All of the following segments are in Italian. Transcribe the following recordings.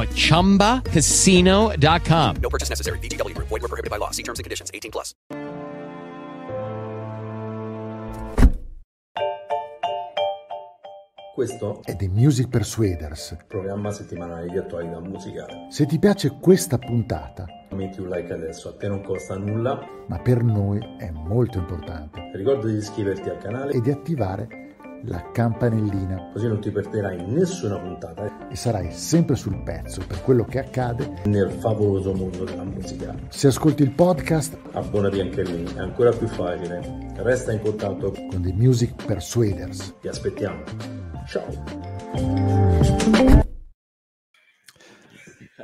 at ChumbaCasino.com. No purchase necessary. VGW Group. Void were prohibited by law. See terms and conditions. 18 plus. Questo è The Music Persuaders. programma settimanale di attualità musicale. Se ti piace questa puntata, Metti un like adesso, a te non costa nulla. ma per noi è molto importante, Ricorda di iscriverti al canale e di attivare la campanellina così non ti perderai nessuna puntata e sarai sempre sul pezzo per quello che accade. nel favoloso mondo della musica. Se ascolti il podcast Abbonati anche lì, è ancora più facile. Resta in contatto, con The Music Persuaders. ti aspettiamo. Ciao!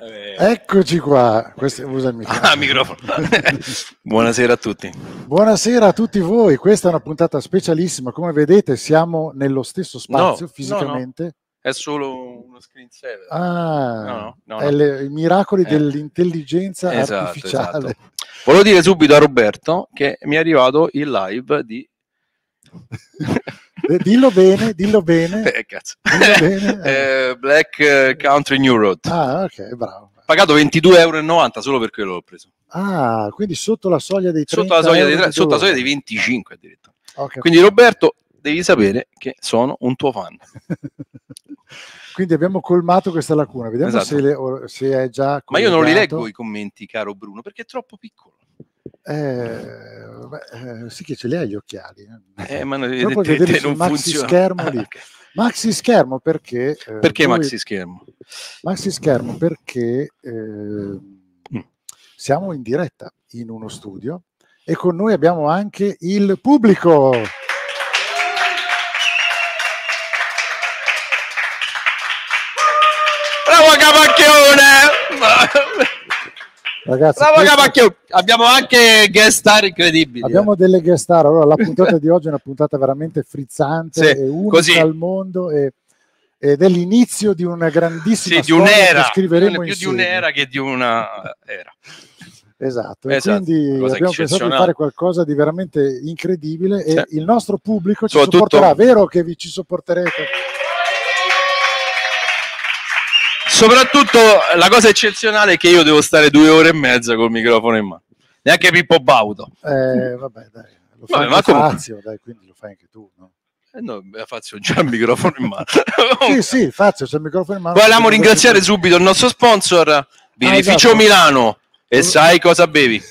Eccoci qua. Questo, usa il microfono. Ah, microfono. Buonasera a tutti. Buonasera a tutti voi. Questa è una puntata specialissima. Come vedete, siamo nello stesso spazio No, fisicamente. È solo uno screensaver. Ah, No, no, no, è no. le- i miracoli Eh. dell'intelligenza Esatto, artificiale. esatto. Volevo dire subito a Roberto che mi è arrivato il live di... Eh, Dillo bene, dillo bene. Eh, cazzo. Dillo bene. Eh, Black eh, Country New Road. Ah, ok, bravo. Pagato 22,90 euro solo per quello l'ho preso. Ah, quindi sotto la soglia dei 30 Sotto la soglia, dei, sotto la soglia dei 25 addirittura. Ok. Quindi Roberto, devi sapere che sono un tuo fan. Quindi abbiamo colmato questa lacuna. Vediamo Esatto. se, le- se è già Ma io non li collegato. leggo i commenti, caro Bruno, perché è troppo piccolo. Eh, beh, eh, sì che ce li hai gli occhiali. eh. Eh, ma Però te- te- non maxi funziona. schermo lì. Maxi schermo perché... eh, Perché voi- maxi schermo? Maxi schermo perché eh, siamo in diretta in uno studio e con noi abbiamo anche il pubblico. Bravo Capacchione! Ragazzi, Bravo questo-! Abbiamo anche guest star incredibili. abbiamo delle guest star. Allora, la puntata di oggi è una puntata veramente frizzante Sì, e unica così. al mondo e- ed è l'inizio di una grandissima sì, di un'era, che scriveremo più di insieme. un'era che di una era. Esatto, e Esatto, quindi abbiamo pensato di fare qualcosa di veramente incredibile e Sì. il nostro pubblico ci Soprattutto- sopporterà, vero che vi ci sopporterete? Soprattutto la cosa eccezionale è che io devo stare due ore e mezza col microfono in mano. Neanche Pippo Baudo. Eh, vabbè, dai, lo fai Vabbè, ma Fazio, dai, quindi lo fai anche tu, no? Eh no, Fazio già il microfono in mano. Sì, sì, Fazio, c'è il microfono in mano. Vogliamo ringraziare subito il nostro sponsor, Birrificio esatto. Milano. E sai cosa bevi?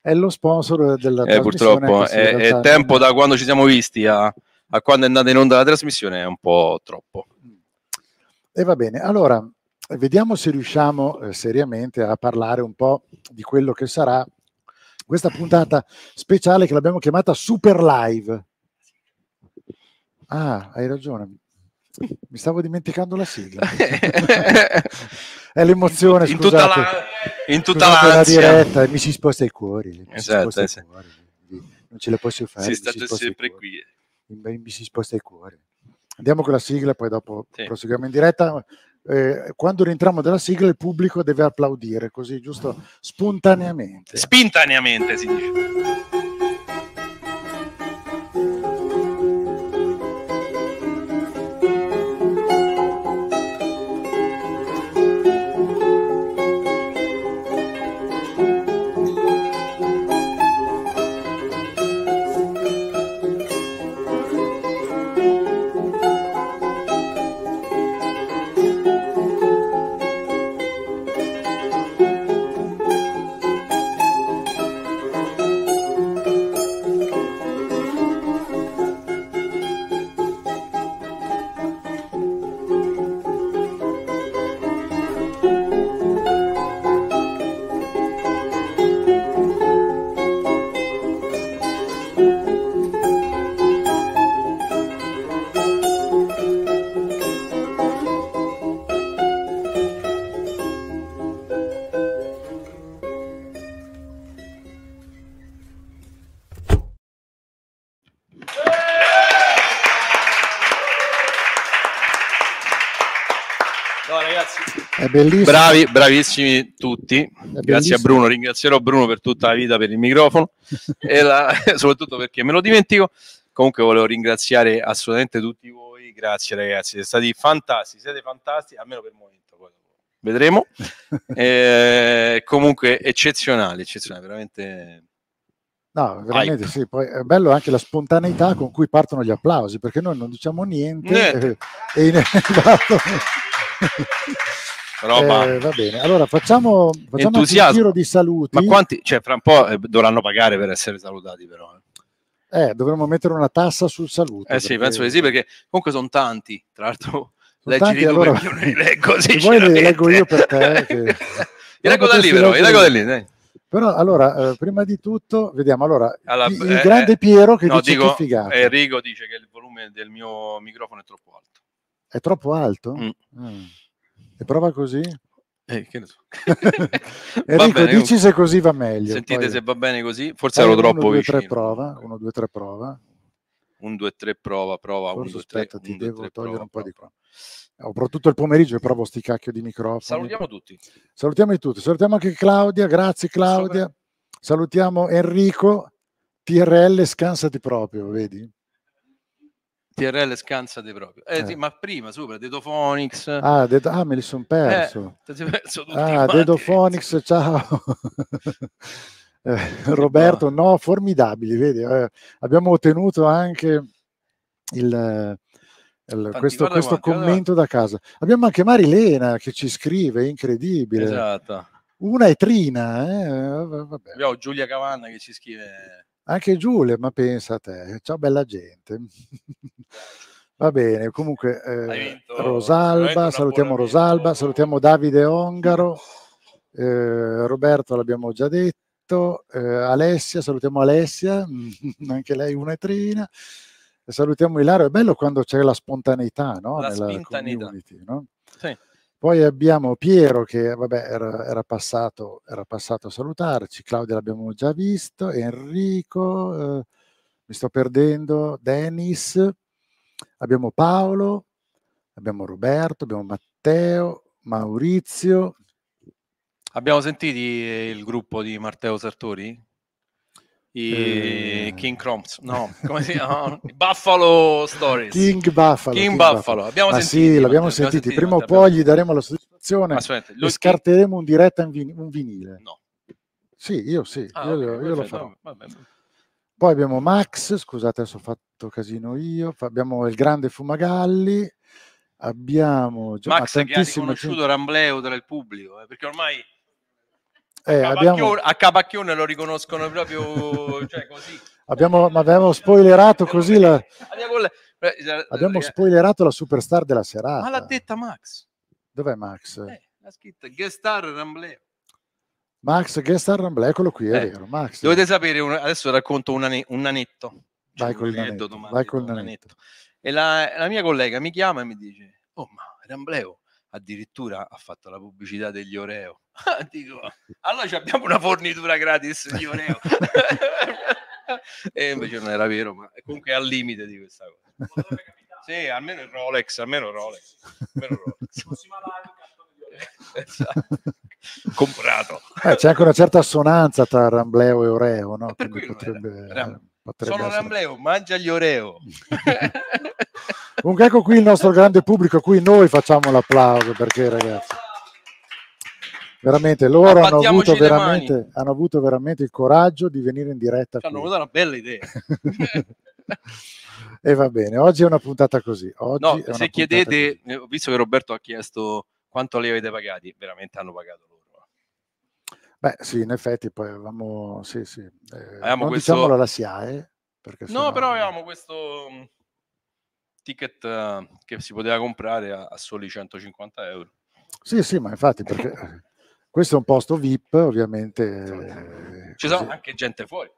È lo sponsor della Eh, trasmissione, purtroppo in è, è tempo da quando ci siamo visti a, a quando è andata in onda la trasmissione, è un po' troppo. E va bene, allora vediamo se riusciamo eh, seriamente a parlare un po' di quello che sarà questa puntata speciale che l'abbiamo chiamata Super Live. Ah, hai ragione. Mi stavo dimenticando la sigla. È l'emozione, in tutta scusate. la, in tutta la diretta, mi si sposta i cuori. Esatto, sposta i sì. cuori, Non ce le posso fare. Si mi sta si sposta i sempre cuori. qui. Mi si sposta i cuori. Andiamo con la sigla e poi dopo Sì. proseguiamo in diretta. Eh, quando rientriamo dalla sigla il pubblico deve applaudire, così giusto spontaneamente. Spintaneamente si dice. Bellissimo. Bravi, bravissimi tutti. Grazie a Bruno, ringrazierò Bruno per tutta la vita per il microfono e la- soprattutto perché me lo dimentico. Comunque volevo ringraziare assolutamente tutti voi. Grazie ragazzi, siete stati fantastici, siete fantastici, almeno per il momento. Poi vedremo. Eh, comunque eccezionali, eccezionali, veramente. No, veramente sì. Poi è bello anche la spontaneità con cui partono gli applausi, perché noi non diciamo niente. Niente. e in- esatto. Roba. Eh, va bene, allora facciamo, facciamo un giro di saluti. Ma quanti, cioè, fra un po' eh, dovranno pagare per essere salutati, però. eh. Eh, dovremmo mettere una tassa sul saluto. Eh sì, perché- penso di sì, perché comunque sono tanti. Tra l'altro, Sono leggili tanti, allora- io non li leggo. Se vuoi li leggo io per te, che- Li leggo da lì, però, li leggo da lì. dai. Però allora, eh, prima di tutto, vediamo. Allora, Alla- il, eh, grande eh, Piero che no, dice dico, che figata. Enrico dice che il volume del mio microfono è troppo alto. È troppo alto? Mm. Mm. E prova così? Eh, che ne so. Enrico, bene, dici se così va meglio. Sentite poi- se va bene così. Forse Eh, ero uno, troppo due, vicino. tre prova. 1, 2, 3 prova. 1, 2, 3 prova, prova. 1, Forse 2, 3. aspetta, ti devo togliere un po' di qua. Ho però tutto il pomeriggio e provo sti cacchio di microfono. Salutiamo tutti. Salutiamo tutti. Salutiamo anche Claudia. Grazie Claudia. Salutiamo Enrico. TRL, scansati proprio, vedi? TRL scansate proprio. Eh, Eh. sì, ma prima, super, Detophonics. Ah, Dedo- ah, me li sono perso. Sei perso Ah, quanti. Dedophonics, ciao. Eh, Roberto, no, formidabili, vedi, eh, abbiamo ottenuto anche il, eh, il- questo, questo quanti, guarda commento da casa. Abbiamo anche Marilena che ci scrive, incredibile. Esatto. Una è Trina, eh. Abbiamo Giulia Cavanna che ci scrive. Anche Giulia, ma pensa a te, ciao bella gente. Va bene, comunque eh, Rosalba, salutiamo. Rosalba, salutiamo Davide Ongaro, eh, Roberto l'abbiamo già detto, eh, Alessia, salutiamo Alessia, anche lei una trina, salutiamo Ilario, è bello quando c'è la spontaneità no? La nella spintaneità. community. No? Sì. Poi abbiamo Piero che vabbè, era, era passato, era passato a salutarci, Claudia l'abbiamo già visto, Enrico, eh, mi sto perdendo, Dennis, abbiamo Paolo, abbiamo Roberto, abbiamo Matteo, Maurizio, Abbiamo sentiti il gruppo di Matteo Sartori? I Eh. King Croms, no, come si chiama? Buffalo Stories. King Buffalo. King Buffalo. Abbiamo Ma sentiti, sì, l'abbiamo abbiamo Prima o poi Matteo. gli daremo la soddisfazione Assolutamente. e scarteremo in diretta un, vin- un vinile. No. Sì, io sì, Ah, io, ok, io lo farò. vabbè. Poi abbiamo Max, scusate adesso ho fatto casino io, abbiamo il grande Fumagalli, abbiamo già- Max ma che ha riconosciuto gente- Rambleo tra il pubblico, eh, perché ormai eh, abbiamo, a Capacchione lo riconoscono proprio cioè, così. abbiamo, ma abbiamo spoilerato così la, le- eh, abbiamo eh, spoilerato la superstar della serata. Ma l'ha detta Max. Dov'è Max? Eh, l'ha scritta guest star Rambleo. Max Gestar Ramble, eccolo qui, è Eh, vero. Max. Dovete sapere, adesso racconto un, ane- un nanetto. Vai Cioè, col un nanetto, vai col nanetto. E la, la mia collega mi chiama e mi dice: Oh, ma Rambleo addirittura ha fatto la pubblicità degli Oreo. Dico, allora ci abbiamo una fornitura gratis di Oreo. e invece non era vero, ma comunque è al limite di questa cosa. Sì, almeno il Rolex, almeno Rolex. Almeno Rolex. Esatto. Comprato. Eh, c'è anche una certa assonanza tra Rambleo e Oreo, no? Per Quindi potrebbe, Ram- eh, potrebbe Sono essere. Rambleo, mangia gli Oreo. Comunque ecco qui il nostro grande pubblico a cui noi facciamo l'applauso perché ragazzi veramente loro hanno avuto veramente, hanno avuto veramente il coraggio di venire in diretta Ci hanno avuto una bella idea. e va bene oggi è una puntata così oggi No, se chiedete, così. eh, ho visto che Roberto ha chiesto quanto li avete pagati, veramente hanno pagato loro. beh sì in effetti poi avevamo sì sì eh, Avevamo non questo- diciamolo alla SIAE perché No, sennò- però avevamo questo mm, ticket eh, che si poteva comprare a, a soli 150 euro. sì sì ma infatti perché eh, questo è un posto VIP ovviamente eh, Ci sono anche gente fuori.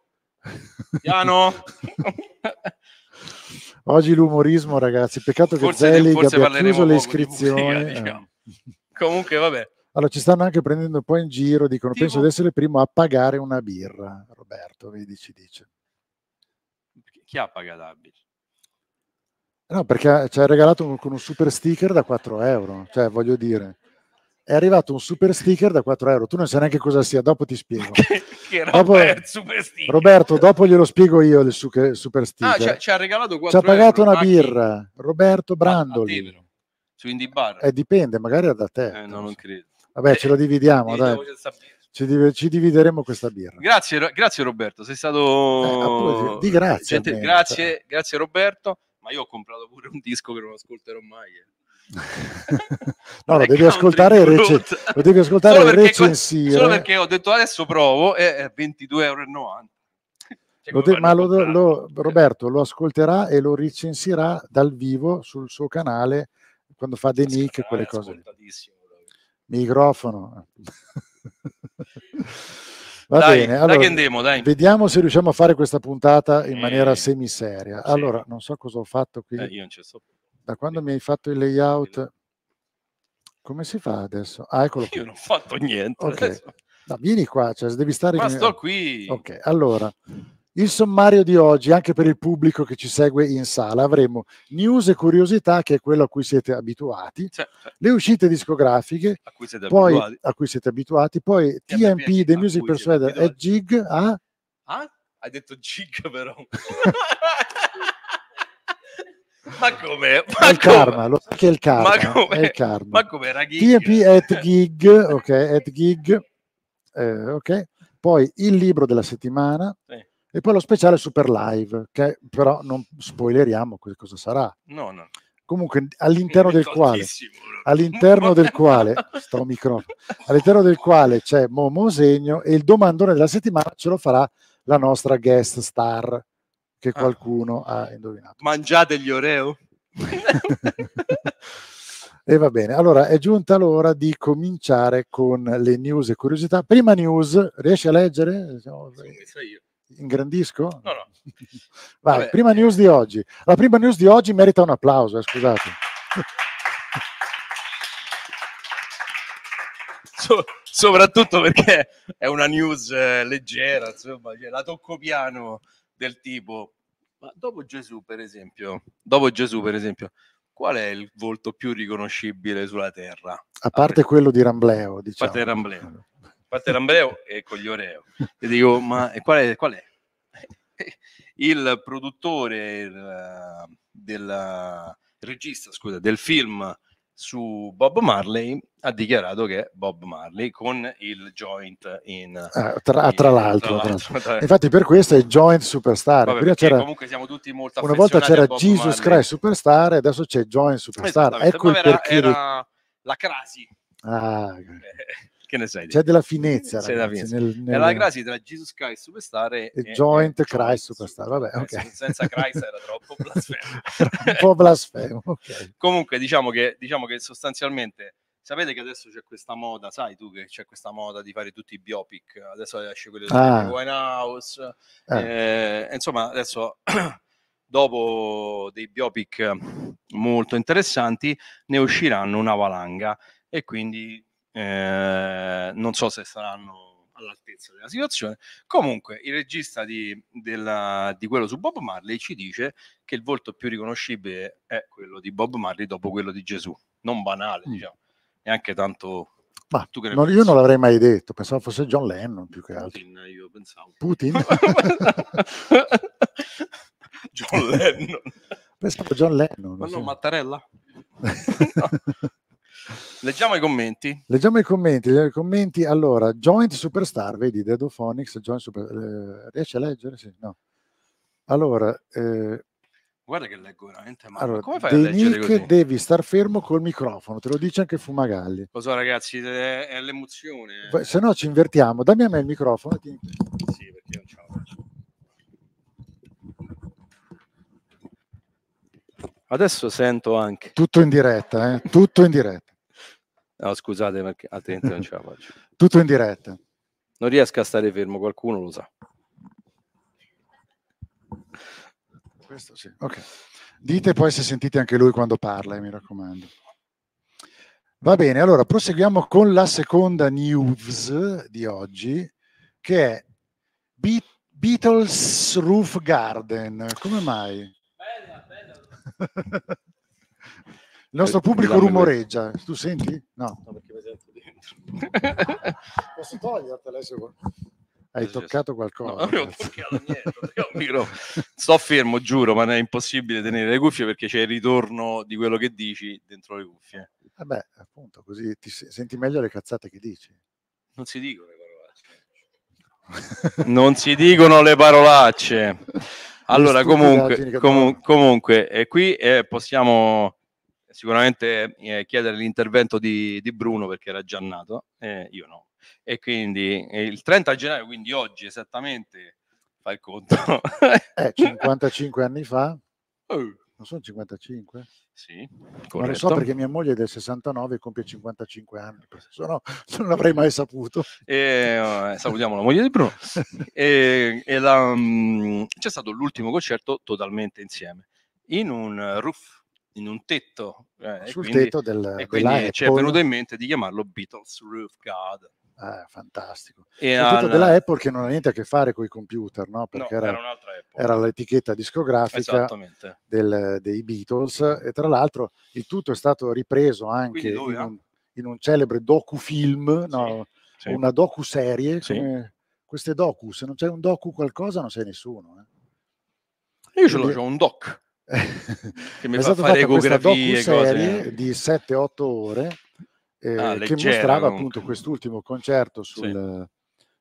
Piano! Oggi l'umorismo, ragazzi. Peccato che Forse- Zelig forse abbia chiuso le iscrizioni. musica, diciamo. Comunque, vabbè. Eh. Allora, ci stanno anche prendendo un po' in giro. Dicono: Tipo? Penso di essere il primo a pagare una birra. Roberto, vedi, ci dice. Chi ha pagato Abit? No, perché ci ha regalato un- con un super sticker da 4 euro. Cioè, voglio dire, è arrivato un super sticker da 4 euro. Tu non sai neanche cosa sia, dopo ti spiego. che, che Dopo- Super. Roberto, dopo glielo spiego io il su- super sticker. Ah, ci ha, ci regalato Ci 4 ha pagato euro. una A chi? birra. Roberto A- a Brandoli. però. Su Indie Bar. Eh, dipende, magari è da te. Eh, no, non credo. Vabbè, ce lo dividiamo, Eh, dai. birra. Ci, ci divideremo questa birra. Grazie, grazie Roberto, sei Eh, stato... appunto, di grazie Gente- grazie, grazie Roberto, ma io ho comprato pure un disco che non ascolterò mai. eh. no, lo devi ascoltare e brutta. lo devi ascoltare Solo perché recensire. Solo perché ho detto adesso provo e è 22,90 euro. Cioè, Lo de- ma lo- lo- Roberto lo ascolterà e lo recensirà dal vivo sul suo canale quando fa dei nick e quelle cose. Microfono. Va dai, bene, dai allora, che andiamo, dai. vediamo se riusciamo a fare questa puntata in Eh, maniera semiseria. sì. Allora, non so cosa ho fatto qui. Eh, io non ci sto. Da quando mi hai fatto il layout, come si fa adesso? Ah, eccolo qui. Io non ho fatto niente. Ok. adesso. No, vieni qua, cioè, devi stare Ma in- sto qui. Ok, allora, il sommario di oggi, anche per il pubblico che ci segue in sala, avremo news e curiosità, che è quello a cui siete abituati, Cioè, cioè, le usciite discografiche, a cui siete poi abituati. a cui siete abituati, poi Sì, TMP, The Music Persuader e. Gig a... Ah? Hai detto gig però. ma come? È Ma il karma, lo sai che è il Ma karma, come? è il karma. Ma come era gig? TMP at Gig, ok, at Gig, eh, ok, poi il libro della settimana Sì. E poi lo speciale Super Live, che però non spoileriamo cosa sarà. No, no. Comunque all'interno del quale all'interno del quale sto microfono, all'interno del quale c'è Momo Segno e il domandone della settimana ce lo farà la nostra guest star che Ah. qualcuno ha indovinato. Mangiate gli Oreo? E va bene, allora è giunta l'ora di cominciare con le news e curiosità. Prima news, riesci a leggere? Sì, io. Ingrandisco? No, no. Vai, Vabbè. prima news di oggi. La prima news di oggi merita un applauso, eh, scusate. So- soprattutto perché è una news eh, leggera, insomma, cioè, la tocco piano del tipo. Ma dopo Gesù, per esempio, dopo Gesù, per esempio, qual è il volto più riconoscibile sulla terra? A parte quello di Rambleo, A diciamo. parte Rambleo, a parte Rambleo e con gli Oreo. E dico, ma e qual è? Qual è? Il produttore il, del regista, scusa, del film su Bob Marley ha dichiarato che è Bob Marley con il joint in Ah, tra, tra l'altro, tra l'altro. tra- Infatti per questo è Joint Superstar. Vabbè, c'era, comunque siamo tutti molto una volta c'era Jesus Marley. Christ Superstar e adesso c'è Joint Superstar. Ecco il era, perché. era la Crasi. Ah, Eh, che ne sai? c'è della finezza, C'è ragazzi, finezza. nel- nel- Era la crasi tra Jesus Christ Superstar e, E Joint Christ Superstar, vabbè, Eh, ok. sen- Senza Christ era troppo blasfemo. un po' blasfemo. ok. Comunque, diciamo che, diciamo che sostanzialmente sapete che adesso c'è questa moda, sai tu che c'è questa moda di fare tutti i biopic. Adesso esce quello di Ah. Winehouse. Eh. eh, insomma, adesso dopo dei biopic molto interessanti ne usciranno una valanga e quindi eh, non so se saranno all'altezza della situazione. Comunque, il regista di, della- di quello su Bob Marley ci dice che il volto più riconoscibile è quello di Bob Marley dopo quello di Gesù. Non banale, Mm. diciamo, neanche tanto Ma Tu che ne non- io non l'avrei mai detto, pensavo fosse John Lennon più che altro. Putin, io pensavo. Putin? John Lennon. pensavo John Lennon. Ma no, Mattarella? No. Leggiamo i commenti. Leggiamo i commenti, i commenti. Allora, Joint Superstar, vedi, Dedophonics, Joint Super... eh, riesci a leggere? Sì, no. Allora, eh, Guarda che leggo veramente male. allora Come fai a leggere nick così? devi star fermo col microfono, te lo dice anche Fumagalli. Lo so ragazzi, è, è l'emozione. Se no ci invertiamo, dammi a me il microfono. tieni- Sì, perché io non ce la faccio. Adesso sento anche. Tutto in diretta, eh? tutto in diretta, No, scusate, perché altrimenti non ce la faccio. tutto in diretta. Non riesco a stare fermo, qualcuno lo sa. Questo sì. Ok. Dite poi se sentite anche lui quando parla, eh, mi raccomando. Va bene, allora proseguiamo con la seconda news di oggi, che è Be- Beatles Roof Garden. Come mai? Il nostro Eh, pubblico rumoreggia. Tu senti? No. No, perché mi sento di- Posso togliertela se vuoi? Hai toccato No, qualcosa. non ho toccato niente, microfono. Sto fermo, giuro, ma è impossibile tenere le cuffie perché c'è il ritorno di quello che dici dentro le cuffie. Vabbè, appunto, così ti se- senti meglio le cazzate che dici. Non si dicono le parolacce. Non si dicono le parolacce. Allora, comunque, comu- comunque eh, qui eh, possiamo sicuramente eh, chiedere l'intervento di, di Bruno perché era già nato, eh, io no. E quindi eh, il 30 gennaio, quindi oggi esattamente, fai il conto. Eh, 55 anni fa, Oh, non sono 55? sì, Ma lo corretto. so perché mia moglie è del 69 e compie 55 anni, se no non l'avrei mai saputo. E, eh, salutiamo la moglie di Bruno. e, e la, mm, c'è stato l'ultimo concerto totalmente insieme in un roof, in un tetto. eh, Sul quindi- tetto del, E quindi ci è venuto in mente di chiamarlo Beatles Roof Garden. Eh, fantastico. E al- della Apple che non ha niente a che fare con i computer, no? no, perché era, era, era l'etichetta discografica del- dei Beatles e tra l'altro il tutto è stato ripreso anche in un, in un celebre docufilm, no? Sì. una docu-serie. Sì. come Queste docu, se non c'è un docu qualcosa non sei nessuno. eh. Io ce l'ho, c'ho un doc che mi è fa fare ecografie, cose. di 7-8 ore eh, Ah, che leggera, mostrava comunque. appunto quest'ultimo concerto sul,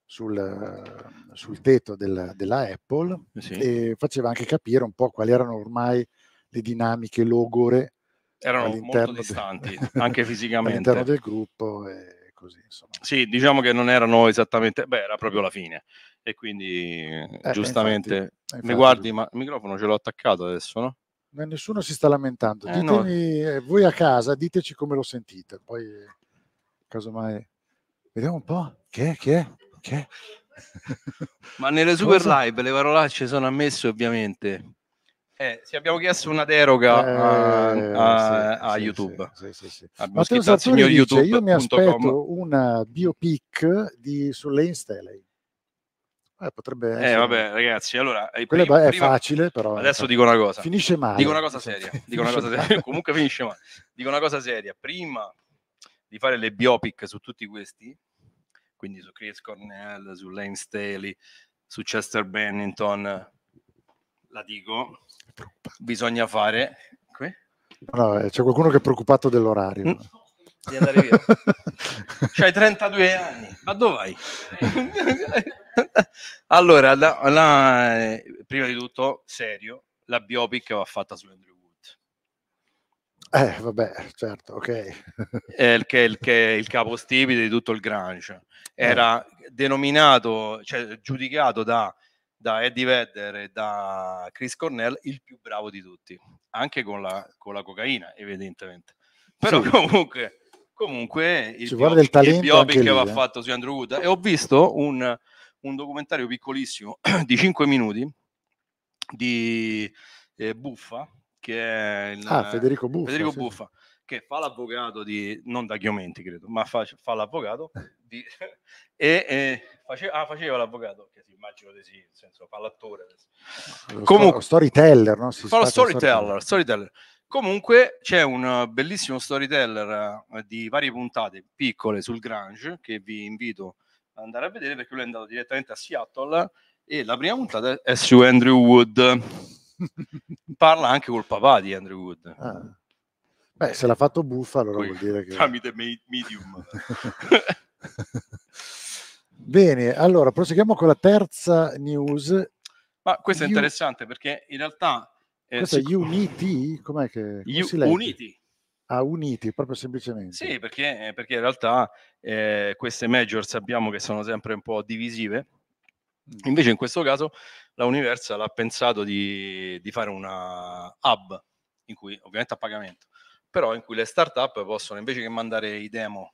sul, eh, sul tetto del- della Apple Sì. e faceva anche capire un po' quali erano ormai le dinamiche logore Erano all'interno molto de- distanti, anche all'interno fisicamente. del gruppo e così insomma. Sì, diciamo che non erano esattamente, beh, era proprio la fine. E quindi eh, beh, giustamente infatti- mi infatti- guardi, ma il microfono ce l'ho attaccato adesso, no? Ma nessuno si sta lamentando. Eh, no. Ditemi, eh, voi a casa, diteci come lo sentite. Poi, eh, casomai, vediamo un po'. Che è? Che è? Che è? Ma nelle super Cosa? live le parolacce sono ammesse ovviamente. Eh, se abbiamo chiesto una deroga a, Eh, a- sì, a sì, YouTube. sì, sì, sì. Abbiamo Matteo signor dice, io mi aspetto una biopic di, su Lane Staley. Eh, potrebbe essere. Eh, vabbè, ragazzi, allora eh, Quella è, prima- è facile, però. Adesso eh, dico una cosa. Finisce male. Dico una cosa seria. Dico una cosa seria. Comunque finisce male. Dico una cosa seria. Prima di fare le biopic su tutti questi, quindi su Chris Cornell, su Lane Staley, su Chester Bennington, la dico, bisogna fare... No, eh, c'è qualcuno che è preoccupato dell'orario. Mm. Di andare via. C'hai 32 anni, ma dove vai? allora, la- la- eh, prima di tutto, serio, la biopic va fatta su Andrew Wood, Eh, vabbè, certo, ok. è il, che, il, che è il capostipite di tutto il grunge. Era denominato, cioè giudicato da, da Eddie Vedder e da Chris Cornell il più bravo di tutti, anche con la, con la cocaina, evidentemente. Però Sì. comunque, comunque il Ci vuole del biopic- il talento anche biopic lì, va eh. fatto su Andrew Wood e ho visto un, un documentario piccolissimo di 5 minuti di eh, Buffa che è il, Ah, Federico Buffa. Federico sì, Buffa che fa l'avvocato di non da Chiomenti credo ma fa, fa l'avvocato di, e, e face- ah, faceva l'avvocato che sì, immagino di sì nel senso fa l'attore. Lo Comunque- sto- storyteller, no? Si fa lo il storyteller, storyteller. Comunque c'è un uh, bellissimo storyteller uh, di varie puntate piccole sul Grange che vi invito ad andare a vedere perché lui è andato direttamente a Seattle e la prima puntata è su Andrew Wood. Parla anche col papà di Andrew Wood. Ah. Beh, se l'ha fatto Buffa, allora Qui, vuol dire che... Tramite me- medium. Bene, allora proseguiamo con la terza news. Ma questo è interessante perché in realtà eh, Questa è sic- Unity, com'è che U-? Unity. Ah, Unity, proprio semplicemente. Sì, perché, perché in realtà eh, queste major sappiamo che sono sempre un po' divisive. Invece in questo caso la Universal ha pensato di, di fare una hub, in cui ovviamente a pagamento, però in cui le start-up possono invece che mandare i demo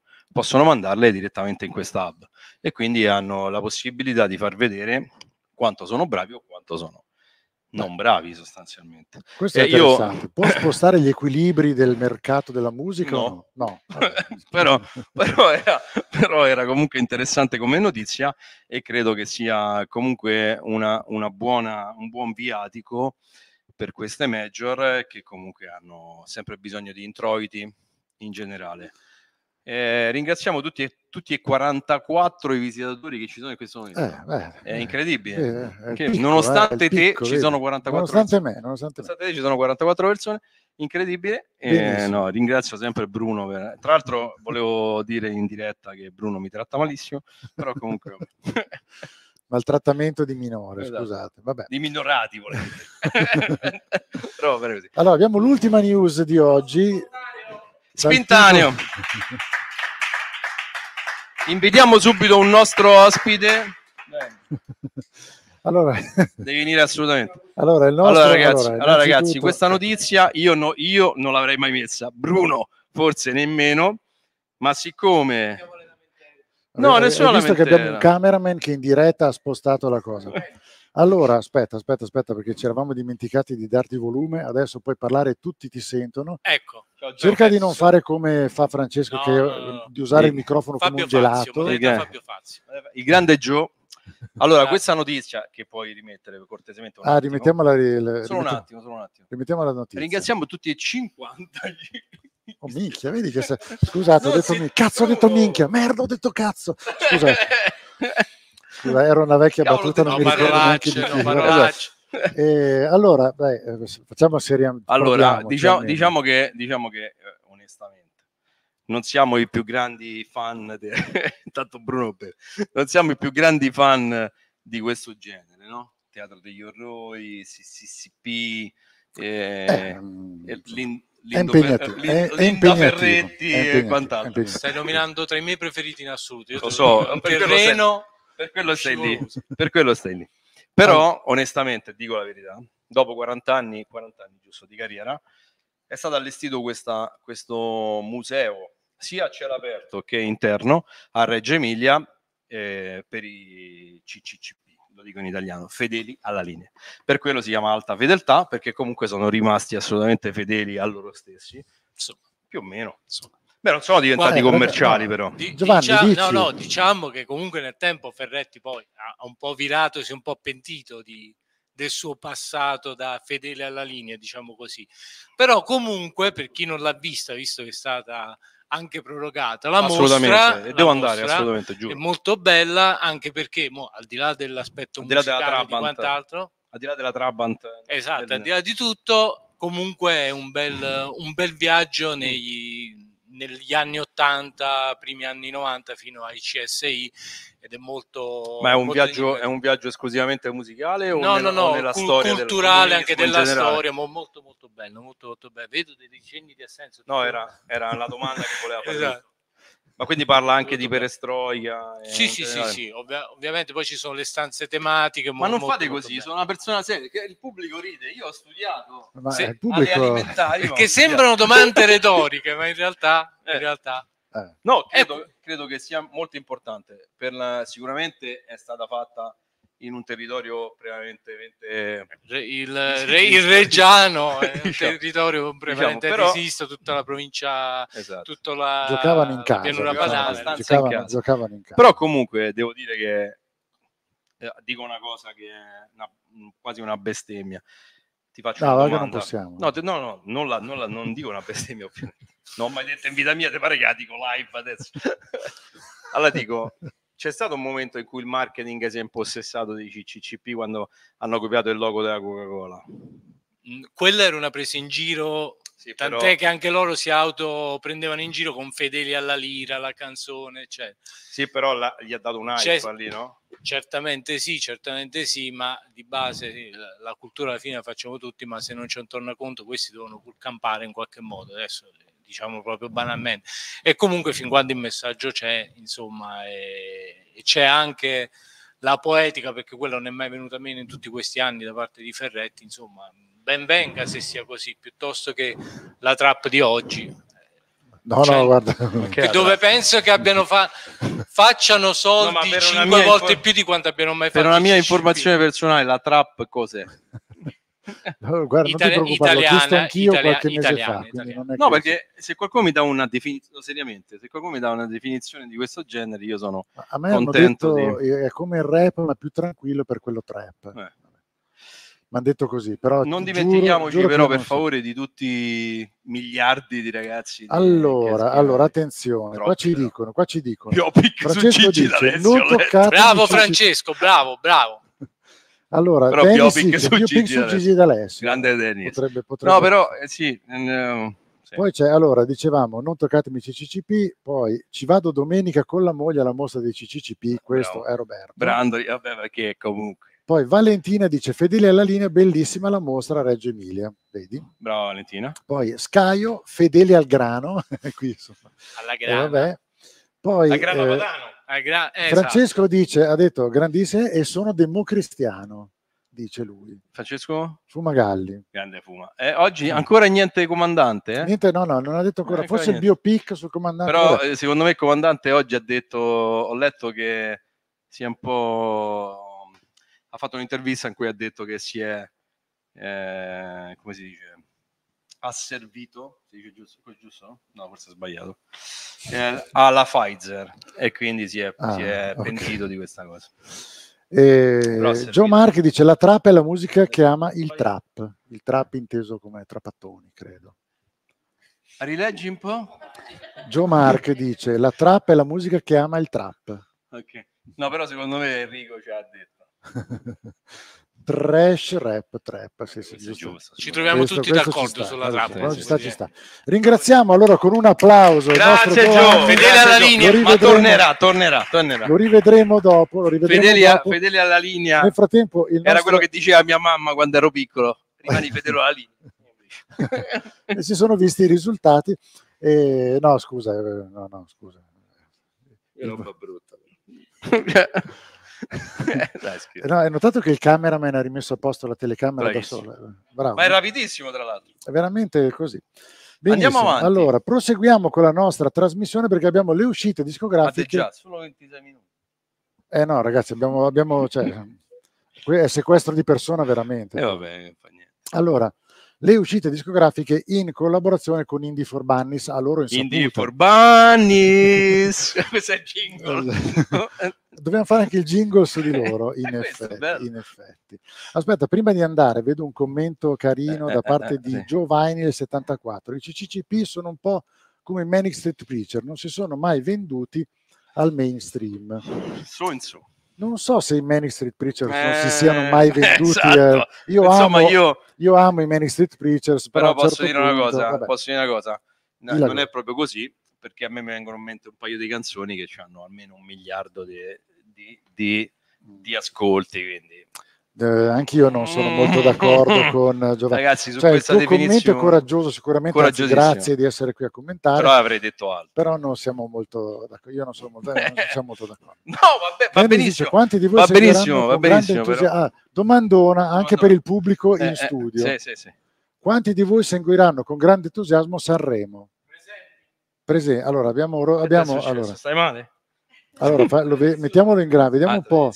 possono mandarle direttamente in questa hub e quindi hanno la possibilità di far vedere quanto sono bravi o quanto sono non bravi sostanzialmente. Questo è Eh, io- interessante. Può spostare gli equilibri del mercato della musica? No. No. no. però, però era, però era comunque interessante come notizia e credo che sia comunque una, una buona, un buon viatico per queste major che comunque hanno sempre bisogno di introiti in generale. Eh, ringraziamo tutti, e- tutti e 44 i visitatori che ci sono in questo momento. Eh, beh, È eh, incredibile. eh, è il Che picco, nonostante eh, te ci sono 44 Nonostante persone. me, nonostante me. Nonostante te ci sono 44 persone, incredibile. No, ringrazio sempre Bruno. per- Tra l'altro, volevo dire in diretta che Bruno mi tratta malissimo, però comunque Maltrattamento di minore, Esatto. scusate. Vabbè. di minorati volevo dire. però. Allora, abbiamo l'ultima news di oggi. Spintaneo. Invitiamo subito un nostro ospite. Allora, Devi venire assolutamente. allora, nostro, allora, ragazzi, allora, allora, ragazzi, questa notizia io, no- io non l'avrei mai messa. Bruno, forse nemmeno. Ma siccome No, nessuna hai visto che abbiamo un cameraman che in diretta ha spostato la cosa. Allora, aspetta, aspetta, aspetta, perché ci eravamo dimenticati di darti volume, adesso puoi parlare, tutti ti sentono. Ecco, Cerca di non fare come fa Francesco, No, che no, no, no. di usare il microfono Fabio come un Fazio, gelato. Sì. Fabio Fazio. il grande Joe. Allora, questa notizia che puoi rimettere cortesemente. un Ah, attimo. rimettiamola, ri- Solo un rimettiamo- attimo, solo un attimo. rimettiamo la notizia. Ringraziamo tutti e 50. Oh, minchia, vedi che se- Scusate, ho detto sì, minchia. Cazzo, ho detto no. minchia. Merda, ho detto cazzo. Scusa, scusa, era una vecchia Cavolo, battuta, non No, mi ricordo neanche di parolacce, chi. no. Eh, allora, beh, eh, facciamo seriamente. Allora, diciamo, diciamo che, diciamo che eh, onestamente non siamo i più grandi fan, de... intanto Bruno, non siamo i più grandi fan di questo genere, no? Teatro degli orrori, CCCP, eh, e Lin- è impegnativo, è- impegnativo, Ferretti è e quant'altro. Stai nominando tra i miei preferiti in assoluto. Io Lo so, un terreno per quello stai lì, per quello stai lì. Però, onestamente, dico la verità, dopo 40 anni, 40 anni giusto di carriera, è stato allestito questa- questo museo sia a cielo aperto che interno a Reggio Emilia eh, per i CCCP, lo dico in italiano, fedeli alla linea. Per quello si chiama alta fedeltà, perché comunque sono rimasti assolutamente fedeli a loro stessi, Insomma, più o meno. Beh, non sono diventati Guarda, commerciali, però. di- Giovanni, dicia- dici. no, no, diciamo che comunque nel tempo Ferretti poi ha ha un po' virato, si è un po' pentito di- del suo passato da fedele alla linea, diciamo così. Però comunque, per chi non l'ha vista, visto che è stata anche prorogata la assolutamente, mostra, e devo andare, assolutamente, è giuro. molto bella, anche perché mo, al di là dell'aspetto Al di là della musicale di Trabant. quant'altro, Al di là della Trabant. Esatto, del- al di là di tutto, comunque è un bel, un bel viaggio negli, negli anni 80, primi anni 90 fino ai CSI ed è molto... Ma è un, molto viaggio, è un viaggio esclusivamente musicale o No, nella, no, no, nella cul- storia culturale anche della generale? storia, mo- molto molto bello, molto molto bello. Vedo dei cenni di assenso. No, era, era la domanda che voleva fare. Esatto. Ma quindi parla anche di perestroica? e Sì, in sì, sì, sì, ovvia- ovviamente poi ci sono le stanze tematiche. Ma mo- non molto, fate molto così, sono una persona seria, che il pubblico ride, io ho studiato Ma Sì, il alle pubblico... Che sembrano domande retoriche, ma in realtà, in Eh. realtà eh, No, credo, credo che sia molto importante. Per la- sicuramente è stata fatta in un territorio prevalentemente Re- il, re- il. Reggiano è un Diciamo. territorio prevalente Diciamo, però- tutta la provincia, esatto. tutta la, giocavano in casa, giocavano padana. abbastanza in giocavano, casa. giocavano in casa. Però comunque devo dire che eh, dico una cosa che è una- quasi una bestemmia. Ti faccio No, una che non domanda. possiamo. No, te- no, no, non, la- non la- non dico una bestemmia, ovviamente. Non ho mai detto in vita mia, ti pare che la dico live adesso. allora dico, c'è stato un momento in cui il marketing si è impossessato dei CCCP quando hanno copiato il logo della Coca-Cola. Mm, Quella era una presa in giro Sì, Tant'è però- che anche loro si auto prendevano in giro con fedeli alla lira, la canzone, cioè, Sì, però la- gli ha dato un hype C'è- lì, no? certamente sì, certamente sì, ma di base sì, la, la cultura alla fine la facciamo tutti, ma se non c'è un tornaconto questi devono pur campare in qualche modo, adesso diciamo proprio banalmente. E comunque fin quando il messaggio c'è, insomma, e, e c'è anche la poetica, perché quello non è mai venuta meno in tutti questi anni da parte di Ferretti, insomma, ben venga se sia così, piuttosto che la trap di oggi. No, Cioè, no, guarda. che dove penso che abbiano fa- facciano soldi No, ma per una cinque mia volte infor- più di quanto abbiano mai Per fatto. una mia informazione personale, la trap cos'è? No, guarda, non ti Itali- preoccupare, l'ho italiana, chiesto anch'io italia- qualche mese italiana, fa. italiana. non No, perché se qualcuno mi dà una definizione, seriamente, se qualcuno mi dà una definizione di questo genere, io sono A me hanno contento detto di... è come il rap, ma più tranquillo per quello trap. Eh. Mi hanno detto così, però Non giuro- dimentichiamoci giuro che però per so. favore di tutti i miliardi di ragazzi. di- Allora, allora, attenzione, qua Troppi, ci però. dicono, qua ci dicono. Pio Pic su Francesco dice, D'Alessio, non toccate Bravo Francesco, bravo, bravo. Allora, Però Dennis Pio Pic dice, su Pio Pic Gigi su D'Alessio. Gigi D'Alessio. Grande Dennis. Potrebbe, potrebbe No, però eh, sì, eh, sì. Poi c'è, allora, dicevamo, non toccatemi CCCP, poi ci vado domenica con la moglie alla mostra dei CCCP, questo Bravo. è Roberto. Brandoli, vabbè, perché comunque. Poi Valentina dice, fedele alla linea, bellissima la mostra a Reggio Emilia, vedi? Brava Valentina. Poi Scaio, fedeli al grano, qui insomma, Alla eh, grana. vabbè. Poi La Grana eh, Padano. Gra- eh, esatto. Francesco dice, ha detto grandissimo e sono democristiano, dice lui. Francesco? Fumagalli. Grande fuma. Eh, oggi ancora niente comandante, eh? Niente, no, no, non ha detto ancora, ancora forse il niente. biopic sul comandante. Però vabbè. eh, secondo me il comandante oggi ha detto, ho letto che si è un po'... ha fatto un'intervista in cui ha detto che si è, eh, come si dice, asservito, si dice giusto, è giusto? no? No, forse ho sbagliato, eh, alla Pfizer e quindi si è, Ah, si è ok. pentito di questa cosa. Eh. Joe Marchi dice la trap è la musica che ama il trap, il trap inteso come trapattoni, credo. Rileggi un po'? Joe Mark dice la trap è la musica che ama il trap. Ok. No, però secondo me Enrico ci ha detto. Trash rap trap, sì, sì, è giusto. giusto. Ci troviamo Questo- tutti questo d'accordo sta, sulla trap. ci sta, sì, ci sì, sta, sì. ci sta. Ringraziamo allora con un applauso nostro Grazie. Gio, Fedele alla linea. Ma tornerà, tornerà, tornerà. Lo rivedremo dopo, lo rivedremo Fedeli, a- dopo. fedeli alla linea. Nel frattempo il Era nostro- quello che diceva mia mamma quando ero piccolo. Rimani fedele alla linea. e si sono visti i risultati. E, no, scusa, eh, no, no, scusa. Che roba brutta. Dai. Eh, No, hai notato che il cameraman ha rimesso a posto la telecamera Bravissimo. da sola? Eh, Bravo. Ma è rapidissimo, tra l'altro. È veramente così. Andiamo Benissimo. avanti. Allora, proseguiamo con la nostra trasmissione perché abbiamo le uscite Ma te discografiche. già, solo 26 minuti. Eh no, ragazzi, abbiamo, abbiamo cioè, è sequestro di persona veramente. E vabbè, non fa niente. Allora, le uscite discografiche in collaborazione con Indie for Bunnies a loro insaputa. Indie for Bunnies. Questo è il jingle. Dobbiamo fare anche il jingle su di loro, in, Eh, effetti, in effetti. Aspetta, prima di andare, vedo un commento carino Eh, da eh, parte eh, di. Giovanni del 74. I CCCP sono un po' come Manic Street Preacher, non si sono mai venduti al mainstream. Su in su. Non so se i Manic Street Preachers non Eh, si siano mai venduti. esatto. eh. Io, Insomma, amo, io io amo i Manic Street Preachers, però, però posso certo dire una punto- cosa, posso dire una cosa. No, non è proprio così, perché a me mi vengono in mente un paio di canzoni che hanno almeno un miliardo di, di- di- di ascolti, quindi Eh, anch'io non sono molto d'accordo con eh, Giovanni. ragazzi su Cioè, il questa tuo commento è coraggioso, sicuramente. Anzi, grazie di essere qui a commentare. però avrei detto altro. però non siamo molto d'accordo. Io non sono molto, non siamo molto d'accordo. No, vabbè, va Dennis dice, benissimo. quanti di voi Va benissimo, va benissimo, però. Ah, domandona anche Domandona. per il pubblico Eh, in eh, studio. sì, sì, sì. Quanti di voi seguiranno con grande entusiasmo Sanremo? Presente. Allora, abbiamo, ro- abbiamo allora, Stai male? allora fa- ve- mettiamolo in grave, vediamo Ah, un po'.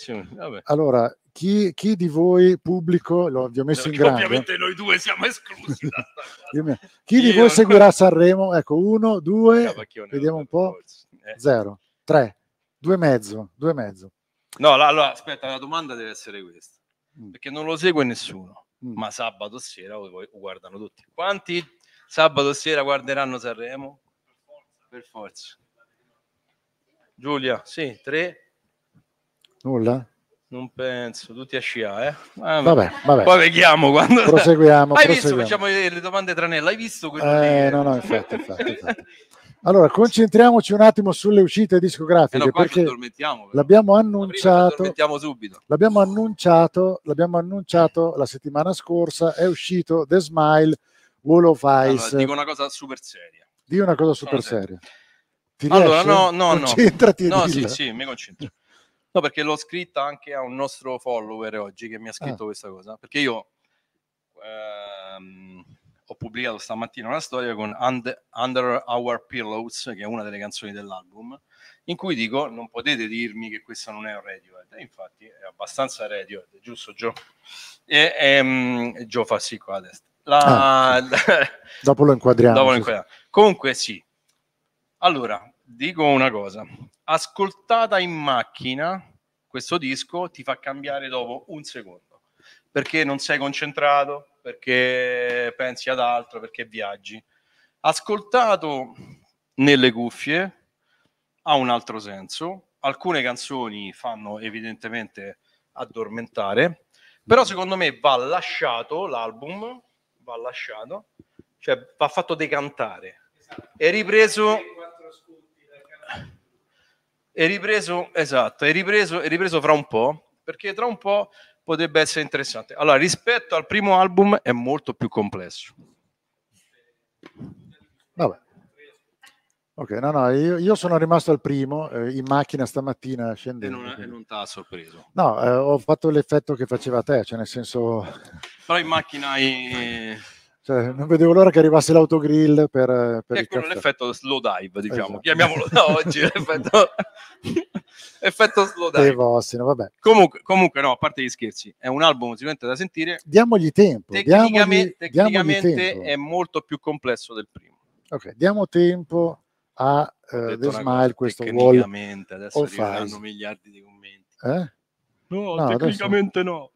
Allora, chi, chi di voi pubblico, lo vi ho messo in grande, Ovviamente noi due siamo esclusi chi di Io voi seguirà Sanremo? Ecco, uno, due, vediamo un po'. Eh. zero, tre, due e mezzo, due e mezzo. No, allora, aspetta, la domanda deve essere questa. Mm. Perché non lo segue nessuno, Mm. ma sabato sera lo, guardano tutti. Quanti sabato sera guarderanno Sanremo? Per forza. Giulia, sì, tre? Nulla? Non penso, tutti a sciare, eh? Vabbè, Vabbè, vabbè. Poi vediamo quando... Proseguiamo, Hai visto? proseguiamo. Facciamo le domande tranelle. Hai visto quello? Eh, no, no, infatti, infatti, infatti. Allora, concentriamoci un attimo sulle uscite Eh discografiche no, qua ci perché l'abbiamo annunciato, l'abbiamo annunciato, l'abbiamo annunciato la settimana scorsa, è uscito The Smile Wall of Ice. Allora, dico una cosa super seria. Di una cosa super seria. Ti Allora, riesce? no, no, no. Concentrati e No, sì, sì, mi concentro. No, perché l'ho scritta anche a un nostro follower oggi che mi ha scritto Ah. questa cosa. Perché io ehm, ho pubblicato stamattina una storia con Und- Under Our Pillows, che è una delle canzoni dell'album, in cui dico non potete dirmi che questa non è un Radiohead. E infatti è abbastanza Radiohead, giusto Gio? E, ehm, Gio fa sì qua a destra. La- Dopo lo inquadriamo. Dopo lo inquadriamo. Comunque sì. Allora, dico una cosa. Ascoltata in macchina, questo disco ti fa cambiare dopo un secondo. Perché non sei concentrato, perché pensi ad altro, perché viaggi. Ascoltato nelle cuffie ha un altro senso. Alcune canzoni fanno evidentemente addormentare, però secondo me va lasciato l'album, va lasciato, cioè va fatto decantare. È ripreso è ripreso, esatto, è ripreso, è ripreso fra un po', perché tra un po' potrebbe essere interessante. Allora, rispetto al primo album è molto più complesso. Vabbè. Ok, no, no, io, io sono rimasto al primo eh, in macchina stamattina E scendendo. e non ti ha sorpreso. No, eh, ho fatto l'effetto che faceva te, cioè nel senso, Però in macchina hai... cioè, non vedevo l'ora che arrivasse l'autogrill per, per È quello caffè. l'effetto slow dive, diciamo. Esatto. Chiamiamolo da oggi, l'effetto... effetto slow dive. Vossino, vabbè. Comunque, comunque, no, a parte gli scherzi, è un album sicuramente da sentire. Diamogli tempo, Tecnicamente, diamogli, diamogli tecnicamente tempo. è molto più complesso del primo. Ok, diamo tempo a detto The Smile, questo wall. tecnicamente, adesso arriveranno miliardi di commenti. Eh? No, No, adesso- tecnicamente no.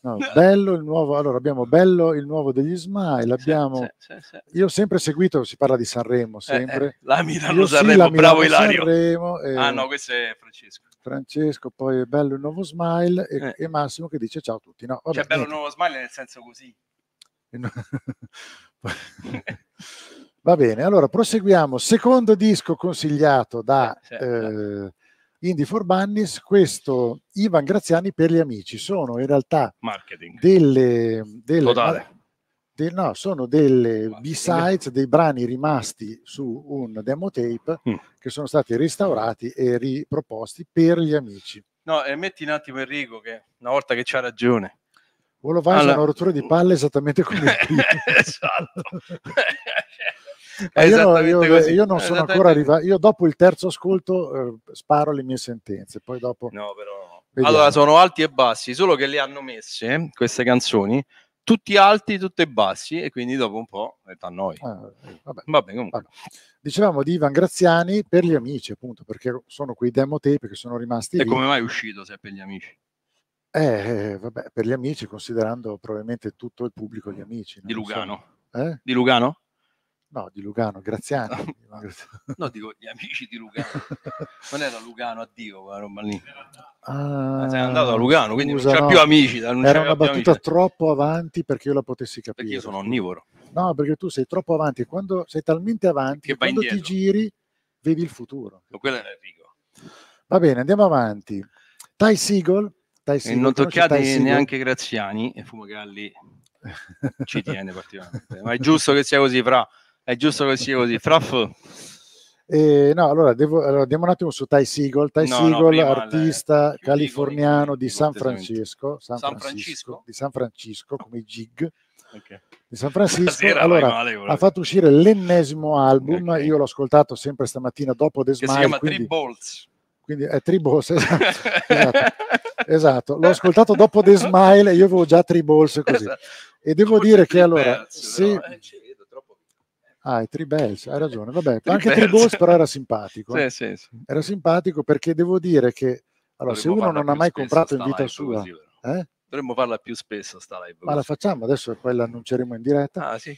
No, bello il nuovo, allora abbiamo bello il nuovo degli Smile, abbiamo, sì, sì, sì. io ho sempre seguito, si parla di Sanremo, Eh, sempre. eh, la Milano Io Sanremo, la bravo Milano Ilario. Sanremo, eh, Ah no, questo è Francesco. Francesco, poi è bello il nuovo Smile e, Eh. e Massimo che dice ciao a tutti. No, vabbè, Cioè, bello niente. nuovo smile nel senso così. Va bene, allora proseguiamo. Secondo disco consigliato da For Bunnies, questo Ivan Graziani per gli amici. Sono in realtà Marketing. delle, delle Totale. de- no, sono delle B-sides, dei brani rimasti su un demo tape Mm. che sono stati restaurati e riproposti per gli amici. No, e metti un attimo Enrico che una volta che c'ha ragione. Wall of Ice è Allora- una rottura di palle esattamente come il primo. esatto. È io, io- io non È sono ancora arrivato. Io dopo il terzo ascolto eh, sparo le mie sentenze, poi dopo No, però. Vediamo. Allora, sono alti e bassi, solo che le hanno messe eh, queste canzoni tutti alti, tutte bassi, e quindi dopo un po' eh, t'annoi. Ah, vabbè. Vabbè, comunque. Vabbè. Dicevamo di Ivan Graziani per gli amici, appunto, perché sono quei demo tape che sono rimasti E lì. come mai è uscito se è per gli amici? Eh, eh, vabbè, per gli amici, considerando probabilmente tutto il pubblico gli amici. Di Non so. Lugano? Eh? Di Lugano? No, di Lugano, Graziani. Ivan Graziani. No, dico gli amici di Lugano. Non era Lugano a Dio quella roba lì. Ah, sei andato a Lugano, quindi scusa, non c'ha no. più amici. Non Era una battuta amici. troppo avanti perché io la potessi capire. Perché io sono onnivoro. No, perché tu sei troppo avanti. Quando sei talmente avanti, Che quando ti indietro. giri, vedi il futuro. Ma Quello era Enrico. Va bene, andiamo avanti. Ty Seagull. Ty E Seagull, non toccate Ty neanche Graziani e Fumagalli ci tiene particolarmente. Ma è giusto che sia così, Fra. È giusto che sia così. Fra F. Eh, no, allora, devo, allora andiamo un attimo su Ty Seagull. Ty No, no, Seagull, prima le- artista più californiano dico, di San. Francisco, San, San Francisco, Francisco? di San Francisco, come i Gig Ok. di San Francisco. Allora, male, ha fatto uscire l'ennesimo album. Ok. Io l'ho ascoltato sempre stamattina dopo The Che si Smile. chiama quindi, Three Balls. quindi è Tribbles, esatto, esatto, esatto. L'ho ascoltato dopo The Smile e io avevo già Tribbles così. Esatto. E devo Forse dire che Three allora, Bells, se... però, eh. Ah, i Tribbles, hai ragione, vabbè, Three anche. Tribbles però era simpatico. Sì, sì, sì. Era simpatico perché devo dire che allora, se uno non ha mai comprato in vita sua, così, eh? Dovremmo farla più spesso sta live. ma la facciamo adesso e poi l'annunceremo in diretta. Ah, sì.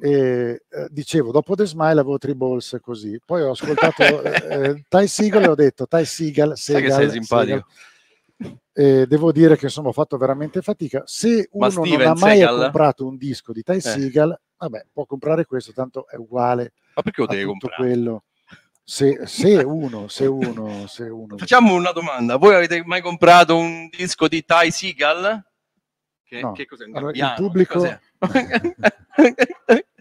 E eh, dicevo, dopo The Smile avevo Tribbles così, poi ho ascoltato eh, Ty Seagal e ho detto Ty Seagal, Sai che Seagal, sei simpatico. Seagal. E devo dire che insomma ho fatto veramente fatica. Se uno non ha mai Seagal? comprato un disco di Ty Eh. Seagal, vabbè, può comprare questo, tanto è uguale Ma perché lo tutto comprare? quello. Se, se uno, se uno, se uno. Facciamo una domanda. Voi avete mai comprato un disco di Ty Seagal? Che, No. che cos'è? Allora, il pubblico-?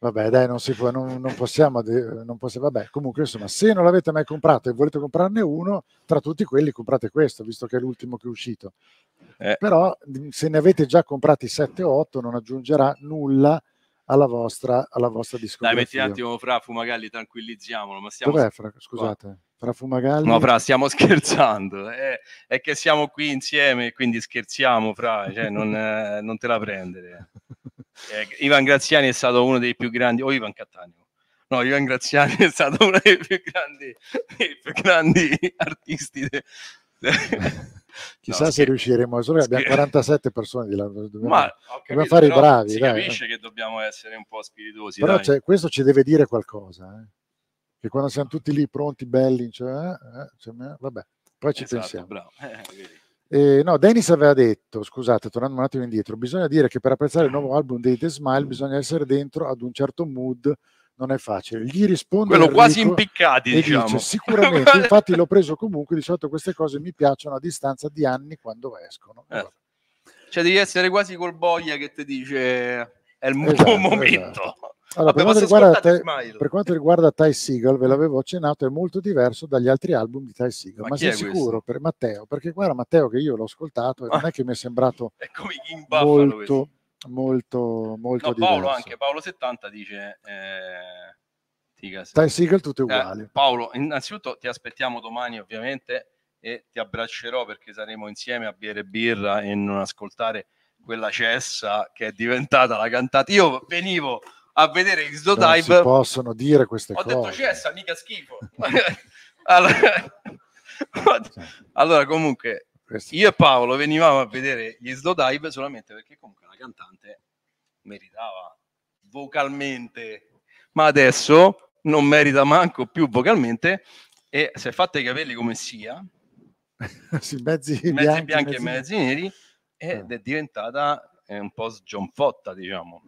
Vabbè, dai, non si può, non, non possiamo, non possiamo, vabbè, comunque insomma, se non l'avete mai comprato e volete comprarne uno, tra tutti quelli comprate questo, visto che è l'ultimo che è uscito. Eh. Però se ne avete già comprati 7-8 non aggiungerà nulla alla vostra, alla vostra Dai, discografia. metti un attimo fra Fumagalli, tranquillizziamolo. Ma stiamo... Dov'è, Fra- scusate, Fra Fumagalli? No, fra, stiamo scherzando. eh, è che siamo qui insieme, quindi scherziamo, fra, cioè, non, eh, non te la prendere. Eh, Ivan Graziani è stato uno dei più grandi, o Ivan Cattaneo. No, Ivan Graziani è stato uno dei più grandi, dei più grandi artisti. de- Chissà No, se scher- riusciremo, solo che abbiamo scher- 47 persone di là, dobbiamo, Ma ho dobbiamo capito, fare i bravi. Si dai, capisce eh. che dobbiamo essere un po' spiritosi. Però questo ci deve dire qualcosa, eh. che quando siamo tutti lì pronti, belli, cioè, eh, cioè, eh, vabbè, poi ci Esatto, pensiamo. Eh. Eh, no, Dennis aveva detto, scusate, tornando un attimo indietro, bisogna dire che per apprezzare il nuovo album dei The Smile bisogna essere dentro ad un certo mood, non è facile. Gli risponde Quello quasi Enrico impiccati, e diciamo. dice, sicuramente, infatti l'ho preso comunque, di solito queste cose mi piacciono a distanza di anni quando escono. Eh. Cioè devi essere quasi col boia che ti dice è il buon Esatto, momento. esatto. Allora, per, quanto ma riguarda Smile. per quanto riguarda Ty Seagal, ve l'avevo accennato, è molto diverso dagli altri album di Ty Seagal. Ma Ma, sei è questo? sicuro? Per Matteo, perché guarda Matteo che io l'ho ascoltato e non è che mi è sembrato È questo. Molto, molto, No, Paolo diverso. anche, Paolo 70 dice eh, Ticas. Ty Seagal tutte Eh, uguali. Paolo, innanzitutto ti aspettiamo domani ovviamente e ti abbraccerò perché saremo insieme a bere birra e non ascoltare quella cessa che è diventata la cantata. Io venivo a vedere il non si Dive possono dire queste ho cose. detto cessa, mica schifo. allora, allora, comunque, io e Paolo venivamo a vedere gli Slow Dive solamente perché comunque cantante meritava. Vocalmente, ma adesso non merita manco più vocalmente. E si è fatta i capelli come sia, sì, mezzi, mezzi bianchi, bianchi, e mezzi- mezzi neri, ed è diventata eh, un po' sgionfotta, diciamo.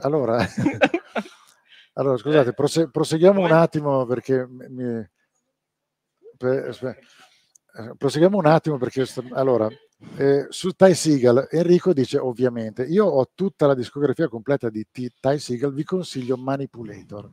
Allora, allora scusate, prose- proseguiamo un Come? attimo perché mi- mi- per- aspe- eh, proseguiamo un attimo perché allora eh, su Ty Seagal Enrico dice ovviamente io ho tutta la discografia completa di T- Ty Seagal vi consiglio Manipulator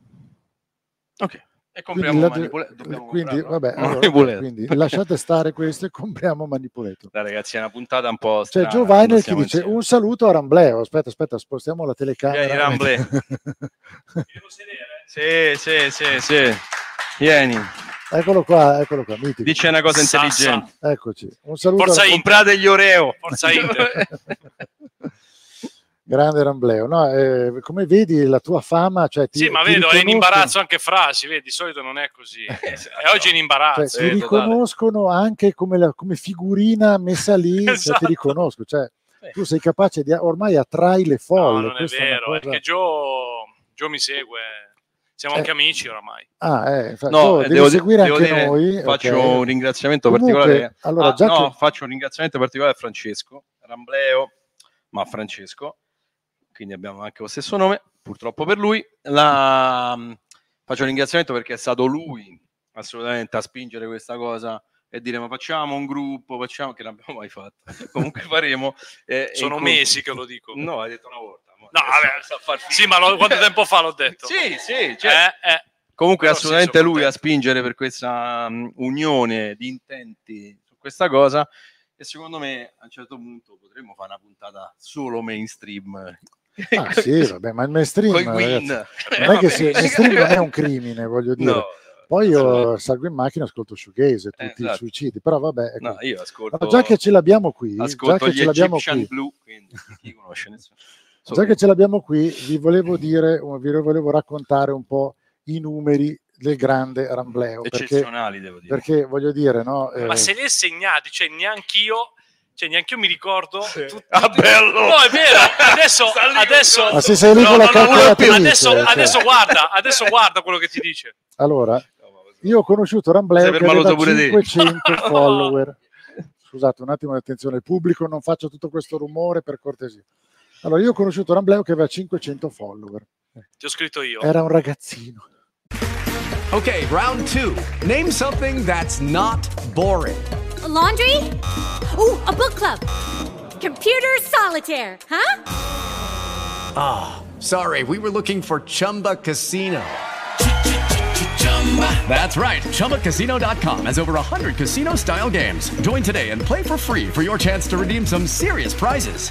Ok. E quindi, compriamo la- Manipulator. Dobbiamo quindi, vabbè, allora, Manipulator. quindi lasciate stare questo e compriamo Manipulator Dai, ragazzi, è una puntata un po' c'è strana. Joe quando Viner che dice insieme. un saluto a Rambleo aspetta aspetta spostiamo la telecamera Vieni, Ramblè. Sì, sì, sì, sì. Vieni, eccolo qua eccolo qua mitico dice una cosa Sassa. intelligente. Eccoci, un saluto Forza a Inter. Comprate gli Oreo. Forza Inter. grande Rambleo. No, eh, come vedi la tua fama, cioè ti, Sì, ma ti vedo, è in riconoscono- imbarazzo anche Frasi, vedi, di solito non è così. E oggi è in imbarazzo. cioè, eh, ti totale. riconoscono anche come, la- come figurina messa lì, cioè, Esatto. ti riconosco, cioè, tu sei capace di ormai attrai le No, folle. non è vero, cosa- perché Joe, Joe mi segue. Siamo Eh. anche amici oramai. Ah, eh, infatti, No, tu devi devo, seguire devo anche dire, noi. faccio ok? un ringraziamento Comunque, particolare. allora, Ah, già no, che- faccio un ringraziamento particolare a Francesco Rambleo, ma Francesco, quindi abbiamo anche lo stesso nome, purtroppo per lui. La- Faccio un ringraziamento perché è stato lui assolutamente a spingere questa cosa e dire ma facciamo un gruppo, facciamo che non abbiamo mai fatto. Comunque faremo. eh, Sono mesi che lo dico. No, hai detto una volta. No, vabbè. far Sì, ma lo- quanto tempo fa l'ho detto? Sì, sì, cioè, Eh, eh. Comunque Però assolutamente lui a spingere per questa mm, unione di intenti su questa cosa e secondo me a un certo punto potremmo fare una puntata solo mainstream. Ah, sì, vabbè, ma il mainstream, ragazzi, Queen. non è che se, il mainstream non è un crimine, voglio dire. No, Poi io salgo in macchina e ascolto shoegaze, tutti Eh, i esatto. suicidi, però vabbè, ecco. No, io ascolto, No, già che ce l'abbiamo qui, già ascolto che gli ce l'abbiamo qui, Blue, quindi chi conosce nessuno. Già che ce l'abbiamo qui, vi volevo dire, vi volevo raccontare un po' i numeri del grande Rambleo, perché, eccezionali devo dire. perché voglio dire, no? eh, Ma se li è segnati, cioè neanch'io, cioè neanch'io mi ricordo. tutti- Ah, bello! No, è vero. Adesso, adesso, Ma se sei lì No, con la no, no, calcolatrice, adesso, cioè. adesso guarda, adesso guarda quello che ti dice. allora, io ho conosciuto Rambleo che aveva permaloso pure te. 500 follower. Scusate un attimo di attenzione, il pubblico non faccia tutto questo rumore per cortesia. Allora, io ho conosciuto Rambleo che aveva 500 follower. Ti ho scritto io. Era un ragazzino. Okay, round two. Name something that's not boring. A laundry? Ooh, a book club. Computer solitaire, huh? Ah, sorry, we were looking for Chumba Casino. That's right. ChumbaCasino.com has over 100 casino style games. Join today and play for free for your chance to redeem some serious prizes.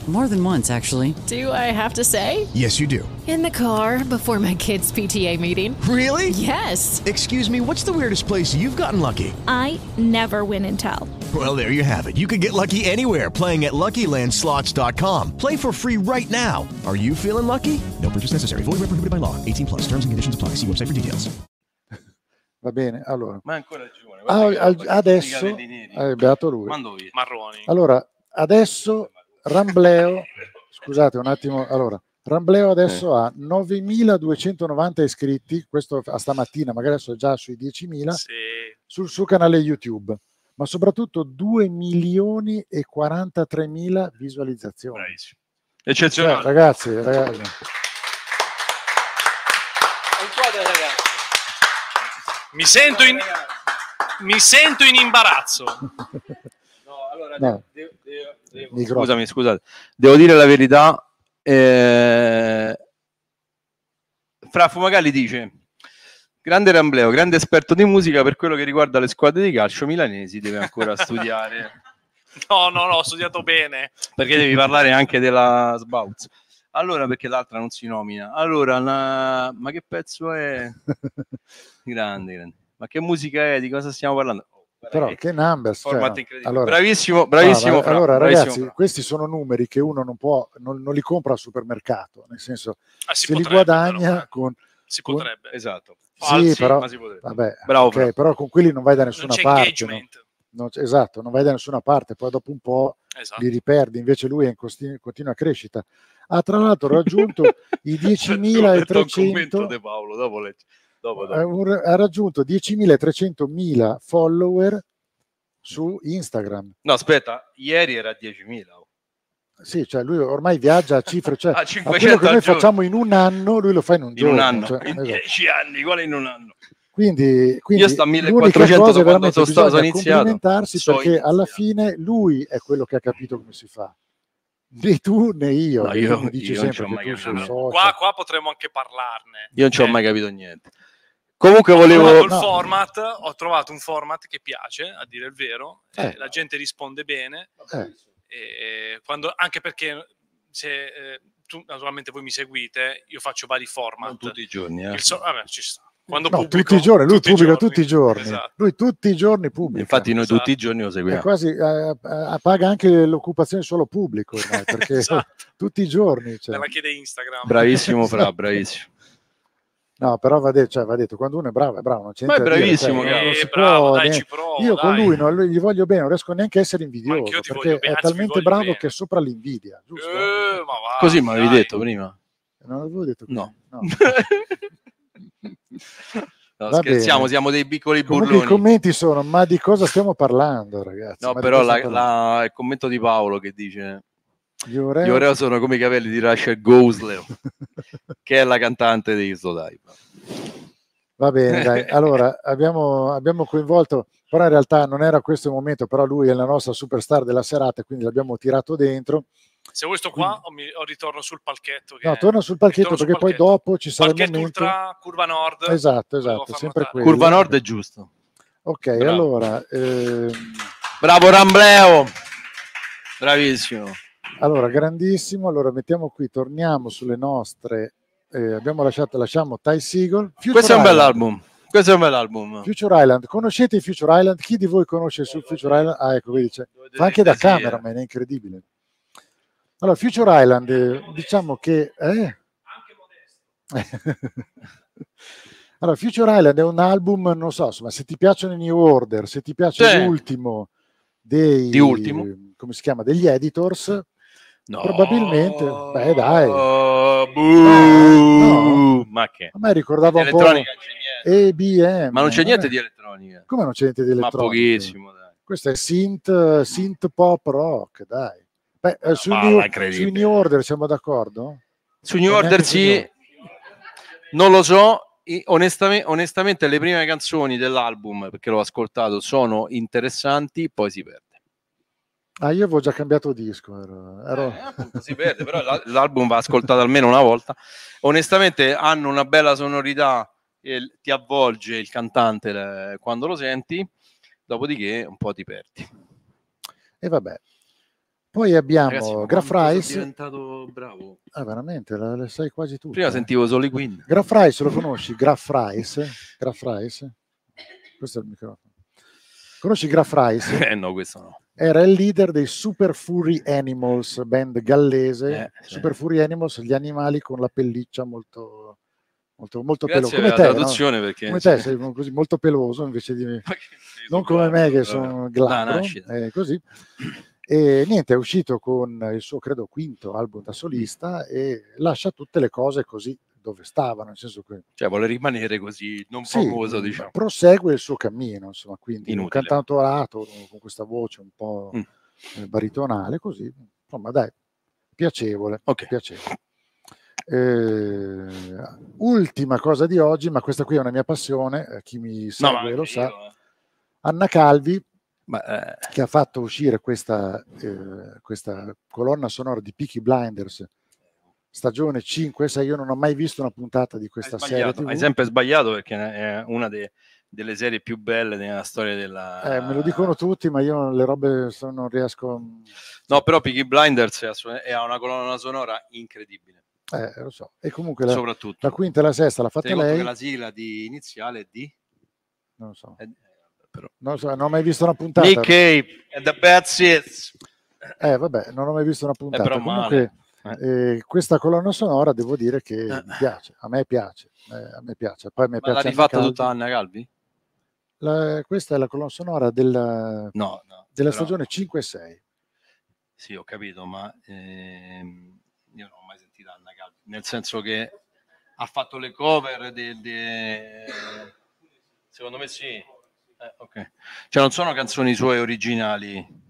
More than once, actually. Do I have to say? Yes, you do. In the car before my kids' PTA meeting. Really? Yes. Excuse me, what's the weirdest place you've gotten lucky? I never win and tell. Well, there you have it. You can get lucky anywhere playing at LuckyLandSlots.com. Play for free right now. Are you feeling lucky? No purchase necessary. Void where prohibited by law. 18 plus. Terms and conditions apply. See website for details. Va bene, allora. Ma ancora giovane. Ah, guarda che al- roba, adesso, i capelli neri. eh, beato lui. Mando via. Marroni. Allora, adesso Rambleo, scusate un attimo, allora, Rambleo adesso ha 9.290 iscritti, questo a stamattina, magari adesso è già sui 10.000, Sì. sul suo canale YouTube, ma soprattutto 2 milioni e 43.000 visualizzazioni. Bravissimo. Cioè, Eccezionale. ragazzi, ragazzi, Mi sento in, mi sento in imbarazzo. no, microfono. Scusami, scusate. Devo dire la verità. eh, Fra Fumagalli dice: Grande Rambleo, grande esperto di musica per quello che riguarda le squadre di calcio milanesi, deve ancora studiare No, no, no, ho studiato bene. perché devi parlare anche della Sbauz. Allora, perché l'altra non si nomina? Allora, la- ma che pezzo è? Grande, grande. Ma che musica è? Di cosa stiamo parlando? Però che numbers. cioè, allora- bravissimo, bravissimo. No, Fra, allora, bravissimo, ragazzi, Fra. questi sono numeri che uno non può, non, non li compra al supermercato, nel senso, Ah, si se li potrebbe, guadagna però, eh. con... Si con- potrebbe. Esatto. Sì, Falsi, però, ma si potrebbe. vabbè, Bravo, ok, Fra. però con quelli non vai da nessuna parte. no? engagement. Non c'è- esatto, non vai da nessuna parte, poi dopo un po' Esatto. li riperdi, invece lui è in continua crescita. Ha tra l'altro raggiunto i Ho letto un commento 10.300 di Paolo, dopo leggi. Dopo, dopo. ha un- ha raggiunto 10.300.000 follower su Instagram. No, aspetta, ieri era 10.000. oh. Sì, cioè lui ormai viaggia a cifre, cioè A a 500 quello che noi facciamo in un anno, lui lo fa in un In giorno. un anno, cioè, in esatto. 10 anni, quale in un anno? Quindi, quindi Io sto a l'unica 1400 cosa da quando sono stato iniziato. complimentarsi So perché iniziato. alla fine lui è quello che ha capito come si fa. Né tu né io. No, io- io non sempre ci ho che mai tu sei capito. social. Qua, qua potremmo anche parlarne. Io non ci ho Eh, mai capito niente. Comunque Ho trovato volevo... il No. format, ho trovato un format che piace, a dire il vero, Eh. la gente risponde bene, Eh, e quando- anche perché se eh, tu, naturalmente voi mi seguite, io faccio vari format. Non tutti i giorni, eh. So- vabbè, ci sta. Quando no, pubblico- tutti i giorni, lui tutti pubblica giorni. tutti i giorni. Esatto. Lui tutti i giorni pubblica. Infatti noi Esatto. tutti i giorni lo seguiamo. quasi, eh, eh, paga anche l'occupazione solo pubblico ormai, perché Esatto. tutti i giorni. cioè. Me la chiede Instagram. Bravissimo Fra, bravissimo. No, però va detto, cioè, va detto, quando uno è bravo, è bravo, non c'è Ma è niente da dire, bravissimo, cioè, Eh, si bravo, può dai, ci provo, Io con dai. lui non, gli voglio bene, non riesco neanche a essere invidioso, perché voglio è anzi, talmente bravo bene. che è sopra l'invidia, giusto? Eh, ma va, Così mi avevi dai. detto prima. Non l'avevo detto così. No. no. No, Va scherziamo, bene. siamo dei piccoli Comunque i commenti sono, ma di cosa stiamo parlando, ragazzi? No, Ma però la- la- il commento di Paolo che dice Gli Oreo- gli Oreo sono come i capelli di Rachel Gosler, che è la cantante di Slowdive. Va bene, dai. Allora, abbiamo, abbiamo coinvolto, però in realtà non era questo il momento, però lui è la nostra superstar della serata, quindi l'abbiamo tirato dentro. Se vuoi sto qua o, mi, o ritorno sul palchetto. Che No, torna sul palchetto ritorno sul perché poi palchetto. dopo ci sarà il Palchetto momento... ultra curva nord. Esatto, esatto, sempre quello. Curva Nord è giusto. Ok, Bravo. allora, ehm, Bravo Rambleo! Bravissimo. Allora, grandissimo. Allora, mettiamo qui, torniamo sulle nostre... eh, abbiamo lasciato, lasciamo Ty Seagull. Future Questo è un Island. bell'album. Questo è un bell'album. Future Island, conoscete il Future Island? Chi di voi conosce sul Future Island? Ah, ecco, vedi, c'è. fa anche da cameraman, è incredibile. Allora, Future Island, eh, diciamo che... eh? Allora, Future Island è un album, non so, insomma, se ti piacciono i New Order, se ti piace Sì. l'ultimo dei, Di ultimo? come si chiama, degli editors, No. probabilmente, beh dai, Oh, No. Ma che? a me ricordava un po' Elettronica EBM. Ma non c'è niente eh. di elettronica. Come non c'è niente di Ma elettronico? pochissimo, dai. Questo è synth, synth pop rock, dai. Beh, eh, sui, palla new, sui New Order siamo d'accordo? Su New Ma Order su New sì, non lo so. Onestamente, onestamente le prime canzoni dell'album, perché l'ho ascoltato, sono interessanti, poi si perde. Ah, io avevo già cambiato disco. Ero, ero- Eh, appunto, si perde, però la- l'album va ascoltato almeno una volta. Onestamente hanno una bella sonorità, e ti avvolge il cantante le- quando lo senti, dopodiché un po' ti perdi. E vabbè. Poi abbiamo Ragazzi, Graf Rice. diventato bravo. Ah, veramente, la- le sai quasi tutte. Prima sentivo solo i Queen. Graf Rice, lo conosci? Graf Rice? Graf Rice? Questo è il microfono. Conosci Graf Rice? Eh no, questo no. Era il leader dei Super Furry Animals, band gallese. Eh, sì. Super Furry Animals, gli animali con la pelliccia molto, molto, molto pelosa. Come per te, la no? traduzione, perché- Come te, sei così molto peloso invece di che- Non come me che sono glabro, eh, così. E niente, è uscito con il suo, credo, quinto album da solista e lascia tutte le cose così dove stavano, nel senso che Cioè, vuole rimanere così, non sì, famoso, diciamo. prosegue il suo cammino, insomma, quindi un Inutile. cantautorato con questa voce un po' Mm. eh, baritonale, così, insomma, dai, piacevole, Ok. piacevole. Eh, ultima cosa di oggi, ma questa qui è una mia passione, eh, chi mi No, segue ma lo sa. io, eh. Anna Calvi, Ma, eh, che ha fatto uscire questa, eh, questa colonna sonora di Peaky Blinders, stagione 5 6, io non ho mai visto una puntata di questa serie TV. hai sempre sbagliato perché è una de- delle serie più belle nella storia della... Eh, me lo dicono tutti, ma io le robe so- non riesco. No, però Peaky Blinders ha una colonna sonora incredibile, Eh, lo so. E comunque la, soprattutto. la quinta e la sesta l'ha fatta lei. la sigla di iniziale è di... Non lo so. è- però. Non, so, non ho mai visto una puntata. Nick Cave and the Bad Seeds. Eh, vabbè, non ho mai visto una puntata. però Comunque, male. Eh, questa colonna sonora devo dire che Eh. mi piace. A me piace. eh, a me piace. Poi mi piace l'ha rifatta tutta Anna Calvi? La- questa è la colonna sonora della, No, no. della però- stagione 5 e 6. Sì, ho capito, ma ehm, io non ho mai sentito Anna Calvi, nel senso che ha fatto le cover de, de- Secondo me sì. Eh, ok. Cioè non sono canzoni sue originali.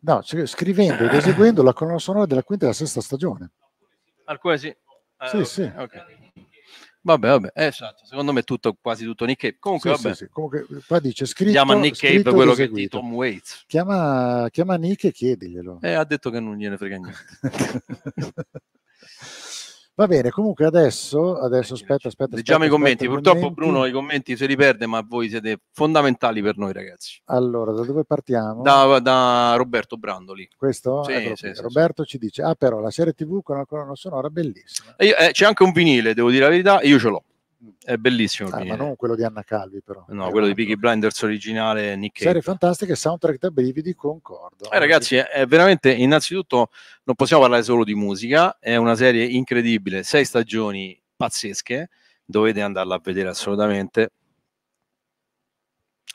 No, cioè, scrivendo ed eseguendo la colonna sonora della quinta e della sesta stagione. Alcune sì. Eh, Sì, ok, sì. ok. Vabbè, vabbè, eh, esatto. Secondo me è tutto quasi tutto Nick Cave. Comunque, Sì, vabbè. sì, sì. Comunque, qua dice scritto, Chiama Nick Cave quello che di. Tom Waits. Chiama, chiama Nick e chiediglielo. E ha detto che non gliene frega niente. Va bene, comunque adesso, adesso aspetta, aspetta. Leggiamo i aspetta, commenti. aspetta, Purtroppo commenti. Bruno i commenti se li perde, ma voi siete fondamentali per noi, ragazzi. Allora, da dove partiamo? Da, da Roberto Brandoli. Questo? Sì, Eccolo sì, qui. sì, Roberto ci dice, ah però la serie tv con la colonna sonora bellissima. E io- eh, c'è anche un vinile, devo dire la verità, io ce l'ho. È bellissimo Ah, ma non quello di Anna Calvi però. No, È quello di altro. Blinders originale Nick Serie fantastica, soundtrack da brividi, concordo. Eh, ragazzi, è veramente, innanzitutto, non possiamo parlare solo di musica, è una serie incredibile, sei stagioni pazzesche, dovete andarla a vedere assolutamente.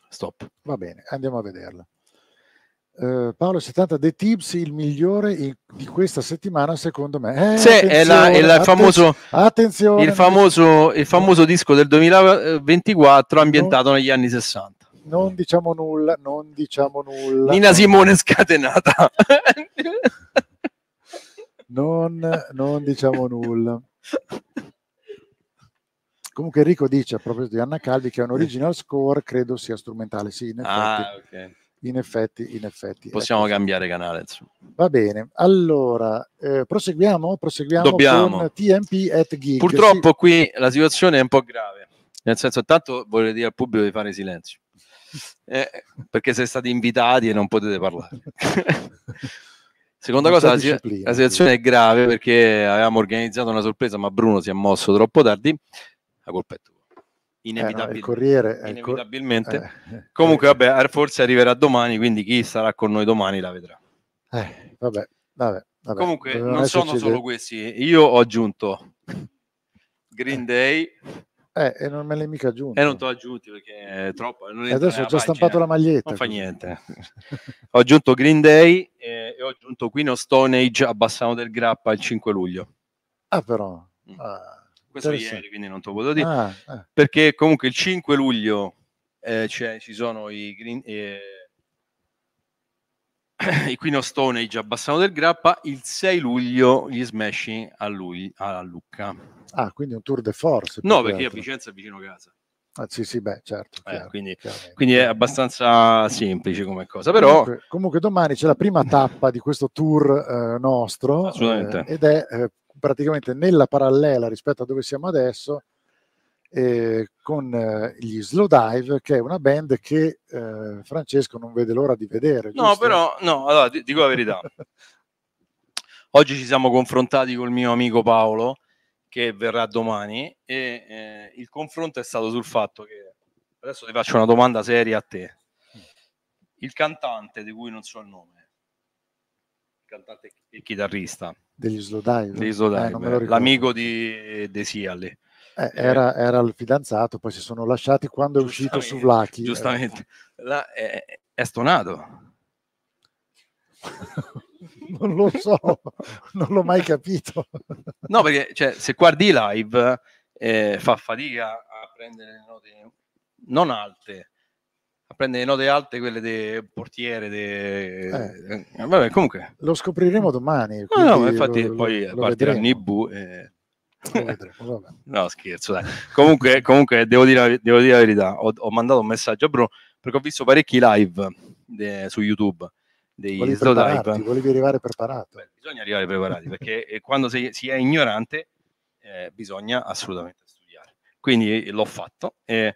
Stop. Va bene, andiamo a vederla. Eh, Paolo 70 The Tips il migliore in- di questa settimana secondo me Eh, Sì, è la- è la- famoso- atten- attenzione Il famoso, il famoso disco del 2024 ambientato negli anni 60. non diciamo nulla non diciamo nulla Nina Simone scatenata. non, non diciamo nulla comunque Enrico dice a proposito di Anna Calvi che è un original score credo sia strumentale sì in effetti, Ah, ok. In effetti, in effetti Possiamo cambiare canale. insomma. Va bene, allora eh, proseguiamo, proseguiamo Dobbiamo. con TMP at Gig. Purtroppo qui la situazione è un po' grave. Nel senso, tanto vorrei dire al pubblico di fare silenzio. Eh, perché siete stati invitati e non potete parlare. Seconda Non cosa, la, la situazione è grave perché avevamo organizzato una sorpresa, ma Bruno si è mosso troppo tardi. La colpa è tua. Sì. Eh, no, Inevitabil- il Corriere è il cor- inevitabilmente. eh, Comunque, vabbè, forse arriverà domani, quindi chi sarà con noi domani la vedrà. eh, vabbè, vabbè, vabbè. Comunque, Dovevano non sono esserci solo questi. Io ho aggiunto Green Day, Eh, e non me l'hai mica aggiunto. E non ti ho aggiunti perché è troppo. E adesso ho già stampato la maglietta. Non fa niente. ho aggiunto Green Day e, e ho aggiunto Queen of Stone Age a Bassano del Grappa il 5 luglio. Ah, però. Ah, Mm. Questo ieri, quindi non te lo potevo dire. Ah, ah. Perché comunque il 5 luglio eh, c'è- ci sono i, Green, eh, i Queen of Stone Age a Bassano del Grappa, il 6 luglio gli Smashing a, lui, a Lucca. Ah, quindi un tour de force. No, perché a altro. Vicenza è vicino casa. Ah, sì, sì, beh, certo. Eh, chiaro, quindi, quindi è abbastanza semplice come cosa. Però Comunque, comunque domani c'è la prima tappa di questo tour eh, nostro Assolutamente. eh, ed è eh, praticamente nella parallela rispetto a dove siamo adesso eh, con eh, gli Slow Dive che è una band che eh, Francesco non vede l'ora di vedere. No, giusto? però, no, allora, di- dico la verità. Oggi ci siamo confrontati col mio amico Paolo, che verrà domani, e eh, il confronto è stato sul fatto che, adesso ti faccio una domanda seria a te. Il cantante, di cui non so il nome, cantante e chitarrista, degli Slow Dive. degli Slow Eh, l'amico di De Siali. Eh, era, era il fidanzato, poi si sono lasciati quando è uscito su Vlachi. Giustamente, La- è, è stonato. non lo so, non l'ho mai capito. No, perché cioè, se guardi i live eh, fa fatica a prendere le note non alte, a prendere le note alte, quelle del portiere. De... Eh. eh, Vabbè, comunque. Lo scopriremo domani. No, no, infatti lo- poi lo partiranno vedremo. i bu. e- vedremo. No, scherzo, dai. Comunque, comunque devo, dire, la- devo dire la verità. Ho, ho mandato un messaggio a Bruno perché ho visto parecchi live de- su YouTube dei Volevi volevi arrivare preparato. Bisogna arrivare preparati perché eh, quando si, si è ignorante eh, bisogna assolutamente studiare. Quindi eh, l'ho fatto e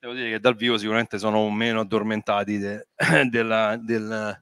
devo dire che dal vivo sicuramente sono meno addormentati de- della, del...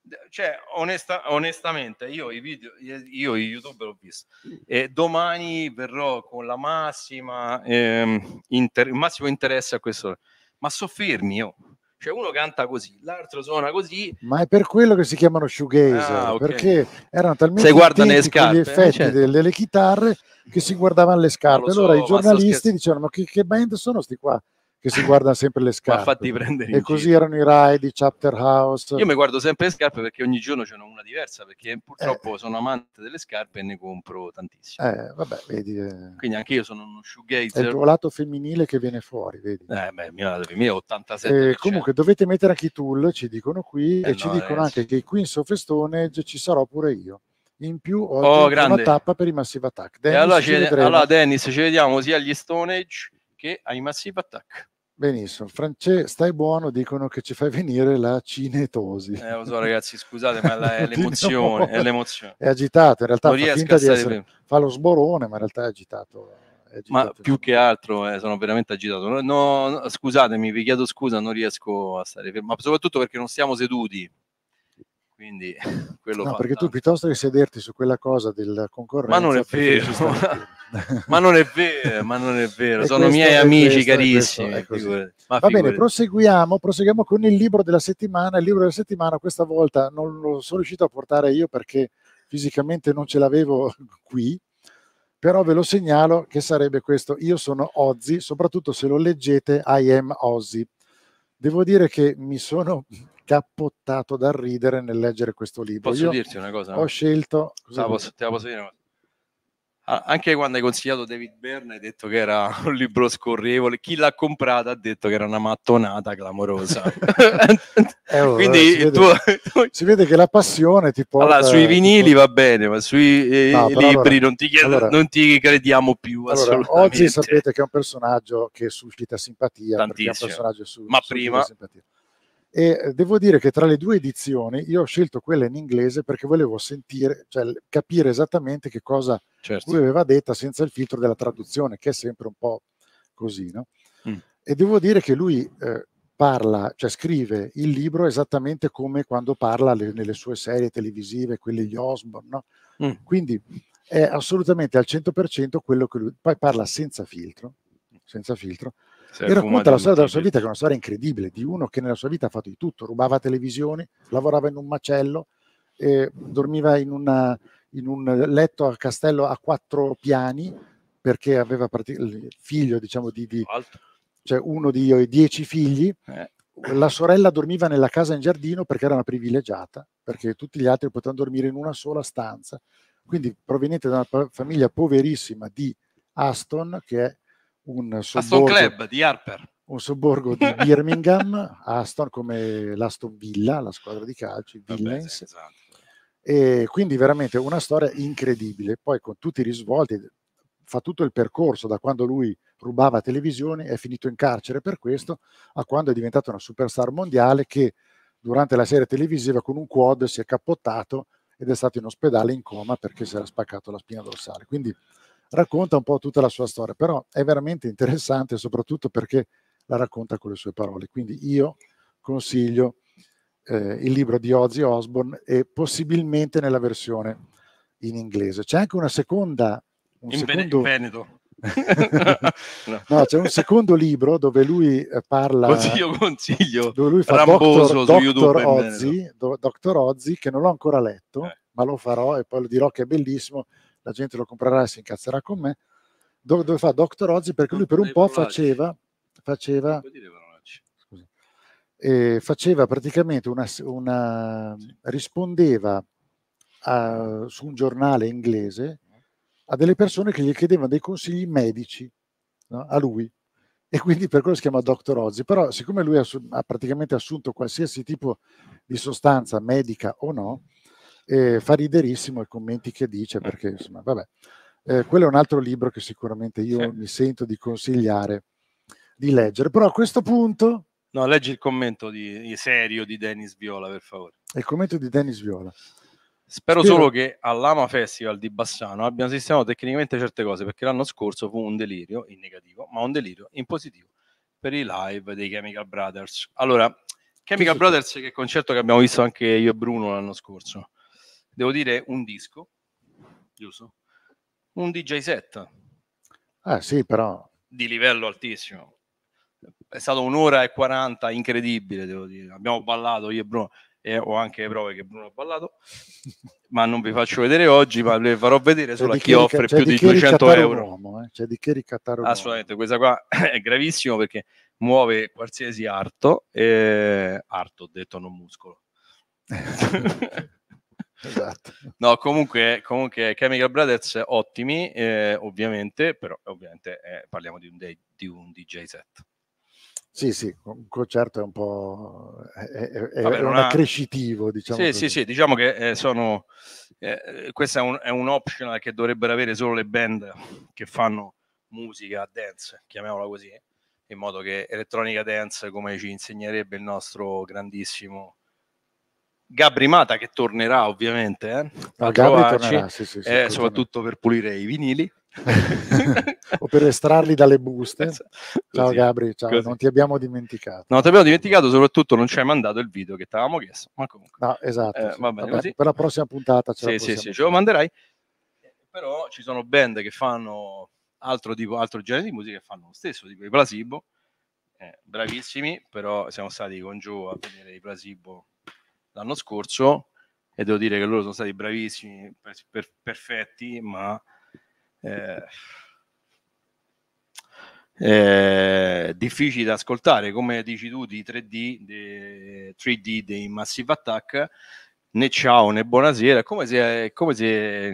de- Cioè, onesta- onestamente, io i video, io i YouTube l'ho visto e domani verrò con la massima, ehm, inter- il massimo interesse a questo. Ma soffermi io. Cioè, uno canta così, l'altro suona così, Ma è per quello che si chiamano shoegazer, Ah, ok. perché erano talmente le con gli scarpe, eh, effetti certo. delle, delle chitarre che si guardavano le scarpe. so, allora i giornalisti dicevano: Ma che, che band sono sti qua? Che si guardano sempre le scarpe. fatti prendere e in così giro. erano i Rai di Chapter House. Io mi guardo sempre le scarpe perché ogni giorno c'è una diversa, perché purtroppo sono amante delle scarpe e ne compro tantissime. Eh, vabbè, vedi, eh, Quindi anche io sono uno è il shoegazer. tuo lato femminile che viene fuori, vedi. Eh, beh, mio femminile è 87%. Eh, comunque dovete mettere anche i tool, ci dicono qui, Eh e ci no, dicono ragazzi. anche che i Queens of Stone Age ci sarò pure io. In più ho Oh, una tappa per i Massive Attack. E Dennis, allora, ci ci- vedremo. allora, Dennis, ci vediamo sia agli Stone Age che ai Massive Attack. Benissimo, France, stai buono, dicono che ci fai venire la cinetosi. Eh, lo so, ragazzi, scusate, ma la- è l'emozione, è l'emozione. È agitato, in realtà Non fa finta di essere, fa lo sborone, ma in realtà è agitato. è Ma agitato. più che altro eh, sono veramente agitato. No, no, scusatemi, vi chiedo scusa, non riesco a stare fermo, ma soprattutto perché non stiamo seduti. Quindi quello No, perché tu tanto. piuttosto che sederti su quella cosa del concorrenza, Ma non è vero, ma non è vero, ma non è vero, sono miei amici questo- carissimi. Ma Va bene, figurati. proseguiamo, proseguiamo con il libro della settimana. Il libro della settimana questa volta non lo sono riuscito a portare io perché fisicamente non ce l'avevo qui, però ve lo segnalo che sarebbe questo. Io sono Ozzy, soprattutto se lo leggete I am Ozzy. Devo dire che mi sono cappottato dal ridere nel leggere questo libro. Posso Io dirti una cosa? Ho scelto... Cosa la posso, te la posso dire una cosa? Anche quando hai consigliato David Byrne hai detto che era un libro scorrevole, chi l'ha comprato ha detto che era una mattonata clamorosa. Eh, oh, Quindi si, vede, tuo- si vede che la passione ti porta... Allora, sui vinili va bene, ma sui eh, No, libri allora- non, ti chiedo- allora- non ti crediamo più Allora, oggi sapete che è un personaggio che suscita simpatia, perché è un Tantissimo. personaggio su- Ma prima- simpatia. E eh, devo dire che tra le due edizioni io ho scelto quella in inglese perché volevo sentire, cioè capire esattamente che cosa Certo. lui aveva detta senza il filtro della traduzione, che è sempre un po' così, no? Mm. E devo dire che lui eh, parla, cioè scrive il libro esattamente come quando parla le- nelle sue serie televisive, quelle di Osborne, no? Mm. Quindi è assolutamente al 100% quello che lui poi parla senza filtro, senza filtro E racconta la storia della sua vita che è una storia incredibile di uno che nella sua vita ha fatto di tutto, rubava televisioni, lavorava in un macello, eh, dormiva in, una- in un letto a castello a quattro piani perché aveva parti- il figlio, diciamo, di, di- cioè uno di dieci figli. Eh. La sorella dormiva nella casa in giardino perché era una privilegiata, perché tutti gli altri potevano dormire in una sola stanza. Quindi proveniente da una famiglia poverissima di Aston, che è un sobborgo, Club di Harper. un sobborgo di Birmingham, Aston come l'Aston Villa, la squadra di calcio, i Vabbè, Villains. sì, esatto. E quindi veramente una storia incredibile. Poi con tutti i risvolti, fa tutto il percorso da quando lui rubava televisioni, è finito in carcere per questo, a quando è diventato una superstar mondiale che durante la serie televisiva con un quad si è cappottato ed è stato in ospedale in coma perché si era spaccato la spina dorsale. Quindi racconta un po' tutta la sua storia, però è veramente interessante soprattutto perché la racconta con le sue parole. Quindi io consiglio eh, il libro di Ozzy Osbourne e possibilmente nella versione in inglese. C'è anche una seconda... Un In secondo... Veneto. No, c'è un secondo libro dove lui eh, parla... Consiglio, consiglio. Dove lui fa Ramboso. YouTube in Ozzy, Do- Dr. Ozzy, che non l'ho ancora letto, Eh. ma lo farò e poi lo dirò che è bellissimo, la gente lo comprerà e si incazzerà con me, dove, dove fa Dr. Ozzy perché lui per un po' faceva, faceva, eh, faceva praticamente una, una- rispondeva a- su un giornale inglese a delle persone che gli chiedevano dei consigli medici no? a lui e quindi per quello si chiama Dr. Ozzy però siccome lui ha, ha praticamente assunto qualsiasi tipo di sostanza medica o no eh, fa riderissimo i commenti che dice perché insomma vabbè. Eh, quello è un altro libro che sicuramente io mi sento di consigliare di leggere. Però a questo punto No, leggi il commento di, di serio di Dennis Viola, per favore. il commento di Dennis Viola. Spero, Spero- solo che all'Ama Festival di Bassano abbiano sistemato tecnicamente certe cose, perché l'anno scorso fu un delirio in negativo, ma un delirio in positivo per i live dei Chemical Brothers. Allora, Chemical Sì, sì, Brothers, che è il concerto che abbiamo visto anche io e Bruno l'anno scorso, devo dire un disco, giusto? Un DJ set ah sì però di livello altissimo. È stato un'ora e 40 incredibile, devo dire. Abbiamo ballato io e Bruno, e ho anche le prove che Bruno ha ballato, ma non vi faccio vedere oggi, ma le farò vedere solo a chi rica- offre più di di che 200 ricattare un euro. uomo, eh, c'è di che ricattare un uomo. Assolutamente, questa qua è gravissimo perché muove qualsiasi arto, e... arto detto non muscolo. Esatto. No, comunque, comunque Chemical Brothers ottimi, eh, ovviamente, però ovviamente eh, parliamo di un, day- di un DJ set. Sì, sì, un concerto è un po' è, è- è Vabbè, un non ha- accrescitivo, diciamo sì, così. sì, sì, diciamo che eh, sono eh, questo è un, è un optional che dovrebbero avere solo le band che fanno musica dance, chiamiamola così, in modo che elettronica dance, come ci insegnerebbe il nostro grandissimo Gabri Mata, che tornerà ovviamente eh, No, a Gabri trovarci, tornerà, sì, sì, sì, eh, soprattutto per pulire i vinili. o per estrarli dalle buste. Ciao Così, Gabri, ciao, così. non ti abbiamo dimenticato. Non ti abbiamo dimenticato, soprattutto non ci hai mandato il video che ti avevamo chiesto, ma comunque. No, esatto. Eh, sì. va bene Vabbè. Per la prossima puntata ce Sì, sì, sì, ce lo manderai. Però ci sono band che fanno altro tipo, altro genere di musica che fanno lo stesso, tipo i Placebo, eh, bravissimi, però siamo stati con Joe a vedere i Placebo l'anno scorso e devo dire che loro sono stati bravissimi, per- per- perfetti, ma eh, eh, difficili da ascoltare, come dici tu, di 3D, de- 3D dei Massive Attack, né ciao né buonasera, come se, come se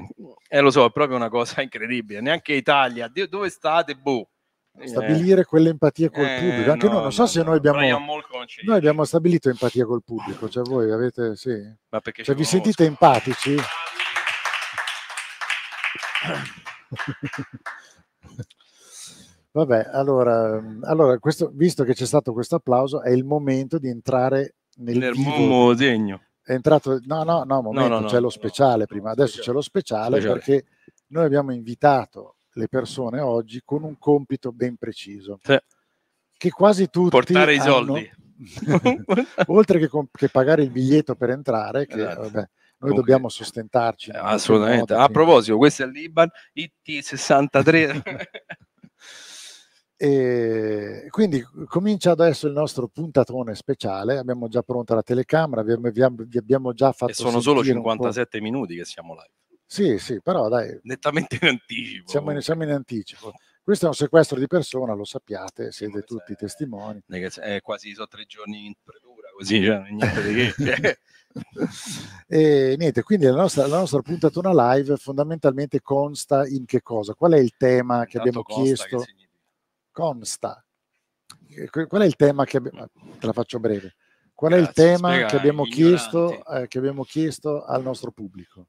eh, lo so, è proprio una cosa incredibile, neanche Italia, dove state? Boh. Stabilire quell'empatia col Eh, pubblico. Anche no, noi, non so no, se no, noi abbiamo, noi abbiamo stabilito empatia col pubblico, cioè voi avete, sì. Ma perché Cioè, ci vi sentite empatici? Vabbè, allora, allora questo, visto che c'è stato questo applauso, è il momento di entrare nel Nel. Momo segno. È entrato, no, no, no, momento, no, no, c'è lo speciale prima, adesso c'è lo speciale, Speciale. perché noi abbiamo invitato le persone oggi con un compito ben preciso, Sì. che quasi tutti Portare i soldi. oltre che, com- che pagare il biglietto per entrare, che Esatto. vabbè, noi Comunque, dobbiamo sostentarci. qualche Assolutamente. modo, A proposito, questo è l'Iban IT63. E quindi comincia adesso il nostro puntatone speciale. Abbiamo già pronta la telecamera, vi abbiamo, vi abbiamo già fatto e sono solo sentire un po'- 57 minuti che siamo live. Sì, sì, però dai, nettamente in anticipo. siamo in, siamo in anticipo. Questo è un sequestro di persona, lo sappiate, siete tutti testimoni. Non è che È quasi sono tre giorni in predura, così, cioè, niente di che. E niente, quindi la nostra, la nostra puntatona live fondamentalmente consta in che cosa? Qual è il tema che Tanto abbiamo consta che chiesto? significa. Consta. Eh, Qual è il tema che abbiamo... Te la faccio breve. Qual è il Grazie, tema che abbiamo, chiesto, eh, che abbiamo chiesto al nostro pubblico?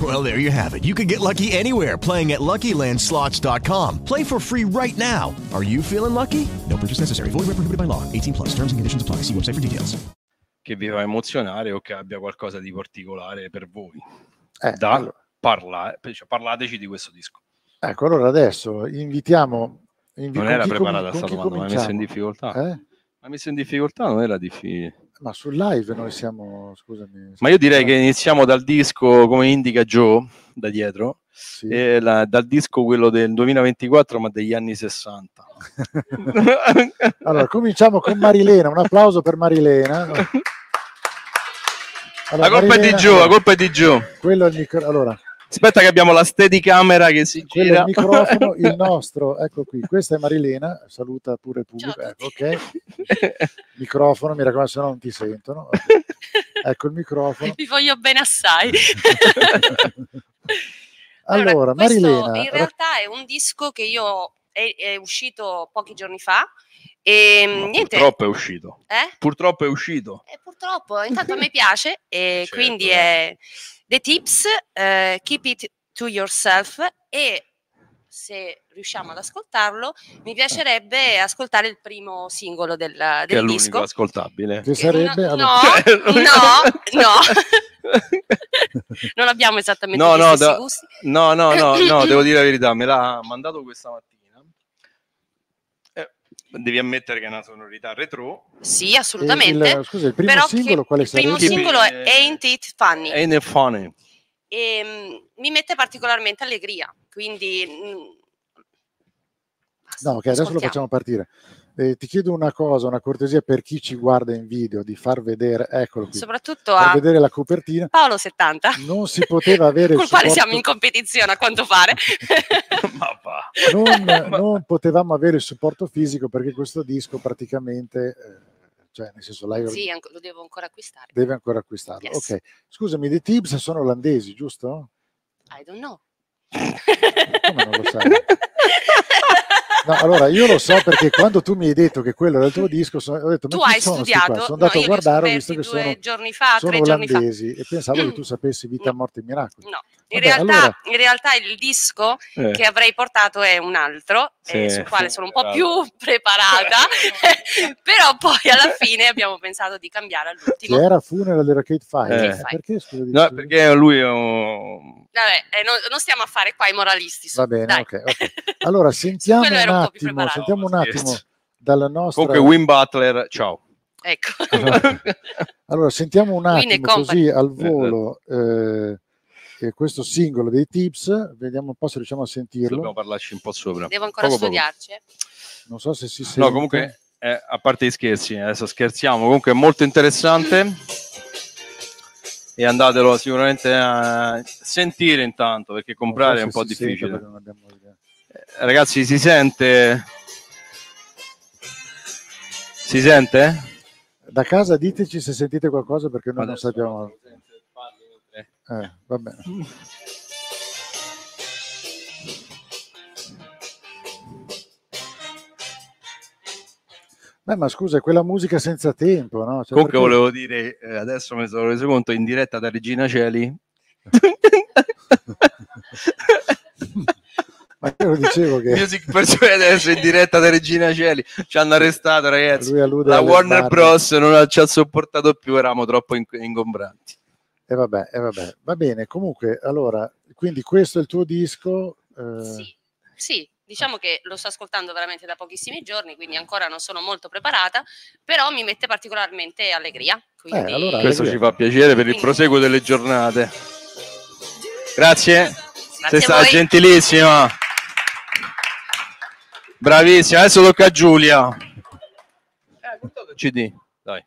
Well, there you have it. You can get lucky anywhere playing at LuckyLandSlots.com. Play for free right now. Are you feeling lucky? No purchase necessary. Void where prohibited by law. 18 plus. Terms and conditions apply. See website for details. che vi fa emozionare o che abbia qualcosa di particolare per voi. Eh, da allora. parlare, cioè, parlateci di questo disco. Ecco, allora adesso invitiamo... invi- Non era preparata con sta chi domanda, mi ha messo in difficoltà. Eh? Mi ha messo in difficoltà, non era difficile. Ma sul live noi siamo, scusami. Ma io direi che iniziamo dal disco, come indica Joe, da dietro, e la- dal disco quello del 2024, ma degli anni 60. Allora, cominciamo con Marilena, un applauso per Marilena. la colpa è di Joe, la colpa è di Joe. Quello è il micro- allora, Aspetta che abbiamo la steady camera che si quello gira. il microfono, il nostro, ecco qui, questa è Marilena, saluta pure il pubblico, ecco, ok. Microfono, mi raccomando, se no non ti sentono. ok. Ecco il microfono. Vi voglio bene assai. Allora, Questo Marilena, in realtà è un disco che io è, è uscito pochi giorni fa e Ma niente. Purtroppo è uscito. Eh? Purtroppo è uscito. Purtroppo, intanto a me piace e Certo, quindi eh. è The Tips, eh, Keep It to Yourself e se riusciamo ad ascoltarlo mi piacerebbe ascoltare il primo singolo del, Che è del l'unico disco. ascoltabile. che sarebbe... No, allora- no, no. non abbiamo esattamente No, gli no, stessi da- gusti. no, no, no, no, devo dire la verità, me l'ha mandato questa mattina. Eh, devi ammettere che è una sonorità retro. Sì, assolutamente. il- scusa, il primo Però singolo quale il primo sarebbe? singolo è Ain't It Funny Ain't it funny? e mm, mi mette particolarmente allegria, quindi mm, No, ok, adesso lo facciamo partire. Eh, ti chiedo una cosa, una cortesia per chi ci guarda in video, di far vedere, eccolo qui, soprattutto far a vedere la copertina. Paolo 70, Non si poteva avere il col quale supporto- siamo in competizione a quanto pare. non, non potevamo avere il supporto fisico perché questo disco praticamente, eh, cioè nel senso lei sì, lo devo ancora acquistare. deve ancora acquistarlo. Yes. Ok, scusami, The Tibbs sono olandesi, giusto? I don't know. Come non lo sai? No, allora io lo so perché quando tu mi hai detto che quello era il tuo disco, sono- ho detto Tu hai studiato? qua? Sono No, andato io a guardare, ho visto che sono, giorni fa, sono giorni fa. olandesi e pensavo che tu sapessi vita, morte e miracoli. No, in Vabbè, realtà, allora- in realtà il disco Eh. che avrei portato è un altro, Sì, eh, sul quale sono un po' bravo. più preparata, però poi alla fine abbiamo pensato di cambiare Che all'ultimo. era Funeral dell'Arcade Fire. Eh. Perché scusa? No, perché lui è un... Vabbè, eh, non, non stiamo a fare qua i moralisti. su- Va bene, dai. ok, ok. Allora sentiamo un un attimo, sentiamo un attimo dalla nostra Comunque Wim Butler, ciao. Ecco. Allora, sentiamo un attimo così al volo eh, eh, questo singolo dei Tips, vediamo un po' se riusciamo a sentirlo. Dobbiamo parlarci un po' sopra. Devo ancora Poco, poco. studiarci. eh. Non so se si sente. No, comunque, eh, a parte gli scherzi, adesso scherziamo, comunque è molto interessante e andatelo sicuramente a sentire intanto perché comprare è un po' sente, difficile. Eh, Ragazzi, si sente? Si sente? Da casa diteci se sentite qualcosa perché noi Adesso non sappiamo. Eh, va bene. Eh, ma scusa, è quella musica senza tempo, no? Cioè, Comunque perché- volevo dire, eh, adesso mi sono reso conto, in diretta da Regina Celi, Ma io lo dicevo che Music Persone adesso in diretta da Regina Celi, ci hanno arrestato ragazzi, la Warner. Bros. non ci ha sopportato più, eravamo troppo in- ingombranti. E vabbè, e vabbè, va bene. Comunque, allora, quindi questo è il tuo disco. eh, Sì, sì, diciamo che lo sto ascoltando veramente da pochissimi giorni, quindi ancora non sono molto preparata, però mi mette particolarmente allegria. Quindi... Eh, allora- Questo allegria. ci fa piacere per il proseguo delle giornate. Grazie, sei a stata gentilissima. Bravissima, adesso tocca a Giulia. Eh, CD, dai.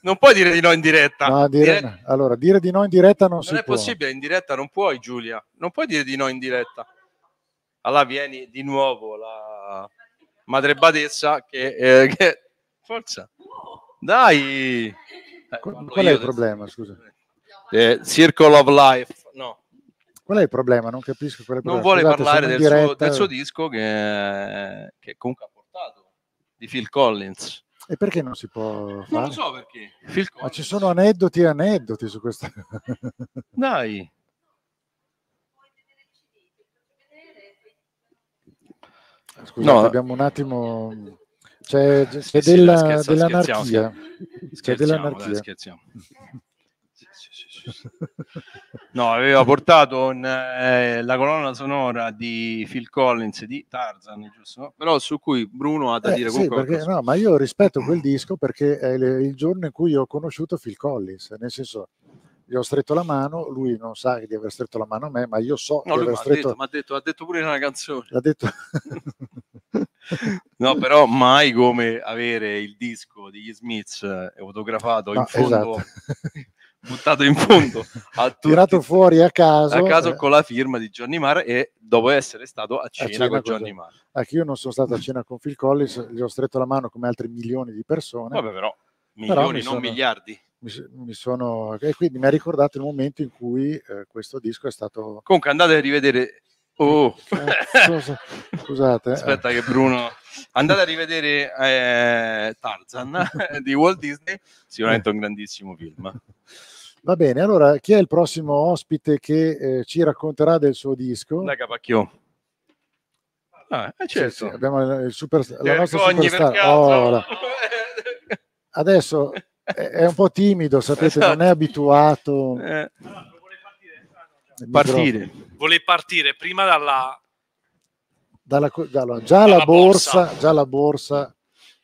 Non puoi dire di no in diretta. no, dire- Dire- allora, dire di no in diretta non, si Non è può. possibile, in diretta non puoi, Giulia. Non puoi dire di no in diretta. Allora vieni di nuovo la madre badessa che... eh, che- Forza. Dai. Eh, Qual, è il problema? Scusa. Eh, Circle of Life. No, Qual è il problema? Non capisco qual è il non problema. vuole Scusate, parlare del in suo, diretta. del suo disco che, che comunque ha portato di Phil Collins. E perché non si può Non fare? lo so perché. Phil Ma ci sono aneddoti e aneddoti su questo. Dai. Scusate, No. abbiamo un attimo. C'è, c'è Sì, della- scherza- dell'anarchia. scherziamo, C'è Scherziamo, dell'anarchia. dai, scherziamo. Sì, sì, sì, sì, sì. No, aveva portato in, eh, la colonna sonora di Phil Collins di Tarzan, giusto? Però su cui Bruno ha da Eh, dire sì, perché, qualcosa. no, ma io rispetto quel disco perché è il, giorno in cui ho conosciuto Phil Collins, nel senso gli ho stretto la mano, lui non sa di aver stretto la mano a me, ma io so No, di lui aver mi ha stretto... detto, m'ha detto- ha detto pure in una canzone. L'ha detto... No, però mai come avere il disco degli Smiths fotografato No, in fondo, esatto. buttato in fondo tutti, Tirato fuori a caso. a caso eh, con la firma di Johnny Marr e dopo essere stato a a cena, cena con Johnny John- Marr. Anche io non sono stato a cena con Phil Collins, gli ho stretto la mano come altri milioni di persone. Vabbè, però Però milioni, mi non sono- miliardi. Mi, mi sono... E quindi mi ha ricordato il momento in cui eh, questo disco è stato... Comunque andate a rivedere. Oh, Cazzo, Scusate. eh. aspetta che Bruno. Andate a rivedere eh, Tarzan di Walt Disney, sicuramente un grandissimo film. Va bene, allora chi è il prossimo ospite che eh, ci racconterà del suo disco? Da Capacchio. Ah, eh, Sì, certo. sì, abbiamo il super, la nostra superstar. Oh, la- Adesso è, è un po' timido, sapete, non è abituato. Eh, partire. Volevi partire prima dalla... Dalla dalla- già la Dalla borsa, borsa. già la borsa,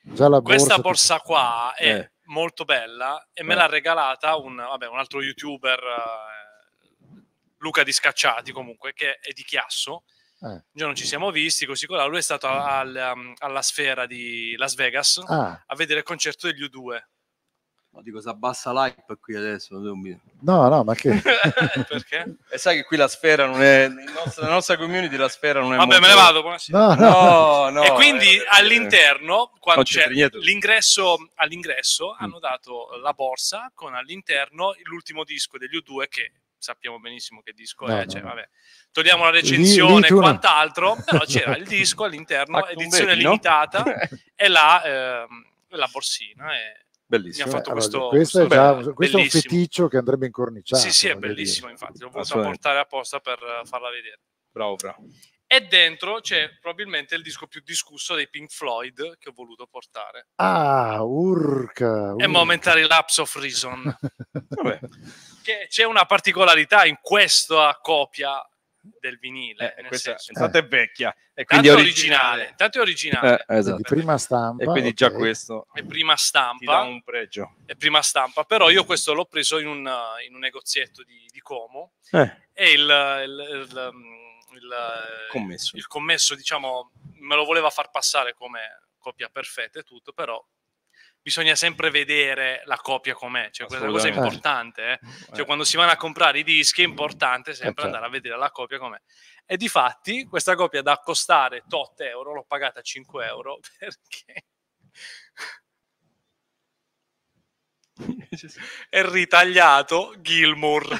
già la Questa borsa. borsa qua è Eh. Molto bella e me Eh. l'ha regalata un, vabbè, un altro youtuber, eh, Luca Di Scacciati comunque, che è di Chiasso. Eh. Un giorno ci siamo visti così con lui è stato al- um, alla sfera di Las Vegas Ah, a vedere il concerto degli U2 No, dico, si abbassa l'hype qui adesso. no, no, ma che... perché? E sai che qui la sfera non è. nostra- nella nostra community la sfera non è. Vabbè, molto- me ne vado. buonasera. No, no. No, no. e quindi eh, all'interno, quando c'è l'ingresso, all'ingresso Mm. hanno dato la borsa con all'interno l'ultimo disco degli U2 che sappiamo benissimo che disco No, è, no, cioè, no. vabbè. togliamo la recensione e quant'altro, però c'era il disco all'interno, edizione vedi, no? limitata e la, ehm, la borsina. E Bellissimo. mi ha fatto Allora, questo, questo, è questo già, questo è un bellissimo. feticcio che andrebbe incorniciato. Sì, sì, è voglio dire. bellissimo, infatti, l'ho voluto portare apposta per eh, farla vedere. Bravo, bravo. E dentro c'è probabilmente il disco più discusso dei Pink Floyd che ho voluto portare. Ah, urca. È urca. Momentary Lapse of Reason. Vabbè. che c'è una particolarità in questa copia del vinile. Eh, nel questa senso, intanto è vecchia. E tanto quindi è è originale. Tanto è originale. Eh, esatto. Prima stampa. E quindi già questo È prima ti dà stampa. un pregio. È prima stampa. Però io questo l'ho preso in un, uh, in un negozietto di, di Como. Eh, E il, il- il, um, il, eh, commesso. il commesso, diciamo, me lo voleva far passare come copia perfetta e tutto, però bisogna sempre vedere la copia com'è, cioè questa cosa è importante, eh. cioè Eh. quando si vanno a comprare i dischi è importante sempre certo. andare a vedere la copia com'è. E di fatti questa copia da costare tot euro, l'ho pagata 5 euro perché è ritagliato Gilmour.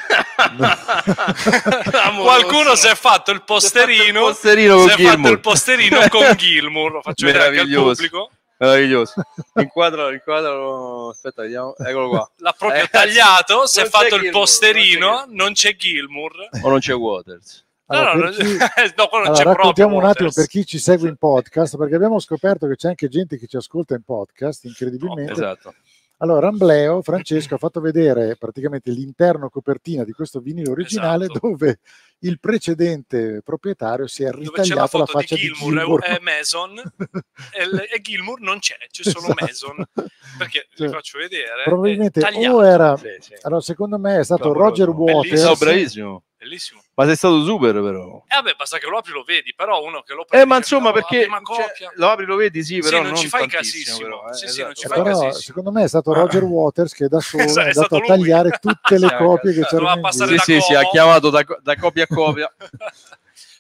Qualcuno si è fatto il posterino, posterino con si è fatto il posterino con Gilmour, lo faccio vedere anche al pubblico. Meraviglioso. Inquadralo, inquadralo. Aspetta, vediamo. Eccolo qua. L'ha proprio Eh, tagliato, si è non fatto c'è il Gilmour, posterino, non c'è Gilmour. O non c'è Waters. Allora, no, no, chi- no, non Allora, c'è raccontiamo un attimo per chi ci segue in podcast, perché abbiamo scoperto che c'è anche gente che ci ascolta in podcast, incredibilmente. Esatto. Allora, Ambleo, Francesco ha fatto vedere praticamente l'interno copertina di questo vinile originale Esatto. dove il precedente proprietario si è la ritagliato la, di faccia di Gilmour, Gilmour. e, e Mason e, il- e Gilmour non c'è, c'è solo Esatto. Mason perché Cioè, vi faccio vedere Probabilmente è o era, Sì, sì. allora secondo me è stato. Roger Waters. No, bravissimo. bellissimo Ma sei stato super, però. e vabbè basta che lo apri lo vedi però uno che lo Eh, prende ma insomma, "No, la perché cioè, lo apri, lo vedi, sì, Sì, però non ci fai casissimo. però, eh, Sì, sì, esatto. non ci Eh, fai però casissimo. secondo me è stato Roger Waters che da solo Esatto, è è andato stato a tagliare tutte le Sì, copie che c'erano. Sì, sì, sì, ha chiamato da, da copia a copia.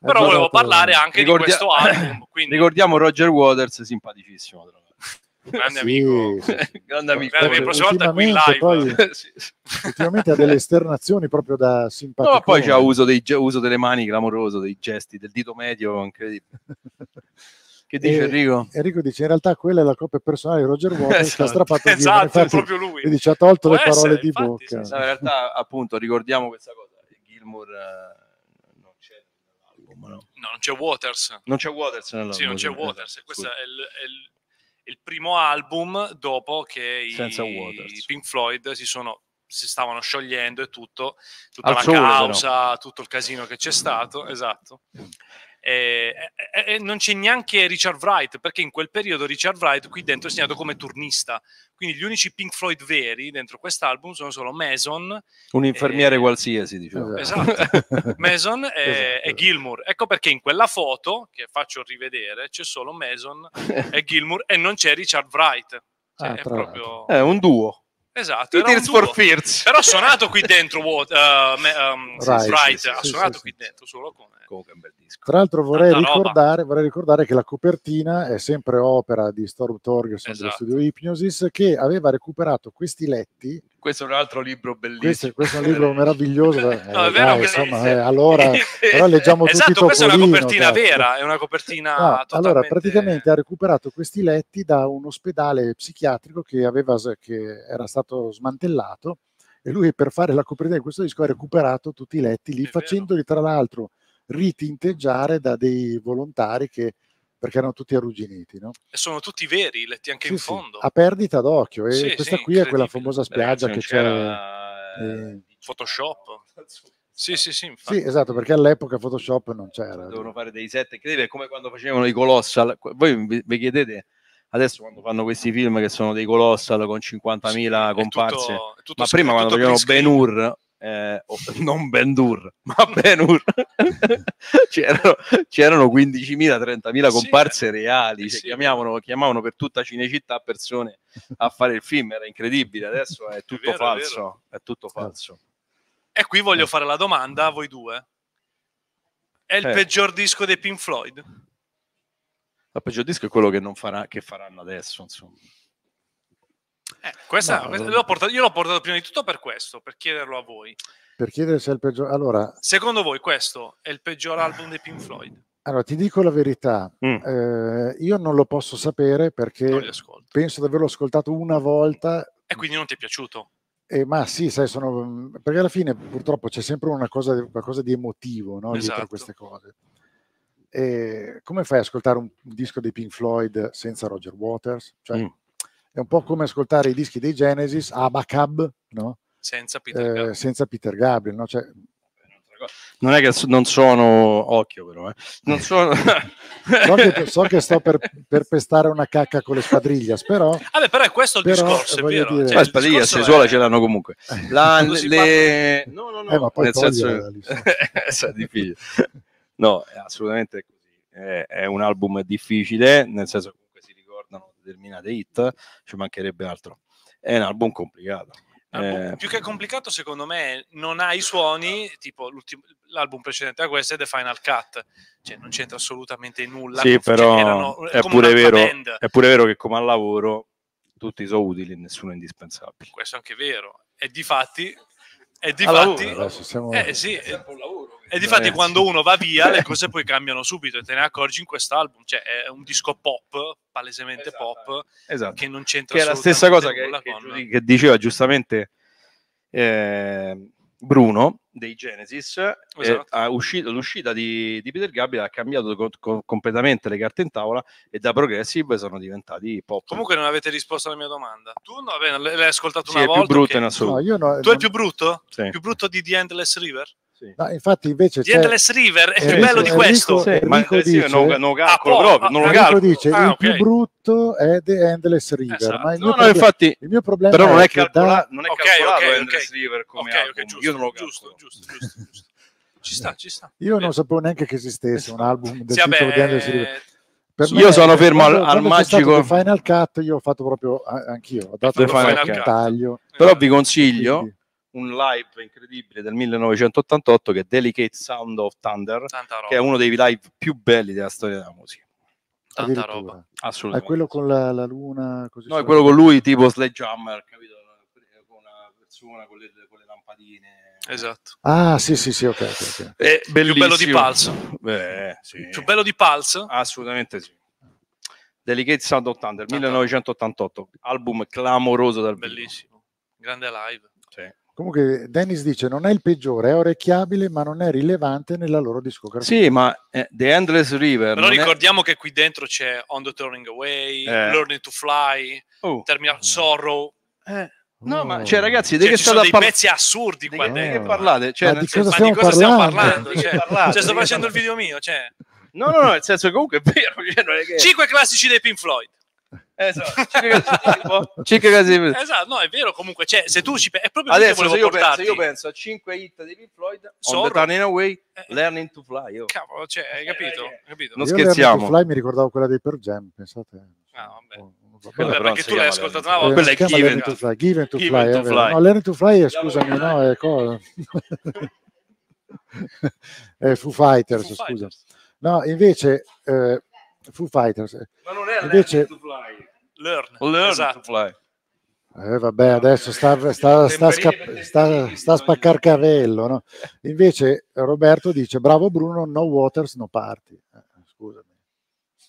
però È volevo andato- parlare anche Ricordia- di questo album quindi Ricordiamo Roger Waters, simpaticissimo. tra grande Sì, amico sì, sì. Grande amico. Grande amico. La prossima volta qui Ultimamente live. poi- Sì. ultimamente ha delle esternazioni proprio da simpatico. No, ma poi c'ha uso, dei, uso delle mani clamoroso, dei gesti, del dito medio incredibile. Che dice E- Enrico? Enrico dice in realtà quella è la copia personale di Roger Waters che ha Esatto. strappato esatto è Infatti, proprio lui quindi ci ha tolto Può le parole essere, di infatti, bocca. sì, in realtà, appunto, ricordiamo questa cosa. Gilmour eh, c'è no? no non c'è Waters Non c'è Waters nell'album. sì non c'è esatto, Waters scusa. questo è il, è il- il primo album dopo che i, i Pink Floyd si sono si stavano sciogliendo e tutto tutta Al la sole, causa tutto il casino che c'è stato esatto e, e- e non c'è neanche Richard Wright perché in quel periodo Richard Wright qui dentro è segnato come turnista quindi gli unici Pink Floyd veri dentro quest'album sono solo Mason Un infermiere Eh, qualsiasi, diciamo. Esatto, Mason e, Esatto. e Gilmour. Ecco perché in quella foto che faccio rivedere c'è solo Mason e Gilmour e non c'è Richard Wright. Cioè, Ah, è proprio È un duo. esatto. I era un duo. for Fears. Però ha suonato qui dentro uh, um, Wright, Wright, sì, ha sì, suonato sì, qui dentro solo come Comunque è un bel disco. Tra l'altro vorrei ricordare, vorrei ricordare che la copertina è sempre opera di Storm Torgerson dello Esatto. studio Hypnosis che aveva recuperato questi letti. Questo è un altro libro Questo, bellissimo. questo è un libro meraviglioso. eh, No, è vero dai, insomma, eh, allora, però leggiamo tutti Esatto, questa è una copertina cazzo. vera, è una copertina No, allora totalmente praticamente ha recuperato questi letti da un ospedale psichiatrico che, aveva, che era stato smantellato e lui per fare la copertina di questo disco ha recuperato tutti i letti lì È vero. facendoli tra l'altro ritinteggiare da dei volontari che perché erano tutti arrugginiti no? e sono tutti veri, letti anche Sì, in sì, fondo. a perdita d'occhio e Sì, questa sì, qui è quella famosa Ragazzi, spiaggia non che c'è c'era, eh, Photoshop. Sì, sì, sì, infatti. sì esatto perché all'epoca Photoshop non c'era Devono fare dei set incredibili, come quando facevano i Colossal. Voi vi, chiedete adesso quando fanno questi film che sono dei Colossal con 50.000 È comparse, tutto- è tutto ma prima quando facevano Ben Hur, eh, o- non Ben Hur, ma Ben Hur, c'erano, c'erano 15.000, 30.000 Sì, comparse reali, eh cioè, sì. chiamavano, chiamavano per tutta Cinecittà persone a fare il film, era incredibile, adesso è tutto vero, è falso, è, tutto falso. E qui voglio fare la domanda a voi due. È il Eh. peggior disco dei Pink Floyd? Il peggior disco è quello che, non farà, che faranno adesso, insomma. Eh, questa- No, questa- l'ho portato- io l'ho portato prima di tutto per questo, per chiederlo a voi. per chiedere se è il peggiore allora Secondo voi questo è il peggior album dei Pink Floyd? Allora, ti dico la verità, Mm. eh, io non lo posso sapere perché penso di averlo ascoltato una volta, E quindi non ti è piaciuto? e, ma sì, sai, sono, perché alla fine purtroppo c'è sempre una cosa, qualcosa di emotivo no, dietro Esatto. queste cose. E come fai ad ascoltare un, un disco dei Pink Floyd senza Roger Waters? Cioè, Mm. È un po' come ascoltare i dischi dei Genesis, Abacab, no? Senza Peter Eh, Gabriel. senza Peter Gabriel. No? Cioè, Non è che non sono occhio, però, eh. non sono so, che, so che sto per, per pestare una cacca con le squadriglias, però Vabbè, però è questo il Però, discorso, è vero. dire- Cioè, il Spadilla, discorso Sesuola è- ce l'hanno comunque. La, le... No, no, no, Eh, ma poi nel senso... È difficile. No, è assolutamente così. È, è un album difficile, nel senso che ricordano determinate hit, ci mancherebbe altro. È un album complicato. Album- Eh, più che complicato, secondo me, non ha i suoni, tipo l'ultimo- l'album precedente a questo è The Final Cut, cioè non c'entra assolutamente nulla. sì, cioè, però erano- è, pure vero, band. è pure vero che come al lavoro tutti sono utili, nessuno è indispensabile. Questo è anche vero. E di fatti, e di fatti lavoro, eh, sì, eh, E difatti Ragazzi. quando uno va via le cose poi cambiano subito e te ne accorgi in quest'album. Cioè è un disco pop, palesemente pop, Esatto. che non c'entra che è la stessa cosa che, che che diceva giustamente eh, Bruno dei Genesis. eh, Esatto. ha uscito- l'uscita di, di Peter Gabriel ha cambiato co- co- completamente le carte in tavola e da progressive sono diventati pop. Comunque non avete risposto alla mia domanda. Tu no, l- l'hai ascoltato Sì, una è più volta. brutto ok. in assoluto. No, io no- Tu è non- il più brutto? Sì. Più brutto di The Endless River? No, infatti invece The c'è Endless River è più Enrico- bello di questo. Enrico- Ma Enrico eh, sì, dice, non, non calcolo Ah, proprio, non lo Enrico calcolo. dice Ah, il ok. più brutto è The Endless River, Esatto. ma il No, mio, no, proble- infatti, il mio problema però non è, che calcola- da- non è Ok, calcolato ok, Endless ok. River come Ok, ok, album. giusto, Io non lo giusto, calcolo. giusto, giusto, giusto. Ci sta, ci sta. io non sapevo neanche che esistesse un album del Sì, vabbè, titolo di Endless River. Per Io sono fermo al- quando- al stato magico- Final Cut, io ho fatto proprio anch'io, ho dato Cut. taglio. Però vi consiglio un live incredibile del 1988 che è Delicate Sound of Thunder, che è uno dei live più belli della storia della musica. Tanta roba. È Assolutamente. quello con la, la luna così No, è quello con lui tipo Sledgehammer, capito? Con una persona con le, con le lampadine. Esatto. Ah, sì, sì, sì, ok, ok, ok. È Più bello di. Pulse. Beh, sì. Più bello di Pulse? Assolutamente sì. Delicate Sound of Thunder, Tanta 1988, album clamoroso dal. Bellissimo. Grande live. Comunque Dennis dice non è il peggiore, è orecchiabile ma non è rilevante nella loro discografia. Sì, ma eh, The Endless River Però non è- ricordiamo che qui dentro c'è On the Turning Away, Eh. Learning to Fly, Oh. Terminal Sorrow. Eh, No, Oh. ma cioè, ragazzi, Cioè, ci sono dei parlare? pezzi assurdi qua Di che dentro. parlate? Cioè, Ma di cosa senso- Ma di cosa stiamo parlando? parlando? Di che Cioè, cioè, sto facendo il video mio. Cioè. No, no, no, nel senso che comunque è vero. Cioè, non è che... Cinque classici dei Pink Floyd. Esatto, cinque casi- casi- Esatto, no, è vero comunque. Cioè, se tu ci pe- è proprio lì che Adesso se io, penso, io penso a 5 hit di Pink Floyd, the Turning Away, Eh. Learning to Fly. oh. Cavolo, cioè, hai capito? Eh, capito? Non Io scherziamo. Fly mi ricordavo quella dei Per Jam, pensate. Ah, vabbè. Oh, vabbè. Vabbè, perché tu l'hai Learning una volta. Eh, Quella è Learning to Given. Fly, Given to Given Fly, to. Fly. No, Learning to Fly, eh, scusami, no, è cosa? è Foo Fighters, Foo scusa. Fighters. No, invece eh, Foo Fighters. eh, Ma non è Invece- Learning to Fly. Learn. Learn esatto. to Fly. Eh, vabbè, adesso sta, sta, sta, sta, sta a spaccar cavello. No? Invece Roberto dice: Bravo Bruno, no waters, no party. Eh, scusami.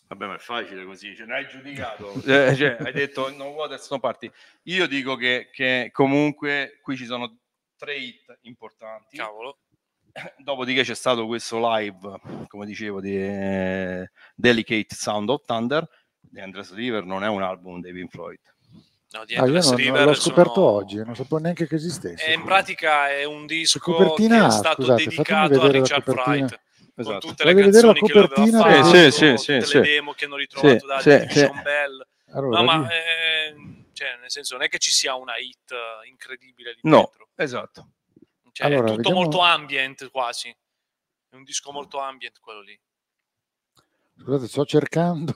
Vabbè, ma è facile così, ce n'hai giudicato. Eh, cioè, hai detto no waters, no party. Io dico che, che comunque qui ci sono tre hit importanti. Cavolo. Dopodiché c'è stato questo live, come dicevo, di eh, Delicate Sound of Thunder. The Endless River non è un album dei Pink Floyd. No, di Ah, io non, River l'ho scoperto sono- oggi, non sapevo neanche che esistesse. E in pratica è un disco copertina, che è stato scusate, dedicato a Richard copertina. Wright. Con Esatto. tutte le Voglio vedere la canzoni che lui aveva copertina fatto, Sì, sì, sì, tutte sì, le demo che hanno ritrovato Sì, da sì. Bell. Allora, No, ma di- eh, cioè, nel senso, non è che ci sia una hit eh, incredibile lì No, dentro. esatto. Cioè, Allora, è tutto vediamo- molto ambient quasi. È un disco molto ambient quello lì. Scusate, sto cercando,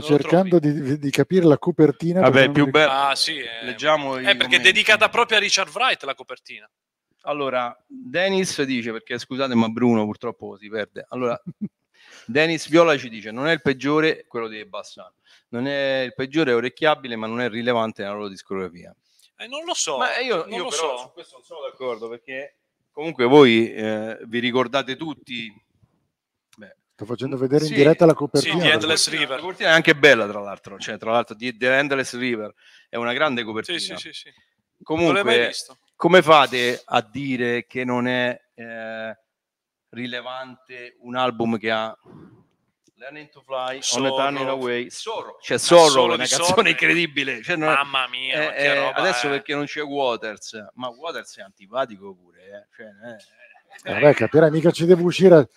sto Non cercando di, di capire la copertina. Vabbè, è più mi bello. Ah, sì. È, Leggiamo è perché è commenti. dedicata proprio a Richard Wright la copertina. Allora, Dennis dice, perché scusate, ma Bruno purtroppo si perde. Allora, Dennis Viola ci dice: non è il peggiore quello di Bassano, non è il peggiore, è orecchiabile, ma non è rilevante nella loro discografia. Eh, non lo so. Ma io, non io lo però so. su questo non sono d'accordo perché comunque voi eh, vi ricordate tutti. Sto facendo vedere in Sì, diretta la Sì, copertina. di perché- Endless la River. copertina è anche bella, tra l'altro. Cioè, tra l'altro, di The Endless River è una grande copertina. Sì, sì, sì, sì. Comunque, come fate a dire che non è eh, rilevante un album che ha Learning to Fly, On the Sorrow. Turning Away, Sorrow, c'è Ah, Sorrow, solo una canzone Sorrow. incredibile. Cioè, non- Mamma mia, eh, che eh, roba adesso è. perché non c'è Waters, ma Waters è antipatico pure. eh. Cioè, eh, Vabbè, capirai, mica ci deve uscire, a-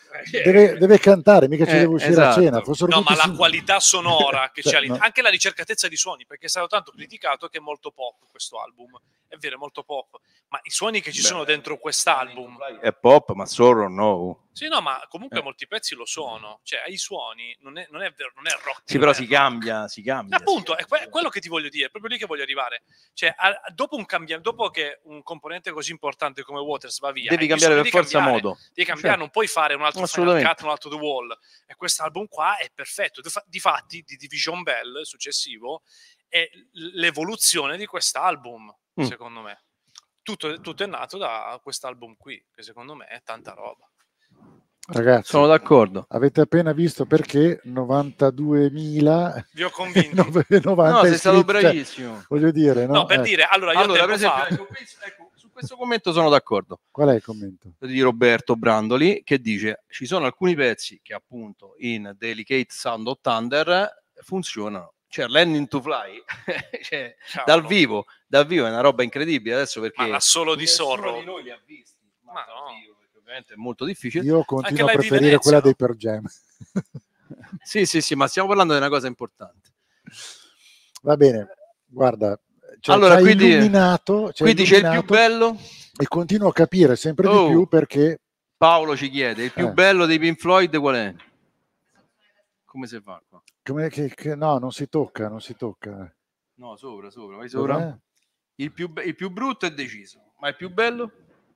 deve, deve cantare, mica ci Eh, deve uscire esatto. a cena. No, ma la qualità sonora che Cioè, c'è no. anche la ricercatezza di suoni, perché è stato tanto criticato che è molto pop questo album. È vero, è molto pop, ma i suoni che ci Beh, sono dentro quest'album. è pop, ma Sorrow no. Sì, no, ma comunque Eh. molti pezzi lo sono. Cioè, i suoni non è, non è vero, non è rock. Sì, però è si cambia, si cambia. Appunto, è que- quello che ti voglio dire, è proprio lì che voglio arrivare. Cioè, a- dopo, un cambia- dopo che un componente così importante come Waters va via, Devi cambiare per forza cambiare. modo. Devi cambiare, Certo. non puoi fare un altro Final. Cut, un altro The Wall. E quest'album qua è perfetto. Difa- Difatti, di Division Bell successivo è l'evoluzione di quest'album, Mm. secondo me. tutto, tutto è nato da quest'album qui, che secondo me è tanta roba. Ragazzi, Sono d'accordo. avete appena visto perché 92.000 Vi ho convinto. 90 No, sei stato cioè, bravissimo. voglio dire, no? No, per Eh, dire, allora io Allora, per esempio, fa- ecco, ecco, su questo commento sono d'accordo. Qual è il commento? Di Roberto Brandoli che dice: Ci sono alcuni pezzi che appunto in Delicate Sound of Thunder funzionano. Cioè, Landing to Fly cioè, dal vivo, dal vivo è una roba incredibile adesso perché ma l'assolo di Sorro. di noi li ha visti, ma Ma no. perché ovviamente è molto difficile. Io continuo a live di preferire quella dei Per Jam. Sì, sì, sì, ma stiamo parlando di una cosa importante. Va bene, guarda, cioè, Allora, quindi- illuminato, Quindi c'è il più bello. e continuo a capire sempre Oh. di più perché Paolo ci chiede: il più Eh. bello dei Pink Floyd qual è? Come si fa qua? come che, che- no, non si tocca, non si tocca. No, sopra, sopra, vai sopra. Dov'è? Il più, il più brutto è deciso, ma il più bello?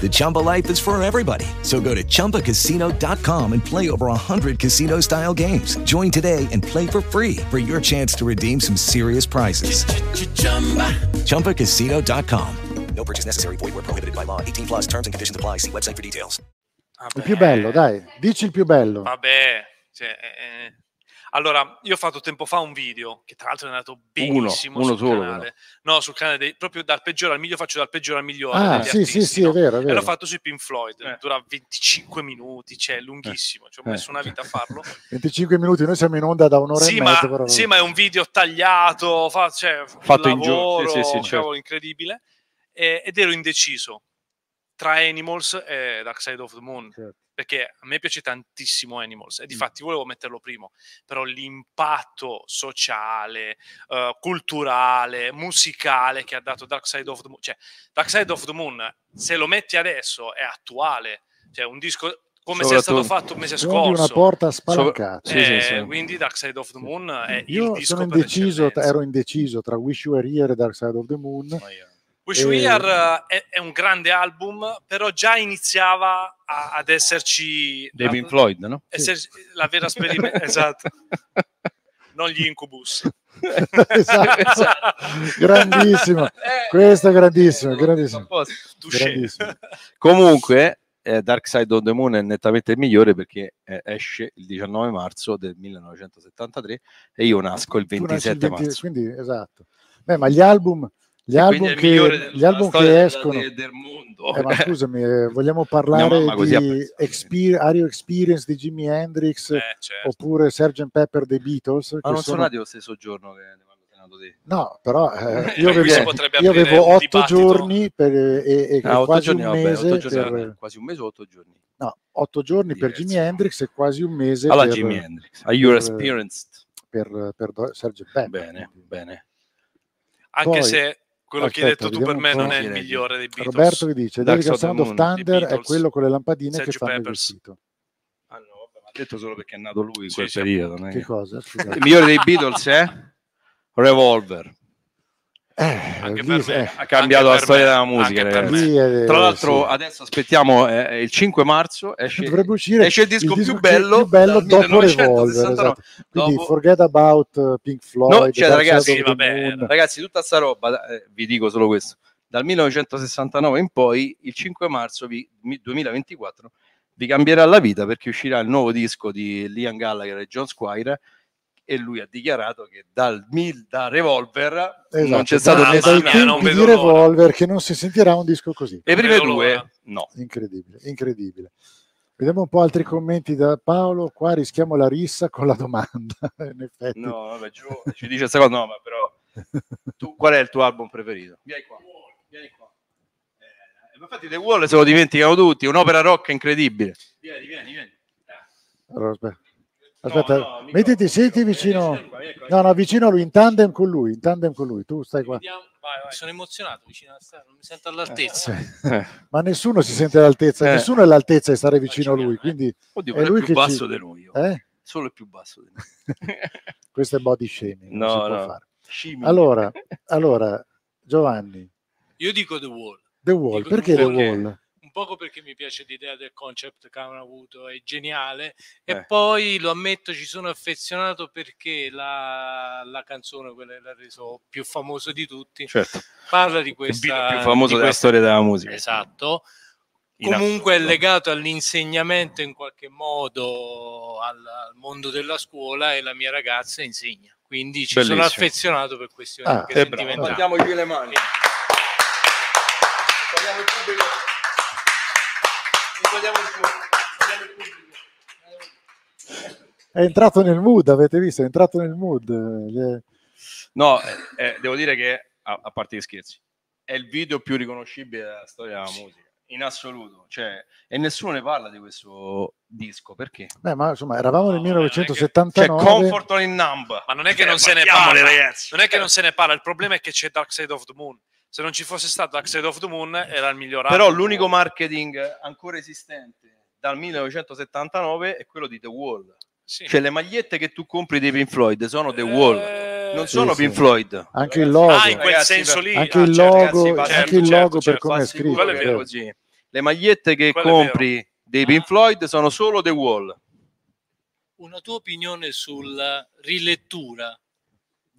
The Chumba life is for everybody. So go to ChumbaCasino.com and play over 100 casino-style games. Join today and play for free for your chance to redeem some serious prizes. ChumbaCasino.com. No purchase necessary. Void where prohibited by law. 18 plus terms and conditions apply. See website for details. Il più bello, dai, dici il più bello. Vabbè, cioè, eh, allora io ho fatto tempo fa un video che tra l'altro è andato benissimo uno sul solo, canale. No, sul canale dei- proprio dal peggiore al migliore faccio dal peggiore al migliore. Ah, sì, sì, artisti, sì, no? è vero, è E vero. l'ho fatto sui Pink Floyd, dura 25 minuti, cioè è lunghissimo, ci ho Eh. messo una vita a farlo. 25 minuti, noi siamo in onda da un'ora Sì e ma, mezza. Però... sì, ma è un video tagliato, fa, cioè, Fatto un in lavoro, sì, sì, sì, certo. incredibile. E- ed ero indeciso tra Animals e Dark Side of the Moon. Certo. Perché a me piace tantissimo Animals e difatti volevo metterlo primo, però l'impatto sociale, eh, culturale, musicale che ha dato Dark Side of the Moon, cioè Dark Side of the Moon, se lo metti adesso è attuale, cioè un disco come se è stato fatto un mese scorso. una porta spalancata. Sì, sì, Eh, sì. Quindi Dark Side of the Moon è il Io disco sono indeciso, ero indeciso tra Wish You Were Here e Dark Side of the Moon. Wish Eh, We Are eh, è, è un grande album, però già iniziava a- ad esserci Dei Pink Floyd, no? esserci la vera sperimentazione, esatto, non gli incubus. Esatto. grandissimo, questo è grandissimo, grandissimo. Touché. grandissimo. Comunque, eh, Dark Side of the Moon è nettamente il migliore perché eh, esce il 19 marzo del 1973 e io nasco il Tu nasci il 27 20 marzo. Quindi, esatto. Beh, ma gli album, gli album, che, gli album che escono... de- del mondo. Eh, ma scusami, eh, vogliamo parlare così di. Exper- Ario Experience di Jimi Hendrix Eh, certo. oppure Sgt. Pepper dei Beatles? Ma che non sono nati lo stesso giorno che. No, però eh, Eh, io avevo, io avevo otto giorni per, e, e Ah, quasi giorni, un vabbè, mese giorni, per, vabbè, quasi un mese o otto giorni. no, otto giorni per Jimi Hendrix e quasi un mese Allora, per, Jimi Hendrix. Are you per- experienced? per, per Do- Sgt. Pepper. Bene, bene. Anche Poi- se quello che hai Aspetta, detto tu per me non è il migliore dei Beatles. Roberto che dice of Sound of Thunder è quello con le lampadine che Sgt. fanno il Peppers. vestito. Ah no, vabbè, ma ha detto solo perché è nato lui in Sì, quel sì, periodo. non è Che che- cosa? Scusate. Il migliore dei Beatles è Revolver. Eh, Anche lì- per me. eh, Ha cambiato Anche la storia me, della musica. è- Tra l'altro, sì. adesso aspettiamo eh, il 5 marzo. Esce, dovrebbe uscire esce il disco, disco più bello, più bello dopo 1969. Revolver esatto. quindi Dopo- Forget About uh, Pink Floyd No, cioè, ragazzi, the vabbè. Ragazzi, tutta sta roba, eh, vi dico solo questo, dal 1969 in poi, il 5 marzo vi- mi- 2024, vi cambierà la vita perché uscirà il nuovo disco di Liam Gallagher e John Squire e lui ha dichiarato che dal mil, da Revolver non Esatto, c'è stato dai- nessun... mia, non tempi di l'ora. Revolver che non si sentirà un disco così Le prime vedo due, l'ora. no. incredibile incredibile vediamo un po' altri commenti da Paolo qua rischiamo la rissa con la domanda in effetti No, vabbè, giù, ci dice questa cosa, no, ma però Tu, qual è il tuo album preferito? Vieni qua. Vieni qua. Eh, infatti The Wall se lo dimenticano tutti, un'opera rock incredibile. Vieni, vieni, vieni. Allora, aspetta, aspetta mettiti, senti vicino, no, no, vicino a lui, in tandem con lui, in tandem con lui, tu stai qua. Sono emozionato vicino alla strada, non mi sento all'altezza. Ma nessuno si sente all'altezza, Eh. nessuno è all'altezza di stare vicino a lui, quindi Oddio, è lui è più che basso ci... di noi. Eh? Solo il più basso di noi. Questo è body shaming, non No, no. Allora, allora, Giovanni, Io dico The Wall. The Wall, Dico perché The Perché? Wall? Un poco perché mi piace l'idea del concept che hanno avuto, è geniale. E Eh. poi lo ammetto, ci sono affezionato perché la, la canzone, quella che l'ha reso più famoso di tutti, Certo. parla di Il questa. video più famoso di della questa- storia della musica. Esatto. In Comunque è assoluto. legato all'insegnamento in qualche modo al, al mondo della scuola e la mia ragazza insegna. Quindi ci sono Bellissimo. affezionato per questioni Ah, anche è sentimentali. Le mani. Il pubblico. È entrato nel mood, avete visto? È entrato nel mood. eh, No, eh, eh, devo dire che, a, a parte gli scherzi, è il video più riconoscibile della storia della musica, in assoluto. Cioè, e nessuno ne parla di questo disco, perché? Beh, ma insomma, eravamo nel C'è 1979. Comfort on in Numb. Ma non è che Eh, non se ne parla, ragazzi. non è che non se ne parla, il problema è che c'è Dark Side of the Moon. Se non ci fosse stato Side of the Moon era il miglior Però album. l'unico marketing ancora esistente dal 1979 è quello di The Wall. Sì. Cioè le magliette che tu compri dei Pink Floyd sono The Wall, Eh, non Sì, sono sì. Pink Floyd. Anche il logo. Ah, in quel Ragazzi, senso lì. Anche Ah, il certo, logo, ragazzi, anche certo, il certo, logo per certo. come è scritto. è vero. così. Le magliette che Quello compri dei Pink Floyd sono solo The Wall. Una tua opinione sulla rilettura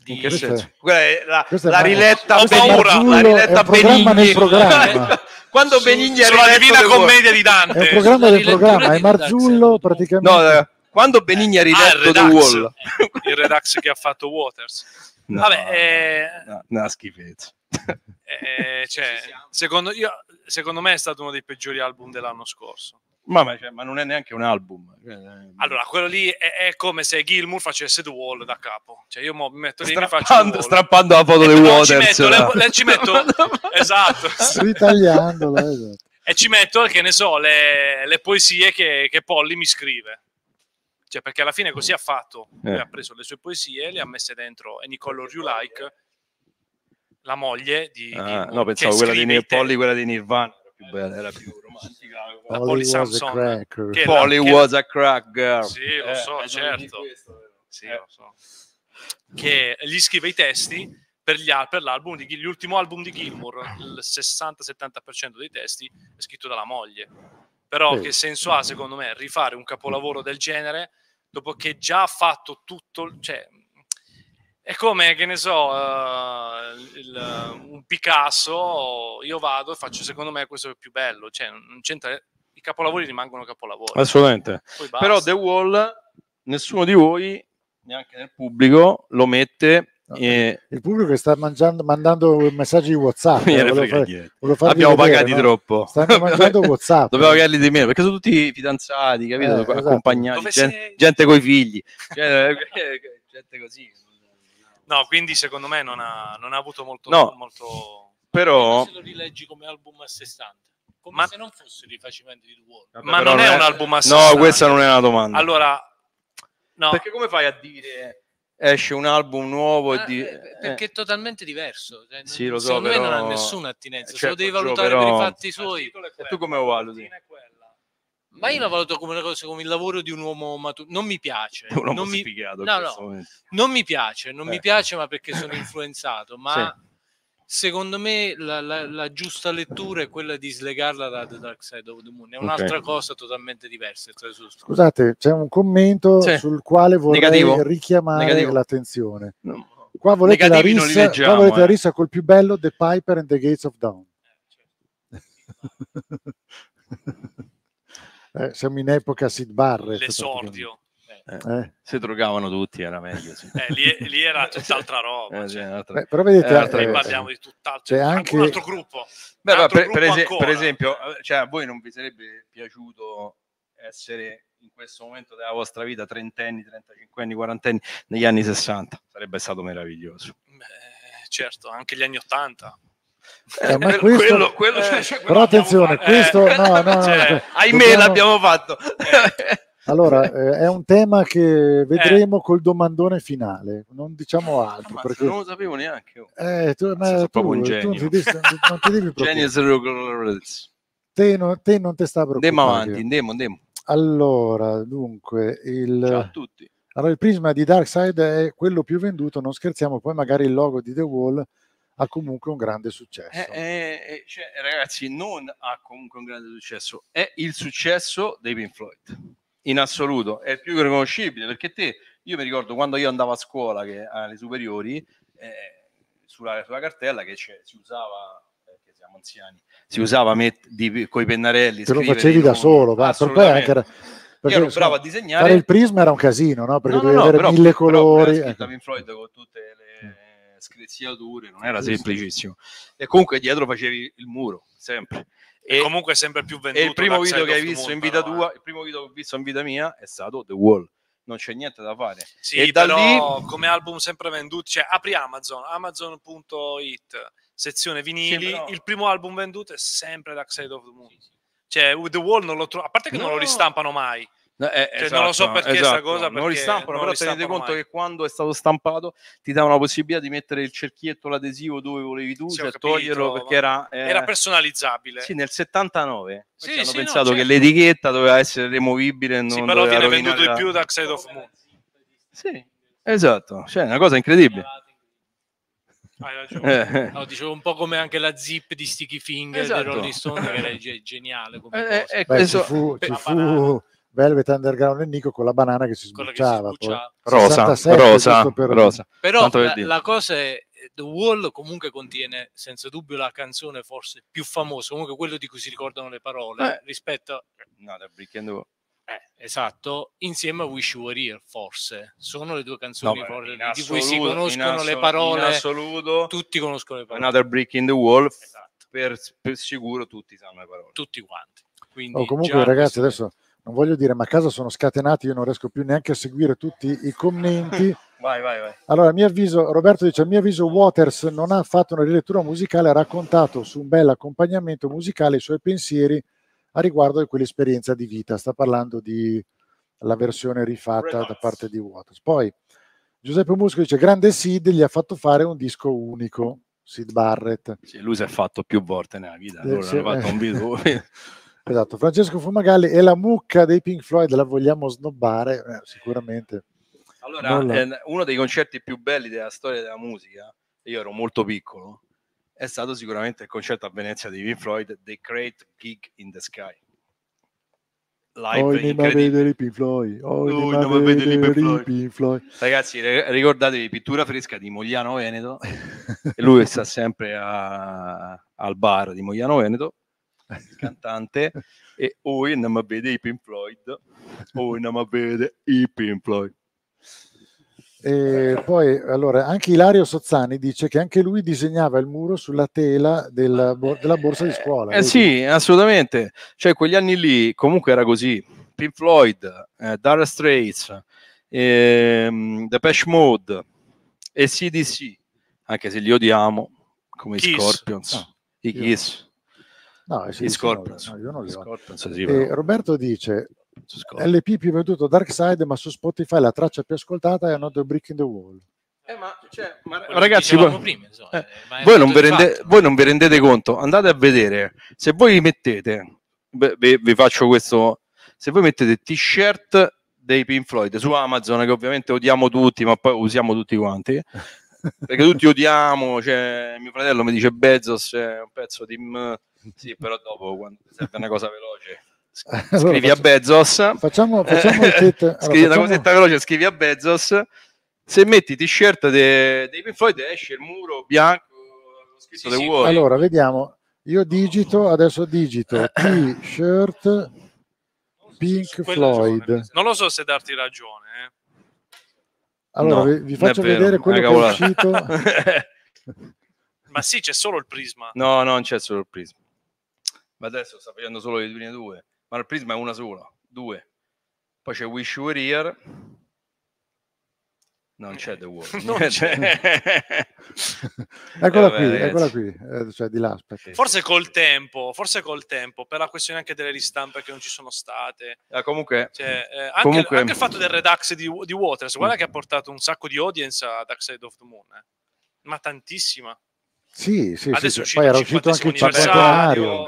di che senso? è- è la, è la riletta Ho è paura, Marzullo, la è riletta Benigni. nel programma. Quando Su- Benigni ha Sulla riletto Divina The. Commedia di È Dante. un programma del programma, è Marzullo Side. praticamente. No, eh, quando Benigni ha Ah, il riletto The Redux. Wall. il Redux che ha fatto Waters. No, Vabbè, eh, no, una schifezza. eh, cioè, secondo, io, secondo me è stato uno dei peggiori album dell'anno scorso. Ma, ma- cioè, ma non è neanche un album. Cioè, eh, Allora, quello lì è, è come se Gilmour facesse The Wall da capo. Cioè, io mi metto lì e mi faccio The strappando, Wall. strappando la foto E di però ci Waters. metto, le- là. le- ci metto- esatto. Ritagliandola, esatto. e ci metto, che ne so, le, le poesie che, che Polly mi scrive. Cioè, perché alla fine così ha fatto. Eh. ha preso le sue poesie, le ha messe dentro Any Color You Like, la moglie di Ah, Gilmour, no, pensavo quella di, Polly, quella di Nirvana. Era più bella, era più romantica. la Polly Polly was a Samson, Polly was a crack girl. Sì, lo Eh, so, eh, certo. questo. Sì, Eh. lo so. Che gli scrive i testi per, gli al- per l'album di Gil- l'ultimo album di Gilmour, il 60-70% dei testi è scritto dalla moglie. Però Sì. che senso ha, secondo me, rifare un capolavoro del genere dopo che già ha fatto tutto, il- cioè è come, che ne so, eh, il- un Picasso, io vado e faccio, secondo me, questo è più bello, cioè non c'entra, i capolavori rimangono capolavori. Assolutamente. Però The Wall, nessuno di voi, neanche nel pubblico, lo mette. eh, Il pubblico che sta mangiando, mandando messaggi di WhatsApp. eh, volevo fare- Abbiamo vedere, pagati no? troppo. Stanno mangiando WhatsApp. Dobbiamo pagarli di meno perché sono tutti fidanzati, capito? Eh, esatto. Accompagnati, Dove gen- sei? gente coi figli, Cioè, gente così. No, quindi secondo me non ha, non ha avuto molto... No. molto... Però, se lo rileggi come album a sé stante, come Ma- se non fosse il rifacimento di The Wall. Ma però non è un album a sé No, stante. questa non è una domanda. Allora, no, Perché come fai a dire esce un album nuovo e Ah, di... eh, perché è totalmente diverso. Cioè, Sì, lo so, secondo me non però- ha nessuna attinenza. se Certo, lo devi Gio, valutare però- per i fatti suoi. E tu come lo valuti? Ma io la valuto come una cosa, come il lavoro di un uomo maturo. Non mi piace. Un uomo non mi... sfigato no, no, non mi piace, non Eh. mi piace, ma perché sono influenzato. Ma secondo me la, la- la giusta lettura è quella di slegarla da The Dark Side of the Moon. È un'altra cosa totalmente diversa. Scusate, c'è un commento Sì. sul quale vorrei Negativo? richiamare Negativo. l'attenzione. Qua volete, la Negativi li rissa, leggiamo, qua volete la eh. rissa col più bello, The Piper and the Gates of Dawn. Eh, siamo in epoca Sid Barrett. l'esordio. praticamente. Eh. Se drogavano tutti era meglio. Sì. Eh, lì, lì era tutt'altra roba. Eh, cioè. un'altra- Beh, però vedete, eh, Qui cosa. parliamo di tutt'altro. c'è anche un altro gruppo. Beh, Un altro per, per gruppo per ancora. esempio, eh, cioè, a voi non vi sarebbe piaciuto essere in questo momento della vostra vita trentenni, 35 anni, 40 anni negli anni 60? Sarebbe stato meraviglioso. certo, anche gli anni 80. Eh, ma quello- questo- quello- quello- cioè, cioè, quello Però attenzione, fatto. questo no, no, no, Cioè, cioè, ahimè dobbiamo- l'abbiamo fatto. Allora, eh, è un tema che vedremo col domandone finale, non diciamo altro. Ma perché, non lo sapevo neanche. oh. eh, tu, ma tu- proprio un tu genio. non ti devi- non ti devi preoccupare. Te, non- te non ti sta preoccupare. Andiamo avanti, andiamo, andiamo. Allora, dunque, il, Ciao a tutti. allora, il prisma di Darkseid è quello più venduto, non scherziamo, poi magari il logo di The Wall ha comunque un grande successo. Eh, eh, eh, cioè, ragazzi, non ha comunque un grande successo, è il successo dei Pink Floyd in assoluto, è il più riconoscibile perché te, io mi ricordo quando io andavo a scuola, che alle superiori, eh, sulla, sulla cartella che c'è- si usava, perché siamo anziani, si usava met- di, coi pennarelli. Te lo facevi da solo, va, per poi anche era- perché, ero insomma, bravo a disegnare. Fare il prisma era un casino, no? Perché No, dovevi no, avere però- mille però colori. scritto ecco. Pink Floyd con tutte le scriziature, non era semplicissimo. E comunque dietro facevi il muro, sempre. E comunque è sempre più venduto. E il primo video che hai visto Moon, in vita tua, il primo video che ho visto in vita mia è stato The Wall. Non c'è niente da fare. Sì, e da però lì come album sempre venduti, cioè apri Amazon, amazon.it, sezione vinili, Sì, però- il primo album venduto è sempre Dark Side of the Moon. Cioè, The Wall non lo trovo, a parte che non lo No. ristampano mai. No, eh, Cioè, non lo so esatto, perché esatto. cosa, non lo perché ristampano, non però lo tenete conto mai. che quando è stato stampato ti davano la possibilità di mettere il cerchietto, l'adesivo dove volevi tu, Sì, cioè capito, toglierlo perché era... eh, Era personalizzabile. Sì, nel 79 Sì, hanno sì, no, pensato che certo. l'etichetta doveva essere removibile non Sì, però viene venduto di più Dark Side of Moon. Sì, esatto, cioè è una cosa incredibile. Hai ragione. Eh. No, dicevo un po' come anche la zip di Sticky Finger Esatto. dei Rolling Stone, che era ge- geniale come Eh, cosa. eh, Beh, questo- ci fu, ci fu. Velvet Underground e Nico con la banana che si Quella che si sbucciava. sbucciava. Rosa, 67, rosa, per- rosa. Però la, la cosa è The Wall comunque contiene senza dubbio la canzone forse più famosa, comunque quello di cui si ricordano le parole Eh. rispetto a No, da Brick and Roll. eh, esatto, insieme a Wish You Were Here, forse. Sono le due canzoni No, beh, forse in di cui si assoluto- conoscono le assoluto- parole. in assoluto tutti conoscono le parole. Another Brick in the Wall, per, per sicuro tutti sanno le parole. Tutti quanti. Quindi Oh, comunque, ragazzi, adesso non voglio dire, ma a casa sono scatenati, io non riesco più neanche a seguire tutti i commenti. Vai, vai, vai. Allora, a mio avviso, Roberto dice: A mio avviso, Waters non ha fatto una rilettura musicale, ha raccontato su un bel accompagnamento musicale i suoi pensieri a riguardo di quell'esperienza di vita. Sta parlando di la versione rifatta da parte di Waters. Poi Giuseppe Musco dice: Grande Sid gli ha fatto fare un disco unico. Sid Barrett. Sì, lui si è fatto più volte nella vita, Eh, allora sì, ha fatto eh. un video. Esatto, Francesco Fumagalli e la mucca dei Pink Floyd la vogliamo snobbare? Eh, sicuramente. Allora, la- eh, uno dei concerti più belli della storia della musica, io ero molto piccolo, è stato sicuramente il concerto a Venezia di Pink Floyd, The Great Gig in the Sky. Live Oh, incredibile. Pink Floyd. Oh, andiamo andiamo a a vedere i vedere Pink. Pink Floyd. Ragazzi, ricordatevi pittura fresca di Mogliano Veneto. e lui sta sempre a- al bar di Mogliano Veneto, il cantante. E oi andiamo a vedere i Pink Floyd. Oi andiamo a vedere i Pink Floyd. E poi, allora, anche Ilario Sozzani dice che anche lui disegnava il muro sulla tela della, della borsa di scuola. Eh sì, assolutamente. Cioè, quegli anni lì comunque era così. Pink Floyd, eh, Dire Straits, ehm, Depeche Mode e CDC, anche se li odiamo, come i Kiss. Scorpions, No, i Kiss, No, eh sì, i sì, Scorpions. no, io non li I odio. Scorpions, sì, E. Roberto dice LP più venduto Dark Side, ma su Spotify la traccia più ascoltata è Another Brick in the Wall. ma, Quello che ragazzi, voi- prima, insomma, eh, eh, ma voi, non rende- voi non vi rendete conto, andate a vedere, se voi mettete, beh, vi, vi faccio questo, se voi mettete t-shirt dei Pink Floyd su Amazon, che ovviamente odiamo tutti, ma poi usiamo tutti quanti, perché tutti odiamo, cioè, mio fratello mi dice Bezos è un pezzo di... m- Sì, però dopo, quando serve una cosa veloce, Allora, scrivi a faccia- Bezos. Facciamo, facciamo il kit- allora, scrivi una facciamo- cosetta veloce, scrivi a Bezos. Se metti t-shirt de- dei Pink Floyd esce il muro bianco The Wall. Allora, vediamo. Io digito, adesso digito T-shirt Pink Floyd. Non lo so se darti ragione. eh. Allora, No, vi, faccio vero, vedere quello che è uscito. Ma sì, c'è solo il prisma. No, no, non c'è solo il prisma. Ma adesso sta facendo solo le prime due. Ma il prisma è una sola, due. Poi c'è Wish You Were Here. Non c'è The Wall. Non c'è. eccola Eh, qui, vabbè, eccola ragazzi. qui, eh, cioè di là, aspetta. Forse col tempo, forse col tempo, per la questione anche delle ristampe che non ci sono state. Ah, comunque, Cioè, eh, anche, comunque- anche il fatto del Redux di, di Waters, guarda che ha portato un sacco di audience a Dark Side of the Moon, eh. ma tantissima. Sì, sì, Adesso sì, è sì. uscito poi era uscito anche il 50 cinquantenario.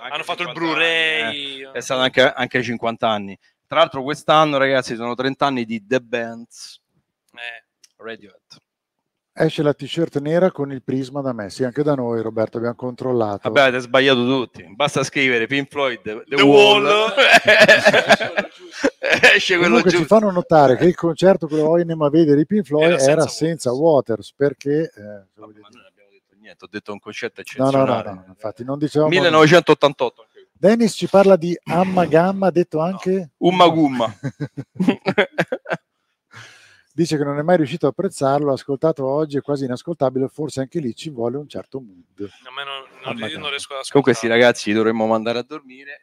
hanno fatto il 50 anni, Blu-ray. eh. È stato anche, anche ai 50 anni. Tra l'altro, quest'anno, ragazzi, sono 30 anni di The Bands Eh, Radiohead. Esce la t-shirt nera con il prisma da me, sì, anche da noi Roberto, abbiamo controllato. Vabbè, avete sbagliato tutti. Basta scrivere Pink Floyd, The, The Wall. Wall. Esce quello Comunque ci giusto. fanno notare che il concerto che vogliono a vedere i Pink Floyd Era era, senza senza Waters, perché... eh, Ma non abbiamo detto niente, ho detto un concetto no, no, no, eccezionale. no, infatti non dicevamo... 1988. Dennis ci parla di Amma Gamma, ha detto anche... Umma Gumma. Dice che non è mai riuscito a apprezzarlo, ascoltato oggi, è quasi inascoltabile, forse anche lì ci vuole un certo mood. a me non, non- io non riesco ad ascoltare. Comunque, sì, ragazzi, dovremmo mandare a dormire.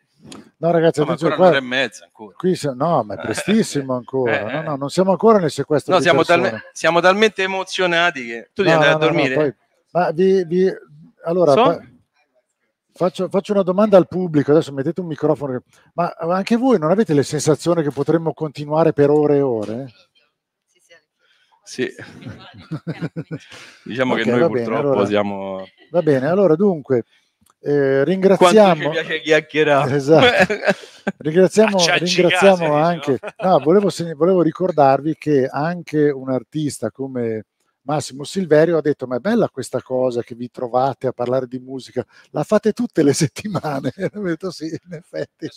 No ragazzi, No, ancora qua- un'ora e mezza ancora. qui no, ma è prestissimo ancora, Eh, no, eh. no, non siamo ancora nel sequestro No, di siamo, talme- siamo talmente emozionati che tu devi No, andare no, a no, no, dormire. poi- ma vi, vi- allora, So? pa- faccio, faccio una domanda al pubblico, adesso mettete un microfono, ma anche voi non avete le sensazioni che potremmo continuare per ore e ore? Sì. diciamo Ok, che noi bene, purtroppo allora- siamo... Va bene, allora dunque, eh, Quanto ringraziamo... ci piace chiacchierare. Esatto. Ringraziamo, ringraziamo case, anche, no, volevo, volevo ricordarvi che anche un artista come Massimo Silverio ha detto: Ma è bella questa cosa che vi trovate a parlare di musica, la fate tutte le settimane. Ho detto sì, in effetti,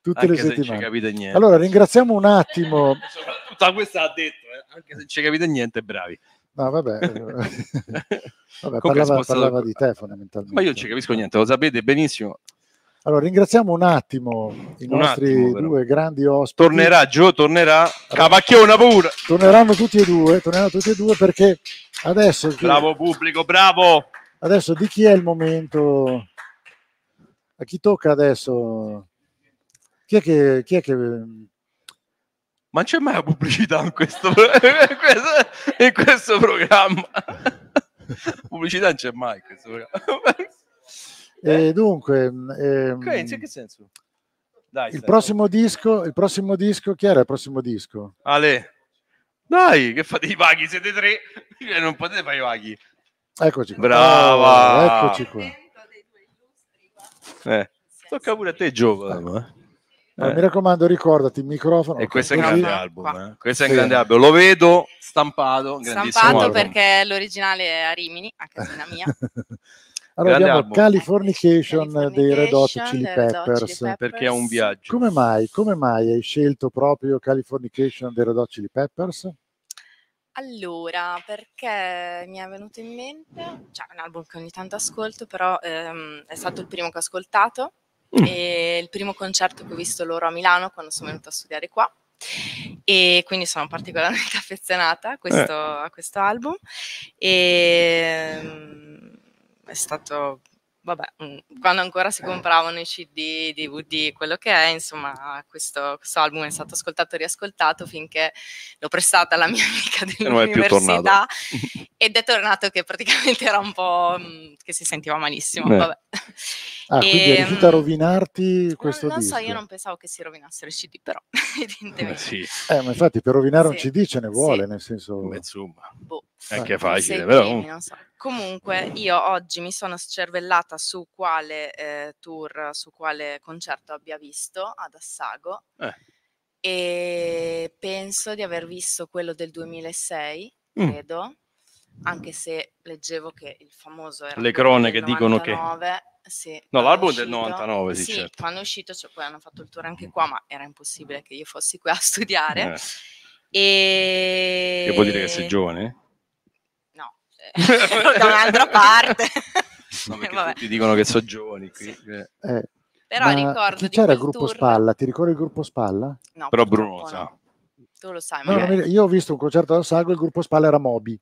tutte Anche le se non ci settimane. capite niente. Allora, ringraziamo un attimo. Tutta questa ha detto, eh, anche se non ci capite niente, bravi. No, vabbè, vabbè parlava, parlava di te fondamentalmente. Ma io non ci capisco niente, lo sapete benissimo. Allora, ringraziamo un attimo i Un nostri attimo, due grandi ospiti. Tornerà Gio, tornerà Capacchiona pure. torneranno tutti e due, torneranno tutti e due perché adesso, Bravo pubblico, bravo. adesso di chi è il momento? A chi tocca adesso? Chi è che, chi è che Ma non c'è mai la pubblicità in questo- in questo programma. pubblicità non c'è mai in questo programma. E dunque ehm, Ok, in che senso? Dai, il prossimo disco, il prossimo disco, chi era il prossimo disco? Ale. Dai, che fate i vaghi? Siete tre? Cioè, Non potete fare i vaghi. Eccoci qua. Brava. Oh, eccoci qua. Eh, tocca pure a te, Gio. però, eh. Eh. Mi raccomando, ricordati il microfono. E questo è un grande album. eh. Questo è un Sì. grande album. Lo vedo stampato. Stampato album. perché l'originale è a Rimini, a casina mia. Allora Grande abbiamo album. Californication dei Red Hot Californication Chili dei Red Hot Peppers. Chili Perché è un viaggio. Come mai, come mai hai scelto proprio Californication dei Red Hot Chili Peppers? Allora, perché mi è venuto in mente, cioè è un album che ogni tanto ascolto, però ehm, è stato il primo che ho ascoltato Mm. e il primo concerto che ho visto loro a Milano quando sono venuta a studiare qua e quindi sono particolarmente affezionata a questo, Eh. a questo album e ehm, è stato, vabbè, mm, quando ancora si compravano i CD, DVD, quello che è, insomma, questo, questo album è stato ascoltato e riascoltato finché l'ho prestata alla mia amica dell'università. ed è tornato che praticamente era un po' mm, che si sentiva malissimo. Eh. Vabbè. Ah, quindi è Ehm, riuscito a rovinarti questo non, non so, disco? io non pensavo che si rovinassero i CD, però Eh, evidentemente. sì, Eh, ma infatti per rovinare un Sì, CD ce ne vuole, sì. nel senso... beh, insomma, Boh, è anche forse facile, però. non so. Comunque, io oggi mi sono scervellata su quale eh, tour, su quale concerto abbia visto ad Assago Eh. e penso di aver visto quello del 2006, Mm. credo, anche se leggevo che il famoso era Le cronache dicono che- 99, sì, No, l'album è è del uscito. 99, sì, Sì, certo. quando è uscito, cioè, poi hanno fatto il tour anche qua, ma era impossibile che io fossi qui a studiare. Eh, E... che vuol dire che sei giovane? No, cioè, da un'altra parte. No, tutti dicono che sono giovani. qui, eh. Eh, Però ma ricordo c'era il gruppo tour- Spalla? Ti ricordi il gruppo Spalla? No, Però Bruno lo no. sa. Tu lo sai, No, io ho visto un concerto al Sago, il gruppo Spalla era Moby.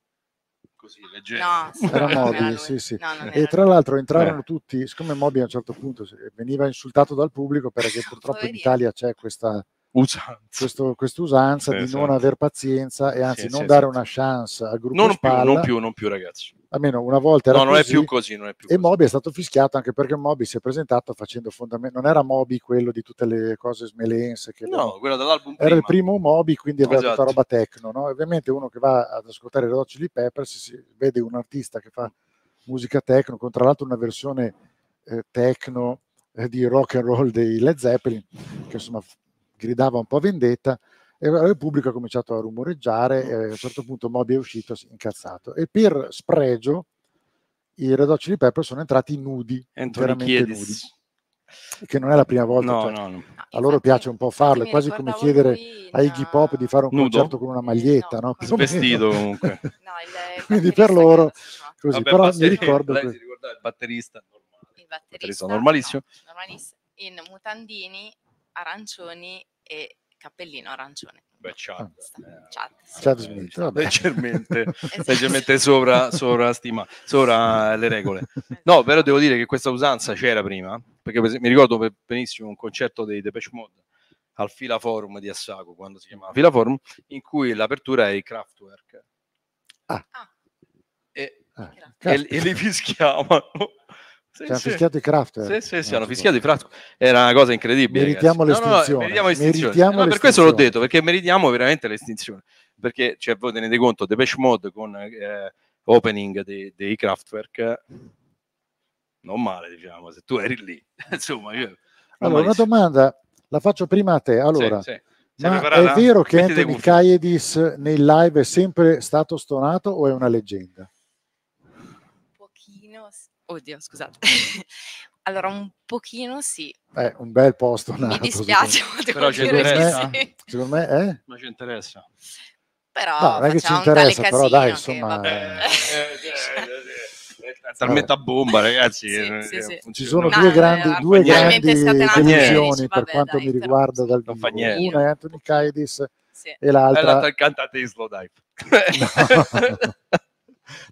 Così, leggero. No, sì, Era Moby, sì, sì. No, E tra l'altro entrarono Eh. tutti, siccome Moby a un certo punto veniva insultato dal pubblico perché purtroppo in. Italia c'è questa Usanza. questo- quest'usanza di Esatto. non aver pazienza e anzi Sì, non sì, dare sì. una chance al gruppo Non più, spalla. non più, non più, ragazzi. Almeno una volta era No, non è così, più così, non è più E Moby è stato fischiato anche perché Moby si è presentato facendo fondamentalmente. Non era Moby quello di tutte le cose smelense. Che No, abbiamo- quello dell'album Era il prima. primo Moby, quindi aveva Esatto. tutta roba techno. No? Ovviamente uno che va ad ascoltare i Hot Chili Peppers si vede un artista che fa musica techno, con tra l'altro una versione eh, techno eh, di rock and roll dei Led Zeppelin, che insomma gridava un po' vendetta. E il pubblico ha cominciato a rumoreggiare e a un certo punto Moby è uscito incazzato. E per spregio i Red Hot Chili Peppers sono entrati nudi, Anthony Kiedis. nudi. Che non è la prima volta. No, cioè, no, no. a loro piace un po' farlo, è quasi come chiedere lui a Iggy Pop di fare un Nudo? concerto con una maglietta, no? Comunque. No, il, il Quindi batterista per loro così, Vabbè, però basta- mi ricordo lei si il batterista normale. il Batterista batterista normalissimo. no, normalissimo, in mutandini arancioni e cappellino arancione. Beh, Chad. Chad. Chad Smith, vabbè. leggermente, Esatto. leggermente sopra, sopra, stima, sopra le regole. No, però devo dire che questa usanza c'era prima, perché per esempio, mi ricordo be- benissimo un concerto dei Depeche Mode al Fila Forum di Assago, quando si chiamava Fila Forum, in cui l'apertura è i Kraftwerk. Ah. E, Ah, e, e li fischiavano. Sì, Ci hanno sì. fischiato i Kraftwerk? Sì, sì, sì, No, hanno fischiato i Kraftwerk. Era una cosa incredibile. Meritiamo ragazzi. No, no, no, l'estinzione. meritiamo l'estinzione. Meritiamo No, per questo l'ho l'estinzione. detto, perché meritiamo veramente l'estinzione. Perché, cioè, voi tenete conto, Depeche Mode con eh, opening dei, dei Kraftwerk, non male, diciamo, se tu eri lì. Insomma, io... Allora, una domanda la faccio prima a te. Allora, Sì, sì. Ma è vero che Mettiti le Anthony. Kiedis nei live è sempre stato stonato o è una leggenda? Oddio, scusate. allora, un pochino sì. È un bel posto nato. Mi dispiace, Però ci interessa? sì. Secondo me è? Ma ci interessa. Però No, non è che ci interessa, però dai, casino che, insomma, vabbè. È talmente a bomba, ragazzi. Sì, sì, sì. Ci sono No, due eh, grandi, due grandi delusioni per vabbè, quanto dai, mi riguarda dal vivo. Una è Anthony Kiedis Sì. e l'altra l'altra, il cantante di Slow Dive.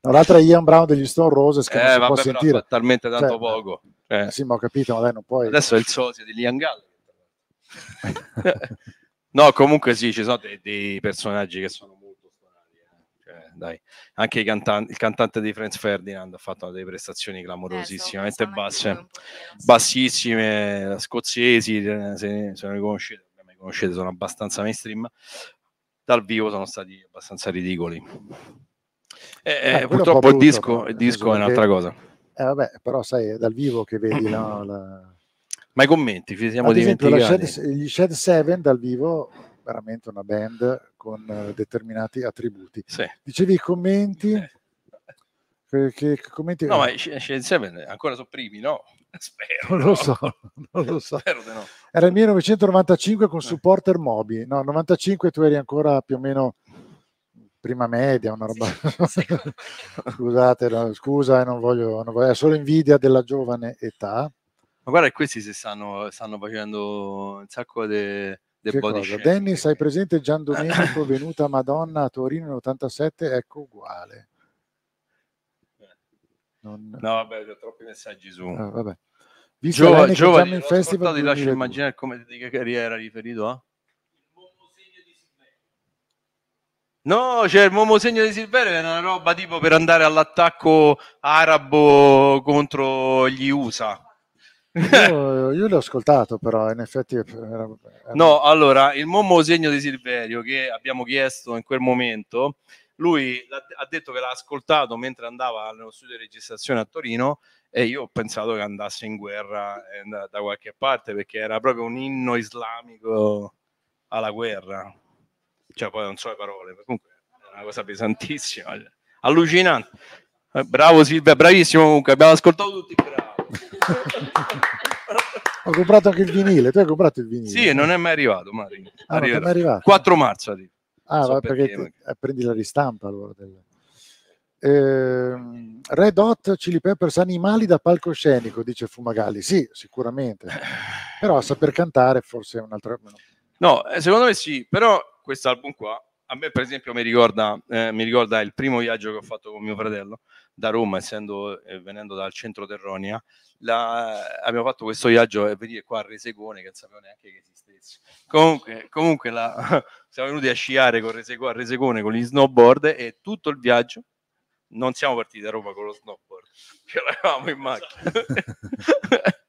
No, l'altra è Ian Brown degli Stone Roses che non Eh, si può vabbè, però sentire. talmente tanto Cioè, poco. Eh. Sì, ma ho capito, ma dai, non puoi. Adesso è il sosia di Liam Gallagher. no, comunque sì, ci sono dei, dei personaggi che sono molto stonati. eh. Cioè, dai. Anche i cantanti- il cantante di Franz Ferdinand ha fatto delle prestazioni clamorosissimamente basse, bassissime, scozzesi, eh, se, se non li conoscete, vabbè, li conoscete, sono abbastanza mainstream. Dal vivo sono stati abbastanza ridicoli. Eh, eh, Eh, purtroppo po' il brutto, disco, il disco è un'altra che- cosa. Eh, vabbè, però sai, è dal vivo che vedi no, la- Ma i commenti, ci siamo Ad dimenticati. Shed- gli Shed 7 dal vivo, veramente una band con eh, determinati attributi. Dicevi i commenti? Che, che- che commenti? No, ma i Shade 7 ancora sono primi, no? Spero. non no. lo so, non lo so. No. Era il 1995 Eh. con supporter Moby. No, 95 tu eri ancora più o meno prima media, una roba. Scusate, no, scusa, eh, non voglio, non voglio- è solo invidia della giovane età. Ma guarda questi si stanno, stanno facendo un sacco di Che body cosa? Dennis, hai presente Gian Domenico venuta a Madonna a Torino nell'87? Ecco uguale. Non... No, vabbè, ho troppi messaggi su. Ah, vabbè. Visto Giova- l'Heineken giovani, Jamming l'ho Festival ti lascio 2002. immaginare come di che carriera era riferito a? No, c'è il Momo Segno di Silverio, è una roba tipo per andare all'attacco arabo contro gli USA. Io, io l'ho ascoltato, però in effetti era- No, allora, il Momo Segno di Silverio che abbiamo chiesto in quel momento, lui ha detto che l'ha ascoltato mentre andava nello studio di registrazione a Torino e io ho pensato che andasse in guerra eh, da qualche parte perché era proprio un inno islamico alla guerra. Cioè, poi non so le parole, comunque è una cosa pesantissima, cioè, allucinante. Eh, Bravo Silvia, bravissimo comunque, abbiamo ascoltato tutti bravo. Ho comprato anche il vinile. Tu hai comprato il vinile? Sì, non è mai arrivato, Mari. Ah, è mai arrivato? 4 marzo. Ah, So perché, perché, ti- eh, prendi la ristampa allora. del- Ehm, Red Hot Chili Peppers animali da palcoscenico, dice Fumagalli. Sì, sicuramente. Però a saper cantare forse è un'altra... No, eh, secondo me sì, però quest'album qua, a me per esempio mi ricorda, eh, mi ricorda il primo viaggio che ho fatto con mio fratello, da Roma, essendo eh, venendo dal centro Terronia, la- abbiamo fatto questo viaggio e venire qua a Resecone che non sapevo neanche che esistesse. Comunque, comunque la- siamo venuti a sciare con Reseco- a Resecone con gli snowboard e tutto il viaggio non siamo partiti da Roma con lo snowboard, ce l'avevamo in macchina.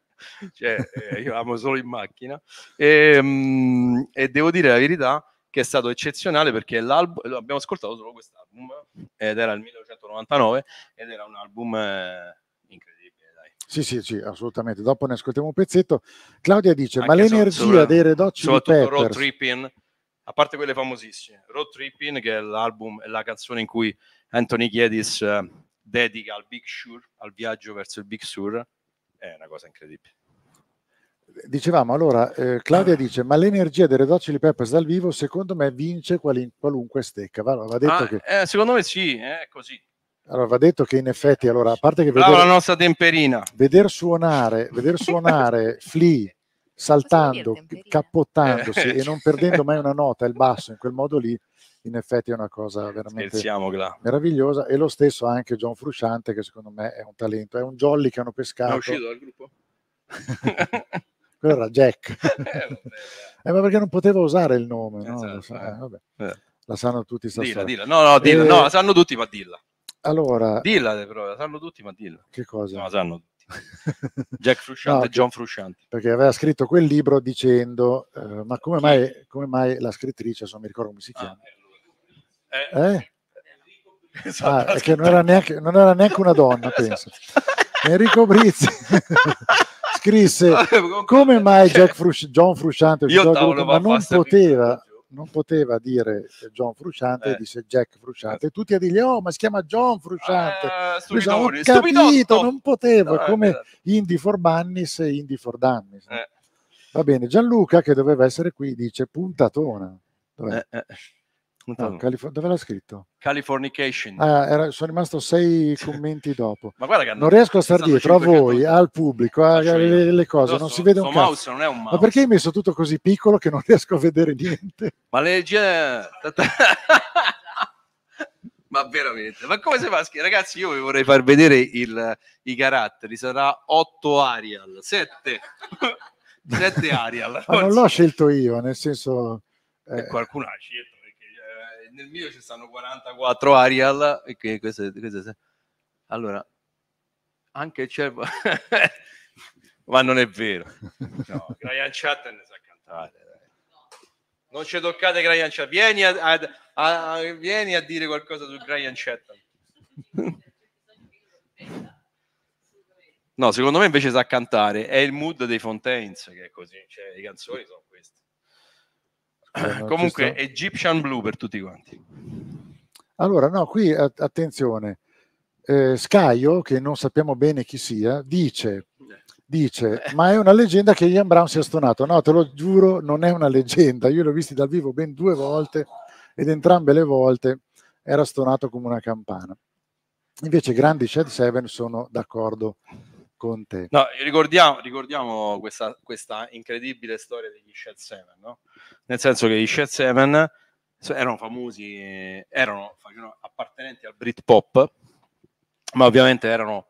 cioè, eh, io solo in macchina e, mm, e devo dire la verità che è stato eccezionale perché l'album abbiamo ascoltato solo quest'album ed era il 1999 ed era un album eh, incredibile dai. Sì, sì, sì, assolutamente. Dopo ne ascoltiamo un pezzetto. Claudia dice: Ma Anche so- l'energia sopra- dei Red Hot Chili soprattutto Road Peppers Trippin a parte quelle famosissime Road Trippin che è l'album è la canzone in cui Anthony Kiedis eh, dedica al Big Sur al viaggio verso il Big Sur è una cosa incredibile Dicevamo allora, eh, Claudia dice: Ma l'energia dei Red Hot Chili Peppers dal vivo, secondo me, vince quali- qualunque stecca. Va, va detto Ah, che, eh, secondo me sì è così allora, va detto che in effetti, allora, a parte che vedere, la nostra temperina veder suonare, veder suonare Flea saltando, cappottandosi Eh. e non perdendo mai una nota il basso in quel modo lì, in effetti è una cosa veramente Scherziamo, Cla. meravigliosa. E lo stesso anche John Frusciante, che secondo me è un talento, è un jolly che hanno è pescato. uscito dal gruppo Quello era Jack. Eh, ma perché non poteva usare il nome, no? Lo sa- eh, vabbè. Eh. La sanno tutti Dilla, dilla. No, no, dilla. Eh, No, la sanno tutti, ma dilla. Allora, Dilla, però, la sanno tutti, ma dilla. che cosa? No, la sanno tutti. Jack Frusciante No, John Frusciante. perché aveva scritto quel libro dicendo eh, ma come mai, come mai la scrittrice, adesso non mi ricordo come si chiama, eh? Ah, è che non era, neanche, non era neanche una donna, penso. Enrico Brizzi scrisse come mai Jack Frus- John Frusciante Io tavolo ma non poteva, non poteva dire John Frusciante, Eh. disse Jack Frusciante, e tutti a dirgli oh ma si chiama John Frusciante. Lui dice, ho stupidone, capito, stupidotto." non potevo, No, come. Indie for Bannis e Indie for Dummies. Eh. Va bene, Gianluca che doveva essere qui dice puntatona. Dov'è? Eh, eh. No, Calif- dove l'ha scritto? Californication. Ah, era- sono rimasto sei commenti dopo. Ma guarda che non riesco a stare dietro a 500 voi, al pubblico, a- alle io. le cose, Lo non so, si vede un sto cazzo. mouse non è un Ma mouse. perché hai messo tutto così piccolo che non riesco a vedere niente? Ma le legge... Ma veramente, ma come si fa? Ragazzi, io vi vorrei far vedere il- i caratteri. Sarà 8 Arial, 7. 7 Arial. Ma non l'ho scelto io, nel senso... eh, qualcuno ha scelto nel mio ci stanno 44 Arial e che queste, queste- allora anche c'è ma non è vero. No, Brian Chatten sa cantare non ci toccate Brian Chatten. Vieni a, a- a- vieni a dire qualcosa su Brian Chatten. No secondo me invece sa cantare. È il mood dei Fontaines che è così. Cioè le canzoni sono Eh, Comunque, Egyptian Blue per tutti quanti. Allora, no, qui attenzione, eh, Scaio, che non sappiamo bene chi sia, dice, dice, ma è una leggenda che Ian Brown sia stonato. No, te lo giuro, non è una leggenda. Io l'ho visto dal vivo ben due volte ed entrambe le volte era stonato come una campana. Invece grandi Shed 7 sono d'accordo con te. No, ricordiamo, ricordiamo questa, questa incredibile storia degli Shed 7, no? Nel senso che gli Shed 7 erano famosi, erano facevano appartenenti al Britpop, ma ovviamente erano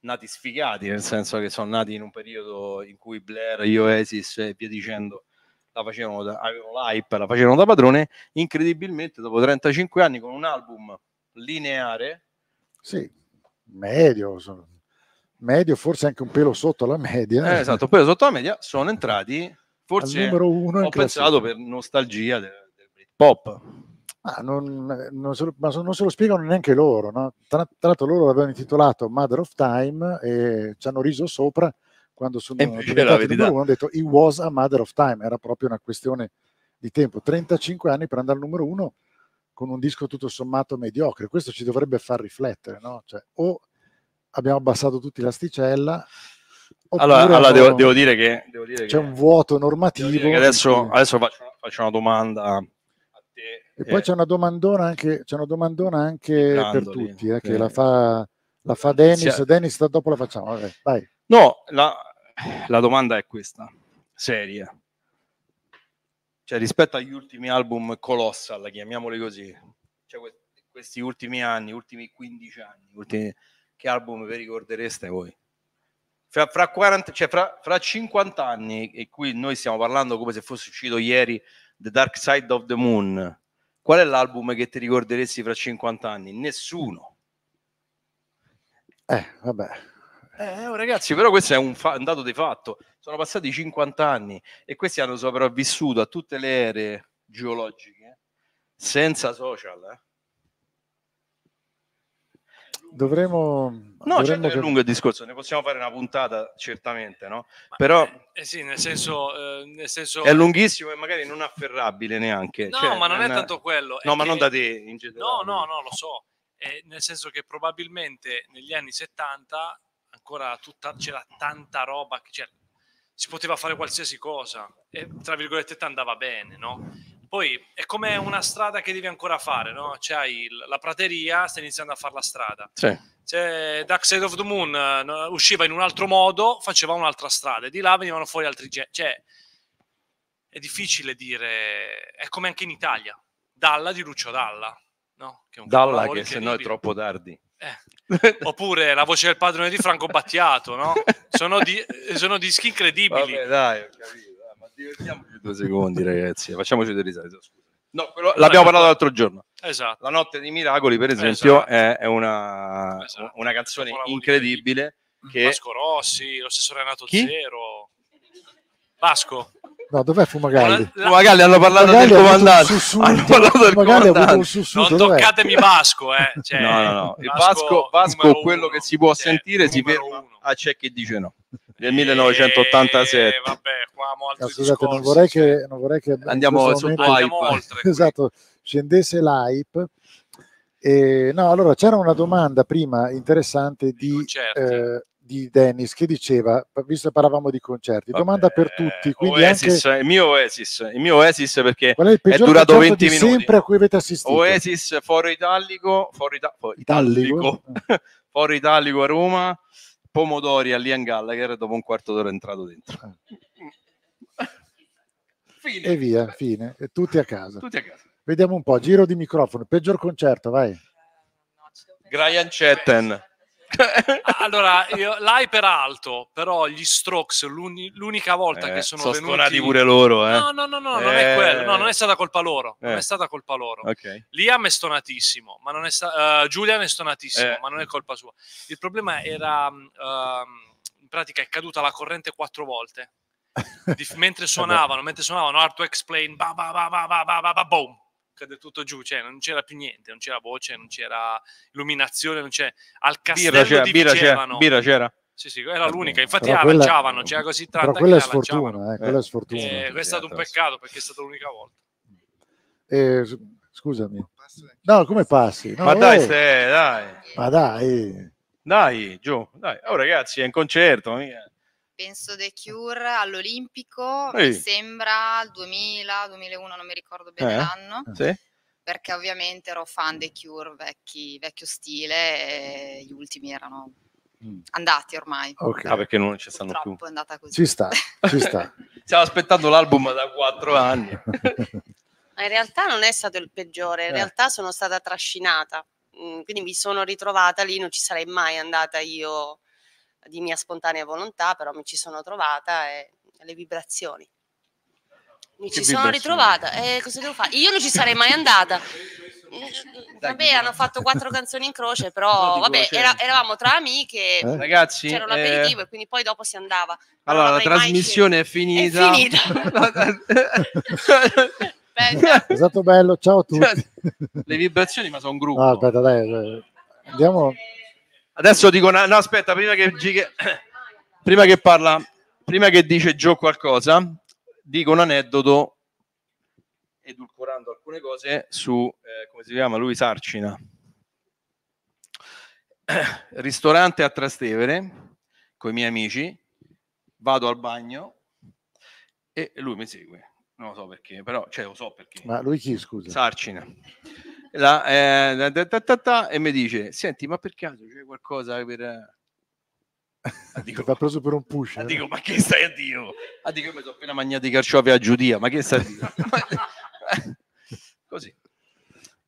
nati sfigati, nel senso che sono nati in un periodo in cui Blair, Oasis e via dicendo la facevano da, avevano l'hype, la facevano da padrone, incredibilmente dopo 35 anni con un album lineare Sì, medio, sono- medio, forse anche un pelo sotto la media. Eh, esatto, poi sotto la media sono entrati forse Al numero uno ho pensato per nostalgia del, del Britpop. Ma non, non se lo, ma non se lo spiegano neanche loro. No? Tra, tra l'altro loro l'avevano intitolato Mother of Time e ci hanno riso sopra quando sono diventati numero uno. Hanno detto He was a Mother of Time. Era proprio una questione di tempo. 35 anni per andare al numero uno con un disco tutto sommato mediocre. Questo ci dovrebbe far riflettere. No? Cioè, o abbiamo abbassato tutti l'asticella. Allora, allora devo, devo dire che, devo dire c'è che- un vuoto normativo. adesso, cui- adesso faccio, faccio una domanda a te. E poi eh, c'è una domandona anche, c'è una domandona anche per Grandoli, tutti, eh, che sì. la fa, la fa Dennis. Sì. Dennis, dopo la facciamo. Vabbè, vai. No, la, la domanda è questa, seria. Cioè, rispetto agli ultimi album Colossal, chiamiamoli così, cioè, que- questi ultimi anni, ultimi 15 anni, ultimi- che album vi ricordereste voi? Fra, fra 40, cioè fra, fra 50 anni, e qui noi stiamo parlando come se fosse uscito ieri The Dark Side of the Moon, qual è l'album che ti ricorderesti fra 50 anni? Nessuno. Eh, vabbè. Eh, oh, ragazzi, però questo è un, fa- un dato di fatto. Sono passati 50 anni e questi hanno sopravvissuto a tutte le ere geologiche senza social. eh. Dovremmo... No, certo dovremmo che è lungo il discorso, ne possiamo fare una puntata certamente, no? Però Eh sì, nel senso, eh, nel senso è lunghissimo e magari non afferrabile neanche. No, Cioè, ma non è una- tanto quello. è No, ma che- non da te in No, generale. no, no, lo so. Eh, nel senso che probabilmente negli anni 70 ancora tutta, c'era tanta roba, che- cioè, si poteva fare qualsiasi cosa e tra virgolette andava bene, no? Poi è come una strada che devi ancora fare, no? C'hai il- la prateria, stai iniziando a fare la strada. Sì. Cioè, Dark Side of the Moon no, usciva in un altro modo, faceva un'altra strada, e di là venivano fuori altri gen- Cioè, è difficile dire, è come anche in Italia. Dalla di Lucio Dalla, no? Che Dalla che se no è troppo tardi. Eh. Oppure la voce del padrone di Franco Battiato, no? Sono, di- sono dischi incredibili. Vabbè, dai, ho capito. Divertiamoci due secondi, ragazzi. Facciamoci due risate. scusa. No, quello- l'abbiamo parlato l'altro giorno. Esatto. La notte dei miracoli, per esempio, Esatto. è, è una, una canzone incredibile che Vasco Rossi, lo stesso Renato Chi? Zero. Vasco. No, dov'è Fumagalli? Fumagalli hanno parlato Fumagalli del comandante. Hanno parlato del comandante. Non dov'è? toccatemi Vasco, eh. Cioè, no, no, no. Il Vasco Vasco, quello uno. che si può Cioè, sentire si ferma uno. a c'è chi dice no. Del 1987. Eh, vabbè, qua scusate, non discorsi, vorrei, cioè. che, non vorrei che Andiamo sotto. Andiamo oltre, esatto, scendesse l'hype. E, no, allora c'era una domanda prima interessante di, eh, di Dennis che diceva, visto che parlavamo di concerti, domanda per tutti, quindi Oasis, anche il mio Oasis, il mio Oasis perché qual è il è durato concerto 20 di minuti. sempre a cui avete assistito? Oasis Foro Italico, Foro Ita- Foro Italico? Italico, Foro Italico a Roma, Pomodori a Lian Gallagher dopo un quarto d'ora è entrato dentro. E via, fine, e tutti a casa. Tutti a casa. Vediamo un po', giro di microfono, peggior concerto, vai. Brian Chetten. allora, io, l'hype era alto, però gli Strokes l'uni, l'unica volta eh, che sono, sono venuti... Sono pure loro, eh? No, no, no, no eh... non è quello. No, non è stata colpa loro. Eh. Non è eh. stata colpa loro. Okay. Liam è stonatissimo, ma non è sta... uh, Julian è stonatissimo, eh. ma non è colpa sua. Il problema era... Um, in pratica è caduta la corrente quattro volte. Di... mentre suonavano, mentre suonavano Hard to Explain, ba ba ba ba ba ba ba boom, cade tutto giù, cioè non c'era più niente, non c'era voce, non c'era illuminazione, non c'è... Al castello Birra c'era, di birra c'era, Vigevano. birra c'era. Sì, sì, era l'unica, infatti Però la quella- lanciavano, c'era così tanta Però quella che è sfortuna, eh, quella è sfortuna. Eh, è stato un peccato perché è stata l'unica volta. Eh, scusami. No, come passi? No, Ma dai, eh, Ste, dai. Ma dai. Dai, giù, dai. Oh ragazzi, è in concerto, mica. Penso The Cure all'Olimpico, Ehi. mi sembra il 2000, 2001, non mi ricordo bene Eh? l'anno, Sì? perché ovviamente ero fan dei Cure vecchi, vecchio stile e gli ultimi erano andati ormai. Ok. Ah, perché non ci stanno più. È andata così. Ci sta, ci sta. Stiamo aspettando l'album da quattro anni. Ma in realtà non è stato il peggiore, in Eh. realtà sono stata trascinata. Mm, Quindi mi sono ritrovata lì, non ci sarei mai andata io di mia spontanea volontà, però mi ci sono trovata e le vibrazioni. Mi Che ci sono vibrazioni? ritrovata e cosa devo fare? Io non ci sarei mai andata. Vabbè, hanno fatto quattro canzoni in croce, No, però dico, vabbè, era- eravamo tra amiche, Eh? Ragazzi, c'era un eh, aperitivo e quindi poi dopo si andava. Allora, la trasmissione è finita. È finita. È stato bello, ciao a tutti. Le vibrazioni, ma sono un gruppo. No, aspetta, dai, dai. Andiamo. Adesso dico, una- no, aspetta, prima che, prima che parla, prima che dice Gio qualcosa, dico un aneddoto, edulcorando alcune cose, su, eh, come si chiama, lui Sarcina. Ristorante a Trastevere, con i miei amici, vado al bagno e lui mi segue. Non lo so perché, però, cioè lo so perché. Ma lui chi, scusa? Sarcina. La, eh, da- da- da- da- da, e mi dice, senti, ma per caso c'è qualcosa per... eh?" Ti ha preso per un push. Eh? dico, ma che stai a Dio? Ah, dico, io mi sono appena mangiato i carciofi a Giudia, ma che stai a dire? Così.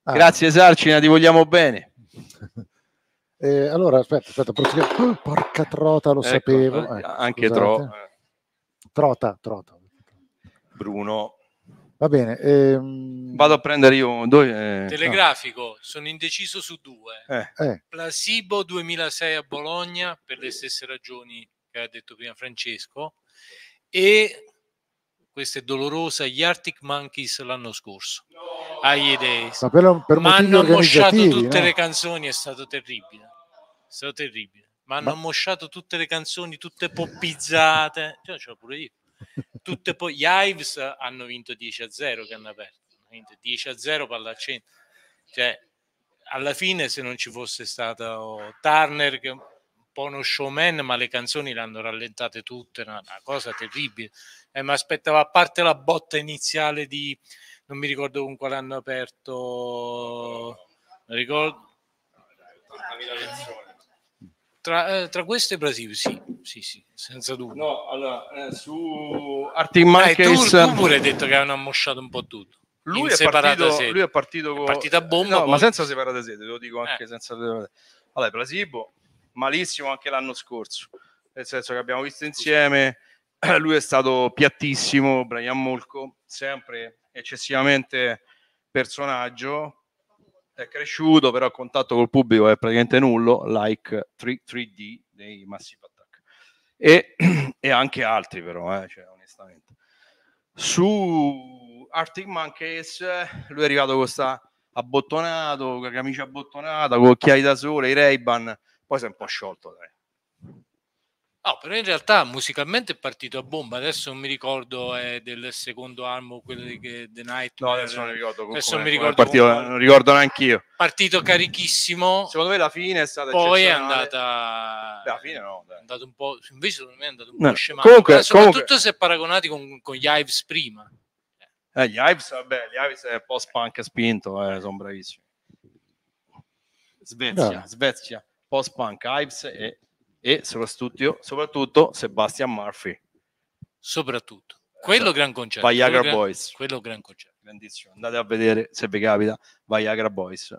Ah. Grazie Sarcina, ti vogliamo bene. Eh, allora, aspetta, aspetta, proseguiamo. Oh, porca trota, lo Ecco, sapevo. eh, Ecco, anche tro- Trota, trota. Bruno. Va bene. ehm, Vado a prendere io dove, eh, Telegrafico, sono indeciso su due. Eh. Eh. Placebo 2006 a Bologna per le stesse ragioni che ha detto prima Francesco e questa è dolorosa, gli Arctic Monkeys l'anno scorso. Agli Days. Ma per, per Ma hanno organizzativi, tutte no? le canzoni, è stato terribile. È stato terribile. Ma hanno ammosciato tutte le canzoni, tutte poppizzate. Cioè, ce l'ho pure io. Tutte poi gli Ives hanno vinto 10 a 0 che hanno aperto. Hanno vinto 10 a 0 palla al centro. Cioè, alla fine se non ci fosse stato Turner che un po' uno showman, ma le canzoni le hanno rallentate tutte, una, una cosa terribile. Eh, mi aspettavo a parte la botta iniziale di non mi ricordo con quale hanno aperto ricordo tra, eh, tra queste e Brasile sì sì sì senza dubbio. No allora eh, su Arctic Eh, tu, Monkeys tu pure hai detto che hanno ammosciato un po' tutto. Lui è, separata partito, lui è partito con partita a bomba no, poi- ma senza separate sede, te lo dico anche Eh. senza allora Placebo malissimo anche l'anno scorso nel senso che abbiamo visto insieme lui è stato piattissimo Brian Molko sempre eccessivamente personaggio è cresciuto però il contatto col pubblico è praticamente nullo like 3, 3D dei Massive Attack e, e anche altri però eh, cioè, onestamente su Arctic Monkeys eh, lui è arrivato con sta abbottonato con la camicia abbottonata con occhiali da sole i Ray-Ban poi si è un po' sciolto dai. No, però in realtà musicalmente è partito a bomba. Adesso non mi ricordo è del secondo album, quello di che The Night. No, adesso non ricordo Adesso come- non mi ricordo. è partito, non ricordo neanche io. Partito carichissimo. Secondo me la fine è stata Poi è andata. Beh, la fine no, è andato un po'. Invece secondo me è andato un No, po' scemato. comunque- soprattutto comunque- se paragonati con, con gli Ives prima. Eh, gli Ives, vabbè, gli Ives è post-punk spinto, eh, sono bravissimi. Svezia, Bravo. Svezia, post-punk, Ives e, e soprattutto, soprattutto Sebastian Murphy. Soprattutto. Quello gran concerto. Viagra quello gran- Boys. Quello gran concerto. Grandissimo. Andate a vedere se vi capita Viagra Boys.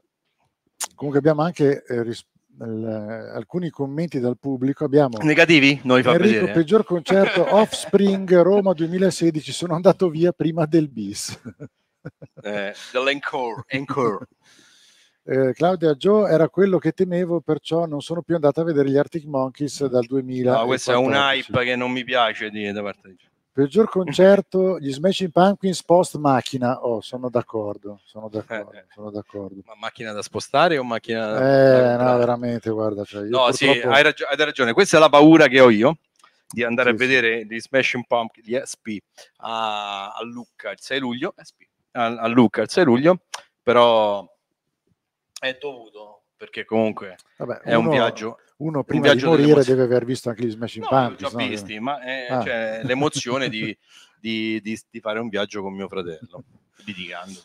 Comunque abbiamo anche eh, ris- il- alcuni commenti dal pubblico. Abbiamo Negativi? Non li fa Enrico, vedere. eh. peggior concerto Offspring Roma 2016. Sono andato via prima del bis. Eh, dell'Encore. Encore. Eh, Claudia Joe era quello che temevo, perciò non sono più andata a vedere gli Arctic Monkeys dal 2000. No, questo è un hype che non mi piace di, da parte di Peggior concerto, gli Smashing Pumpkins post macchina. Oh, sono d'accordo, sono d'accordo, sono d'accordo. Ma macchina da spostare o macchina da... Eh, da no, veramente, guarda, cioè, io No, sì, purtroppo- hai, ragio- hai ragione. Questa è la paura che ho io di andare a vedere gli Smashing Pumpkins, gli SP, a, a Lucca il 6 luglio, SP, a, a Lucca il 6 luglio, però è dovuto, perché comunque Vabbè, è un uno- viaggio. Uno un prima di viaggio delle morire deve aver visto anche gli Smashing No, Pumpkins. no? visti, ma è, Ah. cioè, l'emozione di, di- di- di fare un viaggio con mio fratello, litigando.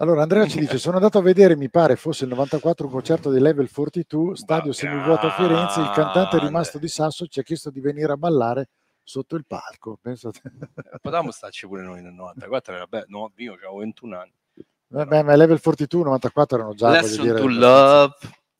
Allora, Andrea ci dice: Sono andato a vedere, mi pare fosse il 94 un concerto di Level 42, stadio semivuoto a Firenze. Il cantante è rimasto di sasso, ci ha chiesto di venire a ballare sotto il palco. Pensate. Potevamo starci pure noi nel 94, vabbè, no, io avevo 21 anni. Vabbè, ma Level 42 94 erano già, Lesson dire, to love.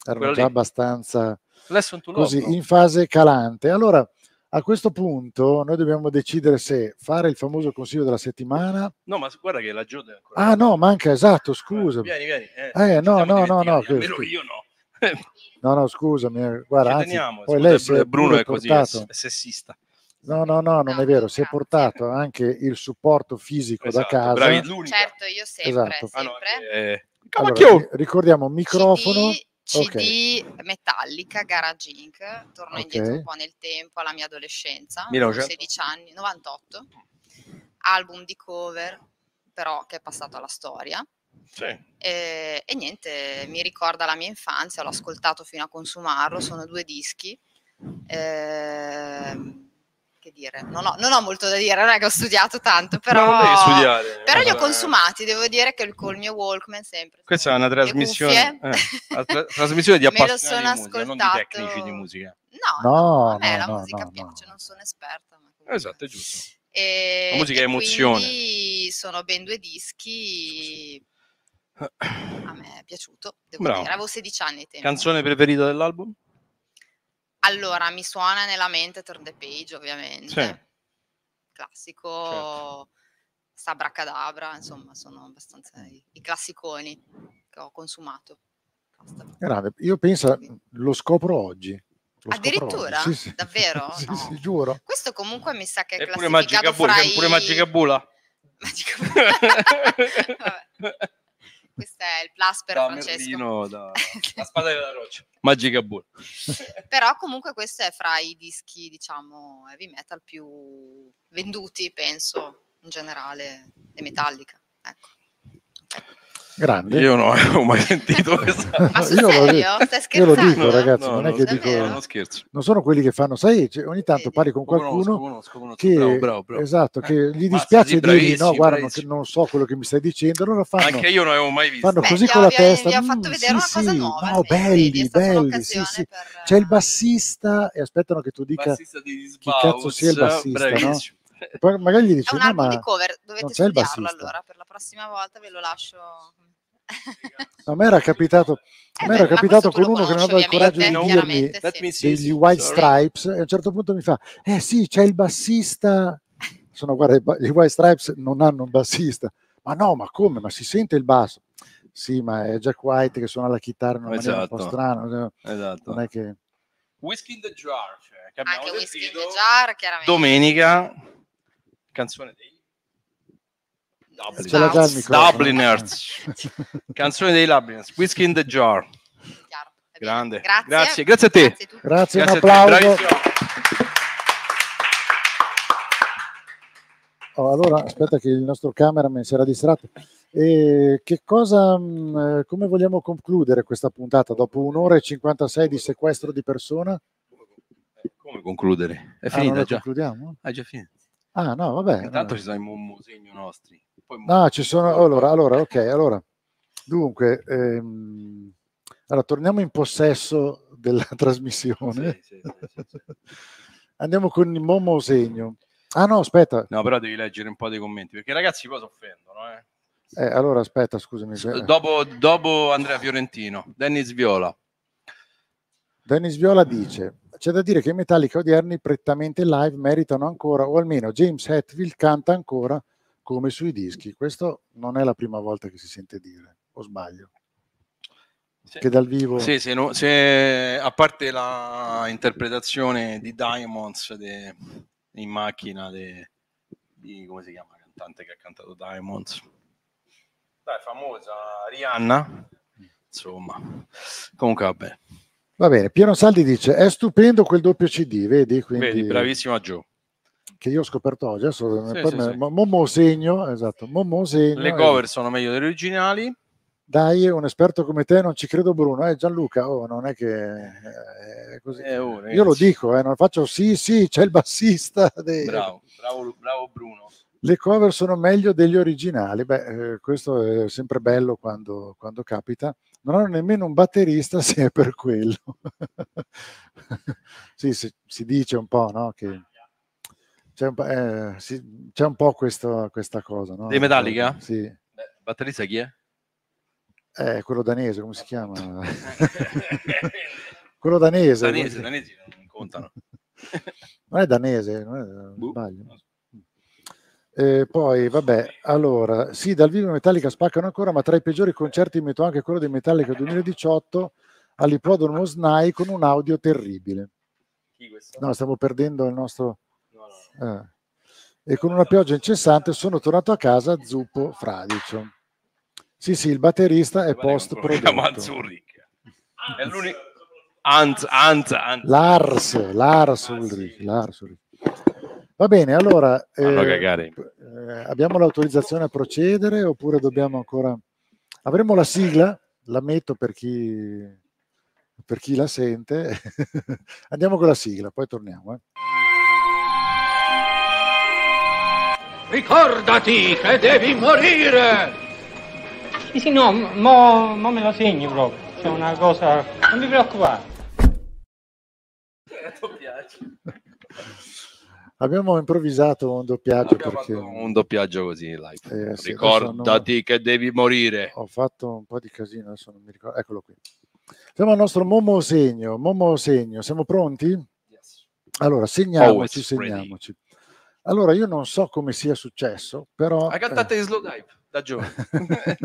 erano già lì. abbastanza to love, così no? in fase calante. Allora, a questo punto noi dobbiamo decidere se fare il famoso consiglio della settimana. No, ma guarda che la Giode è ancora. Ah no, manca esatto, scusa. Vieni, vieni. Eh, Eh, no, no, no, no, Almeno io no. No, no, scusami, eh, guarda, anzi, teniamo, poi lei è Bruno è così, è portato- è sessista. No, no, no, non è vero, si è portato anche il supporto fisico da Esatto, casa. bravi, l'unica. Certo, io sempre, Esatto. sempre. Eh, Allora, ricordiamo microfono. ok. CD Metallica, Garage Inc. Torno Ok. indietro un po' nel tempo, alla mia adolescenza, avevo 1900. 16 anni, 98. Album di cover, però che è passato alla storia. Sì. E, e niente, mi ricorda la mia infanzia, l'ho ascoltato fino a consumarlo, sono due dischi. Ehm, che dire, non ho, non ho molto da dire, non è che ho studiato tanto, però, devi studiare. però li ho consumati, devo dire che col mio Walkman sempre. Questa è una trasmissione, eh, tra- trasmissione di appassionati sono di musica, non di tecnici di musica. No, No, a me no, la no, musica no, piace, non sono esperta. Ma... Esatto, è giusto. E, La musica è emozione. quindi sono ben due dischi A me è piaciuto, devo Bravo. dire. Avevo 16 anni ai tempi. Canzone preferita dell'album? Allora, mi suona nella mente Turn the Page, ovviamente. Sì. Classico, Certo. Sabra Cadabra, insomma, sono abbastanza i, i classiconi che ho consumato. Grande. Io penso, lo scopro oggi. Lo scopro Addirittura? oggi. Sì, sì. Davvero? Sì, No. sì, giuro. Questo comunque mi sa che è E pure Magica classificato Bula, fra i... Magica Bula. Vabbè. Questo è il plus per Da Francesco. Merlino, da- la spada della roccia. Magica Bula. Però comunque questo è fra i dischi, diciamo, heavy metal più venduti, penso, in generale, e Metallica. Ecco. Grande. Io non avevo mai sentito questa. Ma Io lo-? Stai Io lo dico, ragazzi, No, non è no, che davvero? dico. Non scherzo. Non sono quelli che fanno, sai, cioè, ogni tanto parli con qualcuno conosco, conosco. che, Bravo, bravo, bravo. esatto, che gli Mazza, dispiace dirgli no, guarda, non, non so quello che mi stai dicendo, allora fanno, Anche io non avevo mai visto. fanno Beh, così vi con la vi testa. vi ho "Mm, fatto vedere sì, una cosa sì, nuova, no, è belli, belli, sì, sì. per- C'è il bassista e aspettano che tu dica chi cazzo sia il bassista, no? E poi magari gli È dici, un no, album ma di cover, non dovete c'è il studiarlo bassista. allora, per la prossima volta ve lo lascio. A me era capitato, a me beh, era capitato con uno che non aveva il coraggio di dirmi degli White sorry. Stripes e a un certo punto mi fa, eh sì, c'è il bassista. Sono, guarda, gli White Stripes non hanno un bassista. Ma no, ma come? Ma si sente il basso? Sì, ma è Jack White che suona la chitarra in una maniera un po' Esatto. strana. Esatto. Non è che... Whisky in the Jar, cioè, che abbiamo Anche Whiskey in the Jar, chiaramente. domenica, canzone dei Dubliners. canzone dei Dubliners, Whisky in the Jar. Grande. Grazie. Grazie, grazie a te. Grazie, un a te, applauso. Oh, allora, aspetta che il nostro cameraman si era distratto. E che cosa, mh, eh, come vogliamo concludere questa puntata dopo un'ora e 56 di sequestro di persona? Come concludere? È Ah, finita non la già. concludiamo? Ah, già finita. Ah, no, vabbè. Intanto ci sono i momosegni nostri. Poi No, ci sono. Allora, allora, ok, allora. Dunque, ehm, allora, torniamo in possesso della trasmissione. Sì, sì, sì. Andiamo con il Momo Segno. Ah no, aspetta. No, però devi leggere un po' dei commenti, perché i ragazzi poi si offendono. Eh. Eh, allora, aspetta, scusami. eh, Dopo, dopo Andrea Fiorentino, Dennis Viola. Dennis Viola dice: C'è da dire che i Metallica odierni prettamente live meritano ancora, o almeno James Hetfield canta ancora come sui dischi. Questo non è la prima volta che si sente dire, o sbaglio? Che dal vivo. Sì, se no- se- a parte la interpretazione di Diamonds de- in macchina de- di come si chiama cantante che ha cantato Diamonds? Dai, famosa Rihanna. Insomma, comunque vabbè. Va bene, Piero Saldi dice: È stupendo quel doppio CD, vedi? Quindi, Vedi, bravissima Joe. Che io ho scoperto oggi. Adesso, Sì, sì, me- sì. Mo- Momo segno, esatto. Momo segno. Le eh, cover sono meglio delle originali. Dai, un esperto come te, non ci credo, Bruno. Eh, Gianluca, oh, non è che eh, è così. Eh, oh, Io lo dico, eh, non faccio sì, sì, c'è il bassista. dei- Bravo, bravo, bravo Bruno. Le cover sono meglio degli originali. Beh, eh, questo è sempre bello quando, quando capita. Non hanno nemmeno un batterista se è per quello. sì, si, si dice un po', no? Che c'è un po', eh, si- c'è un po' questo- questa cosa, no? Dei Metallica? Sì. Beh, batterista chi è? Eh, quello danese, come si chiama? quello danese. Danesi, danesi non contano. Non è danese, non è, sbaglio. Eh, poi, vabbè, allora, sì, dal vivo Metallica spaccano ancora, ma tra i peggiori concerti metto anche quello dei Metallica 2018 all'Ippodromo SNAI con un audio terribile. No, stiamo perdendo il nostro... eh. E con una pioggia incessante sono tornato a casa zuppo fradicio. Sì, sì, il batterista è post prodotto. È l'unico. Anz, Anz, Anz. Lars, Lars Ulrich, Lars Ulrich. Va bene, allora eh, eh, abbiamo l'autorizzazione a procedere oppure dobbiamo ancora... Avremo la sigla, la metto per chi, per chi la sente. Andiamo con la sigla, poi torniamo. eh. Ricordati che devi morire! Sì, sì, no, mo, mo me lo segni proprio. C'è una cosa. Non mi preoccupare. Abbiamo improvvisato un doppiaggio Abbiamo perché fatto un doppiaggio così in live. Eh, sì, Ricordati adesso che devi morire. ho fatto un po' di casino, adesso non mi ricordo. Eccolo qui. Siamo al nostro Momo Segno. Momo Segno, siamo pronti? Allora, segniamoci, Always ready. Allora, io non so come sia successo, però... Hai cantato di slow dive da giovane.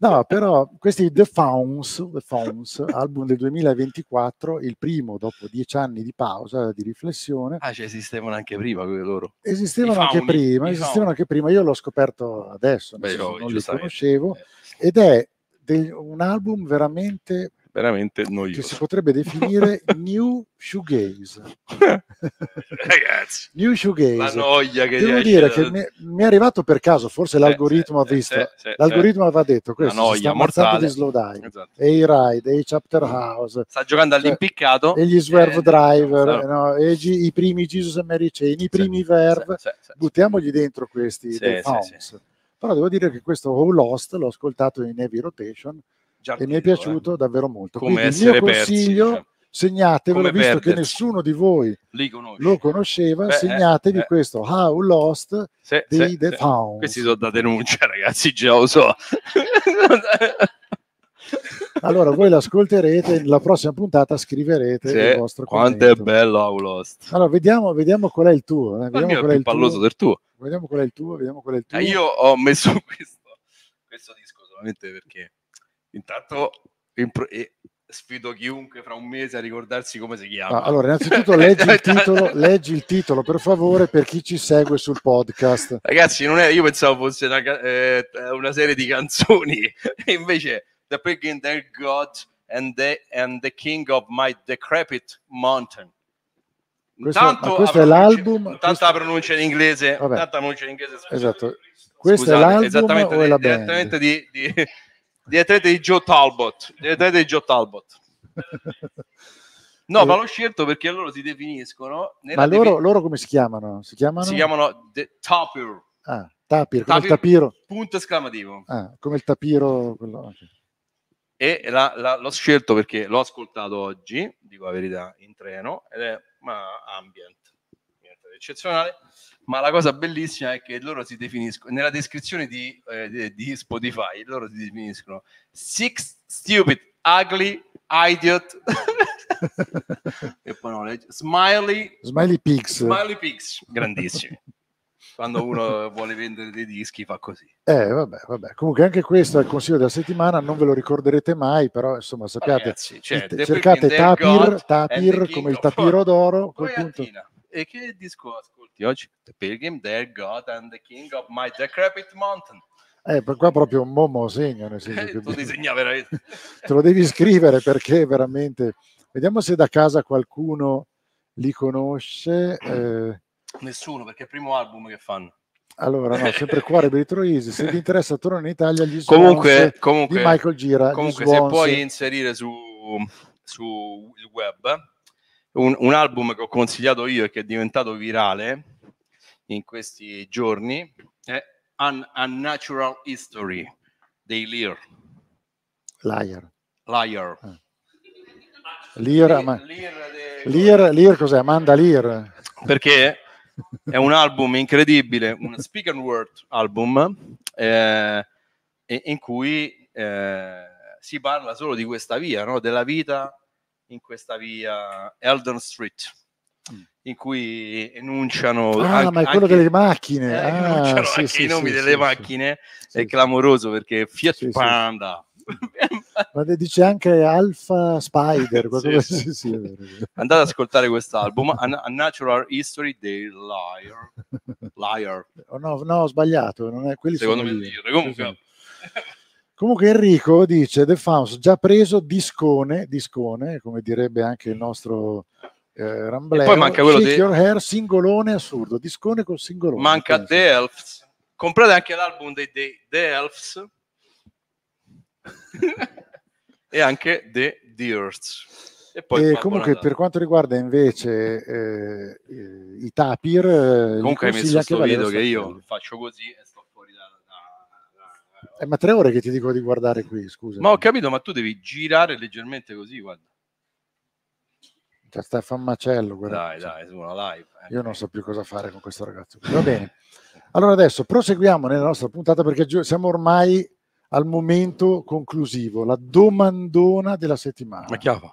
No, però questi The Fauns, The Fauns, album del 2024, il primo dopo dieci anni di pausa, di riflessione. Ah, cioè esistevano anche prima quelli loro. Esistevano I anche fauni, prima, esistevano fauni. anche prima, io l'ho scoperto adesso, Beh, senso, io, non li conoscevo, ed è del- un album veramente Veramente che noioso. si potrebbe definire New Shoegaze. Ragazzi, New Shoegaze. la noia che Devo dire da- che mi, mi è arrivato per caso, forse l'algoritmo ha sì, visto, sì, sì, l'algoritmo aveva detto questo, si sta ammazzando di slow dive, Esatto. e i ride, e i chapter house, Sta giocando Cioè, all'impiccato. e gli swerve Eh, driver, sì. no, e gi- i primi Jesus and Mary Chain, i primi verve, sì, sì, buttiamogli dentro questi Sì, sì. Però devo dire che questo How Lost l'ho ascoltato in heavy rotation e mi è piaciuto davvero molto. Come Quindi il mio essere persi, consiglio, cioè. segnatevelo, visto che perdersi. nessuno di voi Li conosci. lo conosceva, Beh, eh, segnatevi eh. questo How Lost Sì, dei sì, The sì. Fauns. Questi sono da denuncia, ragazzi, già lo so. Allora voi l'ascolterete, nella prossima puntata scriverete Sì, il vostro quanto commento. è bello How Lost. Allora, vediamo, vediamo qual è il tuo. eh, Vediamo qual è il tuo. palloso del tuo. Vediamo qual è il tuo, vediamo qual è il tuo. Eh, Io ho messo questo, questo disco solamente perché intanto impro- sfido chiunque fra un mese a ricordarsi come si chiama. No, allora, innanzitutto leggi il, titolo, leggi il titolo per favore per chi ci segue sul podcast. Ragazzi, non è, io pensavo fosse una, eh, una serie di canzoni, e invece The Pig Their God and the, and the King of My Decrepit Mountain. Questo- Intanto ma questo è l'album? Intanto Questo- pronuncia in inglese. Vabbè. Intanto la pronuncia in inglese. Esatto. Questo Scusate, è l'album esattamente, o è la band? direttamente di, di, direttamente di Joe Talbot. Direttamente di Joe Talbot. No, Eh, ma l'ho scelto perché loro si definiscono. Ma loro, defi- loro come si chiamano? Si chiamano? si chiamano The Tapir. Ah, tapir, come il Tapir, tapiro. Punto esclamativo. Ah, come il tapiro. quello- ok. E la- la- l'ho scelto perché l'ho ascoltato oggi, dico la verità, in treno, ed è ma, ambient, eccezionale. Ma la cosa bellissima è che loro si definiscono, nella descrizione di, eh, di- Spotify, loro si definiscono Six Stupid, Ugly, Idiot, e poi no, Smiley, Smiley Pigs. Smiley Pigs, grandissimi. Quando uno vuole vendere dei dischi fa così. Eh, vabbè, vabbè. Comunque anche questo è il consiglio della settimana, non ve lo ricorderete mai, però insomma sappiate, Ragazzi, cioè, cercate God tapir, tapir come il tapiro d'oro, col punto. Antina, E che disco ascolti oggi? The Pilgrim, Their God and the King of My Decrepit Mountain. Eh, per qua proprio un momo segno, nel senso Eh, che tu disegna veramente. te lo devi scrivere perché veramente... Vediamo se da casa qualcuno li conosce. eh, Nessuno, perché è il primo album che fanno. allora, no, sempre qua, Rebritro Easy. Se vi interessa, tornano in Italia gli Comunque, comunque, di Michael Gira. comunque se puoi inserire su, su il web un, un album che ho consigliato io e che è diventato virale in questi giorni è Un Unnatural History dei Lear. Liar. Liar. Lear, ma... Lear, Lear cos'è? Amanda Lear. perché è un album incredibile, un speak and word album eh, in cui eh, si parla solo di questa via, no? della vita in questa via Eldon Street, in cui enunciano Mm. Ah, anche- ma è quello anche- delle macchine. eh, Ah, sì, sì, i nomi sì, delle macchine, è clamoroso perché Fiat. Panda. Ma dice anche Alpha Spider. Andate ad ascoltare quest'album, A, A Natural History dei Liar. Liar. Oh, no, no, ho sbagliato. Non è, quelli Secondo me. Comunque, Comunque Enrico dice The Fauns già preso discone, discone, come direbbe anche il nostro eh, Rambleo. E poi manca quello Shake di- Your Hair, singolone assurdo, discone col singolone. manca penso. The Elves. Comprate anche l'album dei, dei The Elves e anche The Deers. E poi E comunque per quanto riguarda invece eh, eh, i tapir, eh, comunque hai messo questo video che io faccio così e Eh, ma tre ore che ti dico di guardare qui, scusa. Ma ho capito, ma tu devi girare leggermente così, guarda. C'è Stefan Macello. guarda. Dai, dai, su una live. eh. Io non so più cosa fare con questo ragazzo. Va bene. Allora adesso proseguiamo nella nostra puntata perché siamo ormai al momento conclusivo, la domandona della settimana. Ma chiava.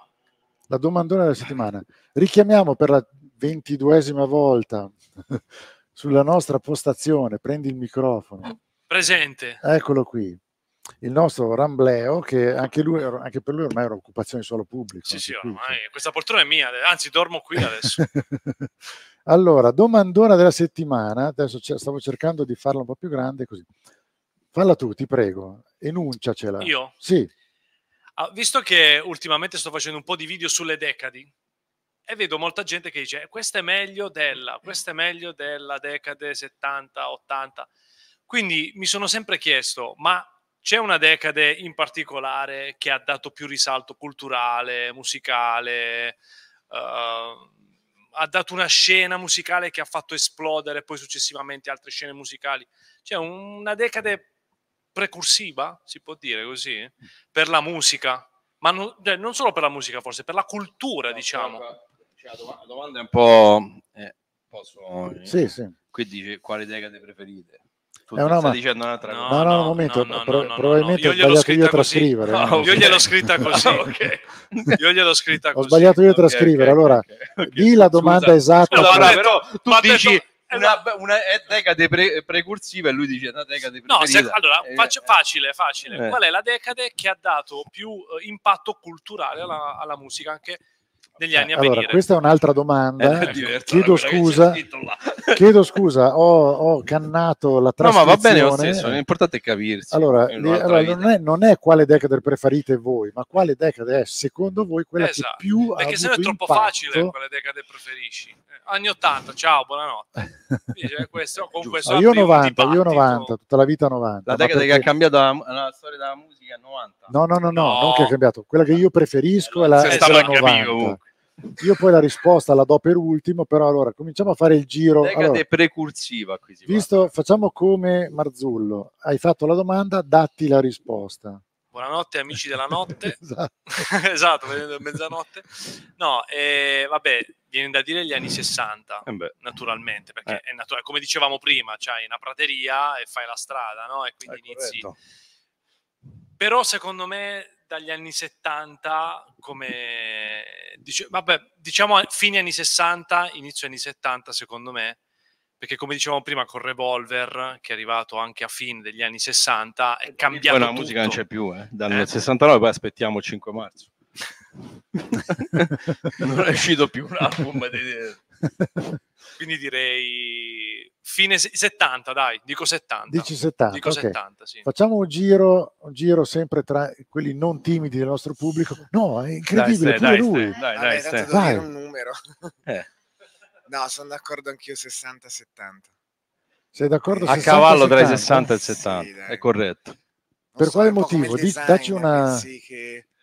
La domandona della settimana. Richiamiamo per la ventiduesima volta sulla nostra postazione, prendi il microfono. Presente. Eccolo qui. Il nostro Rambleo, che anche, lui, anche per lui ormai è un'occupazione solo pubblica. Sì, sì, ormai questa poltrona è mia, anzi dormo qui adesso. Allora, domandona della settimana, adesso stavo cercando di farla un po' più grande così. Falla tu, ti prego, enunciacela. Io? Sì, Ah, visto che ultimamente sto facendo un po' di video sulle decadi e vedo molta gente che dice questa è meglio della, questa è meglio della decade 70, 80. Quindi mi sono sempre chiesto, ma c'è una decade in particolare che ha dato più risalto culturale, musicale, eh, ha dato una scena musicale che ha fatto esplodere poi successivamente altre scene musicali? C'è una decade precursiva, si può dire così, per la musica, ma non, cioè, non solo per la musica forse, per la cultura, diciamo. Cioè, la doma- la domanda è un po'... eh, posso... Sì, sì. Qui dice quali decade preferite. Tu È una stai ma- dicendo un'altra no, cosa. no, no, un momento, no, pro- no, no, probabilmente no, ho sbagliato io a trascrivere. Eh. ok. Io gliel'ho scritta così. Ah, ok. Io gliel'ho scritta Ho così. sbagliato io a trascrivere, ok, allora ok, ok. di la domanda Scusa. esatta. Allora, però- però tu dici detto- una, una decade pre- precursiva e lui dice una decade No, preferita. se- allora, Eh, faccio- facile, facile. Eh. Qual è la decade che ha dato più eh, impatto culturale alla, alla musica anche negli anni a Allora, venire? questa è un'altra domanda. Eh, diverso Chiedo scusa. Chiedo scusa, ho, ho cannato la No, ma trascrizione. va bene lo stesso, l'importante è capirsi. Allora, allora, non, è, non è quale decade preferite voi, ma quale decade è secondo voi quella Esatto, che più ha Perché sennò è avuto troppo impatto? facile quale decade preferisci. Eh, anni 80, ciao, buonanotte. Dice, questo, Ah, io apri un 90, io dibattito. 90, tutta la vita 90. La decade che ha perché- cambiato la, la storia della musica è 90. No, no, no, no, No. non che ha cambiato. Quella che io preferisco è la, Se è la a capire 90. comunque. Io poi la risposta la do per ultimo, però allora cominciamo a fare il giro. Decade Allora, precursiva qui si visto, facciamo come Marzullo. Hai fatto la domanda, datti la risposta. Buonanotte amici della notte. Esatto. esatto, vedendo mezzanotte. No, eh, vabbè, viene da dire gli anni 60, Eh naturalmente, perché Eh. è naturale, come dicevamo prima, c'hai una prateria e fai la strada, no? E quindi inizi. corretto. Però secondo me dagli anni 70 come dice, vabbè, diciamo fine anni 60, inizio anni 70 secondo me, perché come dicevamo prima con Revolver che è arrivato anche a fine degli anni 60 è cambiato Poi la tutto. musica non c'è più, eh. dal Eh. 69 poi aspettiamo il 5 marzo. non è uscito più un album di... Quindi direi fine se- 70, dai, dico 70. Dici 70. Dico ok. 70, sì. Facciamo un giro, un giro sempre tra quelli non timidi del nostro pubblico. No, è incredibile, Dai, pure Ste, lui. dai, dai, dai, Vai. un numero. Eh. No, sono d'accordo anch'io 60-70. Sei d'accordo? A 60, cavallo tra i 70? 60 e il 70, è corretto. Per quale è un po' come motivo? design, dacci una... pensi che i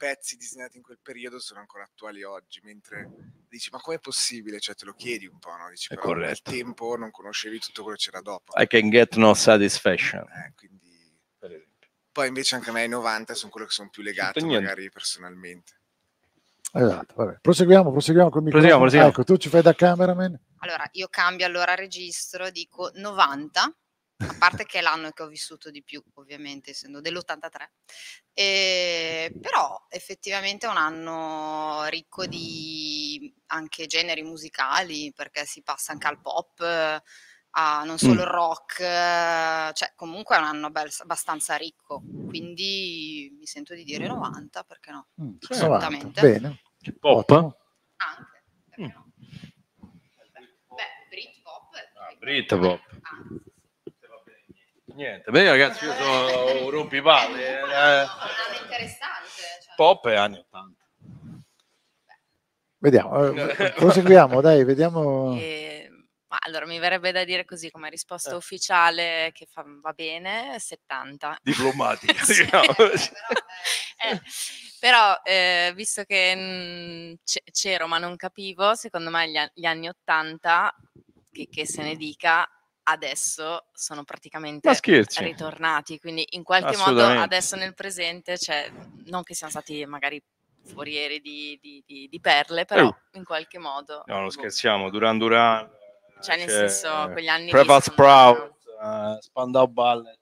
pezzi disegnati in quel periodo sono ancora attuali oggi, mentre dici ma com'è possibile? Cioè te lo chiedi un po', no? Dici È però al corretto. tempo non conoscevi tutto quello che c'era dopo. I can get no satisfaction. Eh, quindi... Poi invece anche a me i 90 sono quello che sono più legato niente. magari personalmente. Esatto, vabbè. Proseguiamo, proseguiamo col microfono. Proseguiamo, proseguiamo. Ecco, tu ci fai da cameraman. Allora, io cambio allora registro, dico 90, a parte che è l'anno che ho vissuto di più, ovviamente, essendo dell'83. E, però effettivamente è un anno ricco di anche generi musicali, perché si passa anche al pop, a non solo Mm. il rock, eh, cioè comunque è un anno bel- abbastanza ricco, quindi mi sento di dire 90, perché no? Mm, Assolutamente. 90, Bene. Pop? Ottimo. Anche, perché no? Beh, Britpop. Ah, Britpop. Niente, beh ragazzi io sono un rompipalle. eh. Interessante. Cioè. Pop è anni 80. Vediamo, eh, proseguiamo, dai, vediamo. E- ma allora mi verrebbe da dire così come risposta ufficiale che fa- va bene 70. Diplomatica. Sì. diciamo. Eh, però eh, visto che mm, c- c'ero ma non capivo, secondo me gli, gli anni 80, che, che se ne dica, adesso sono praticamente ritornati, quindi in qualche modo adesso nel presente, cioè, non che siano stati magari forieri di, di- di- di perle, però Oh. in qualche modo... No, non scherziamo, Duran Duran. Cioè, nel c'è senso, quegli anni sono- Sprout, eh, Spandau Ballet.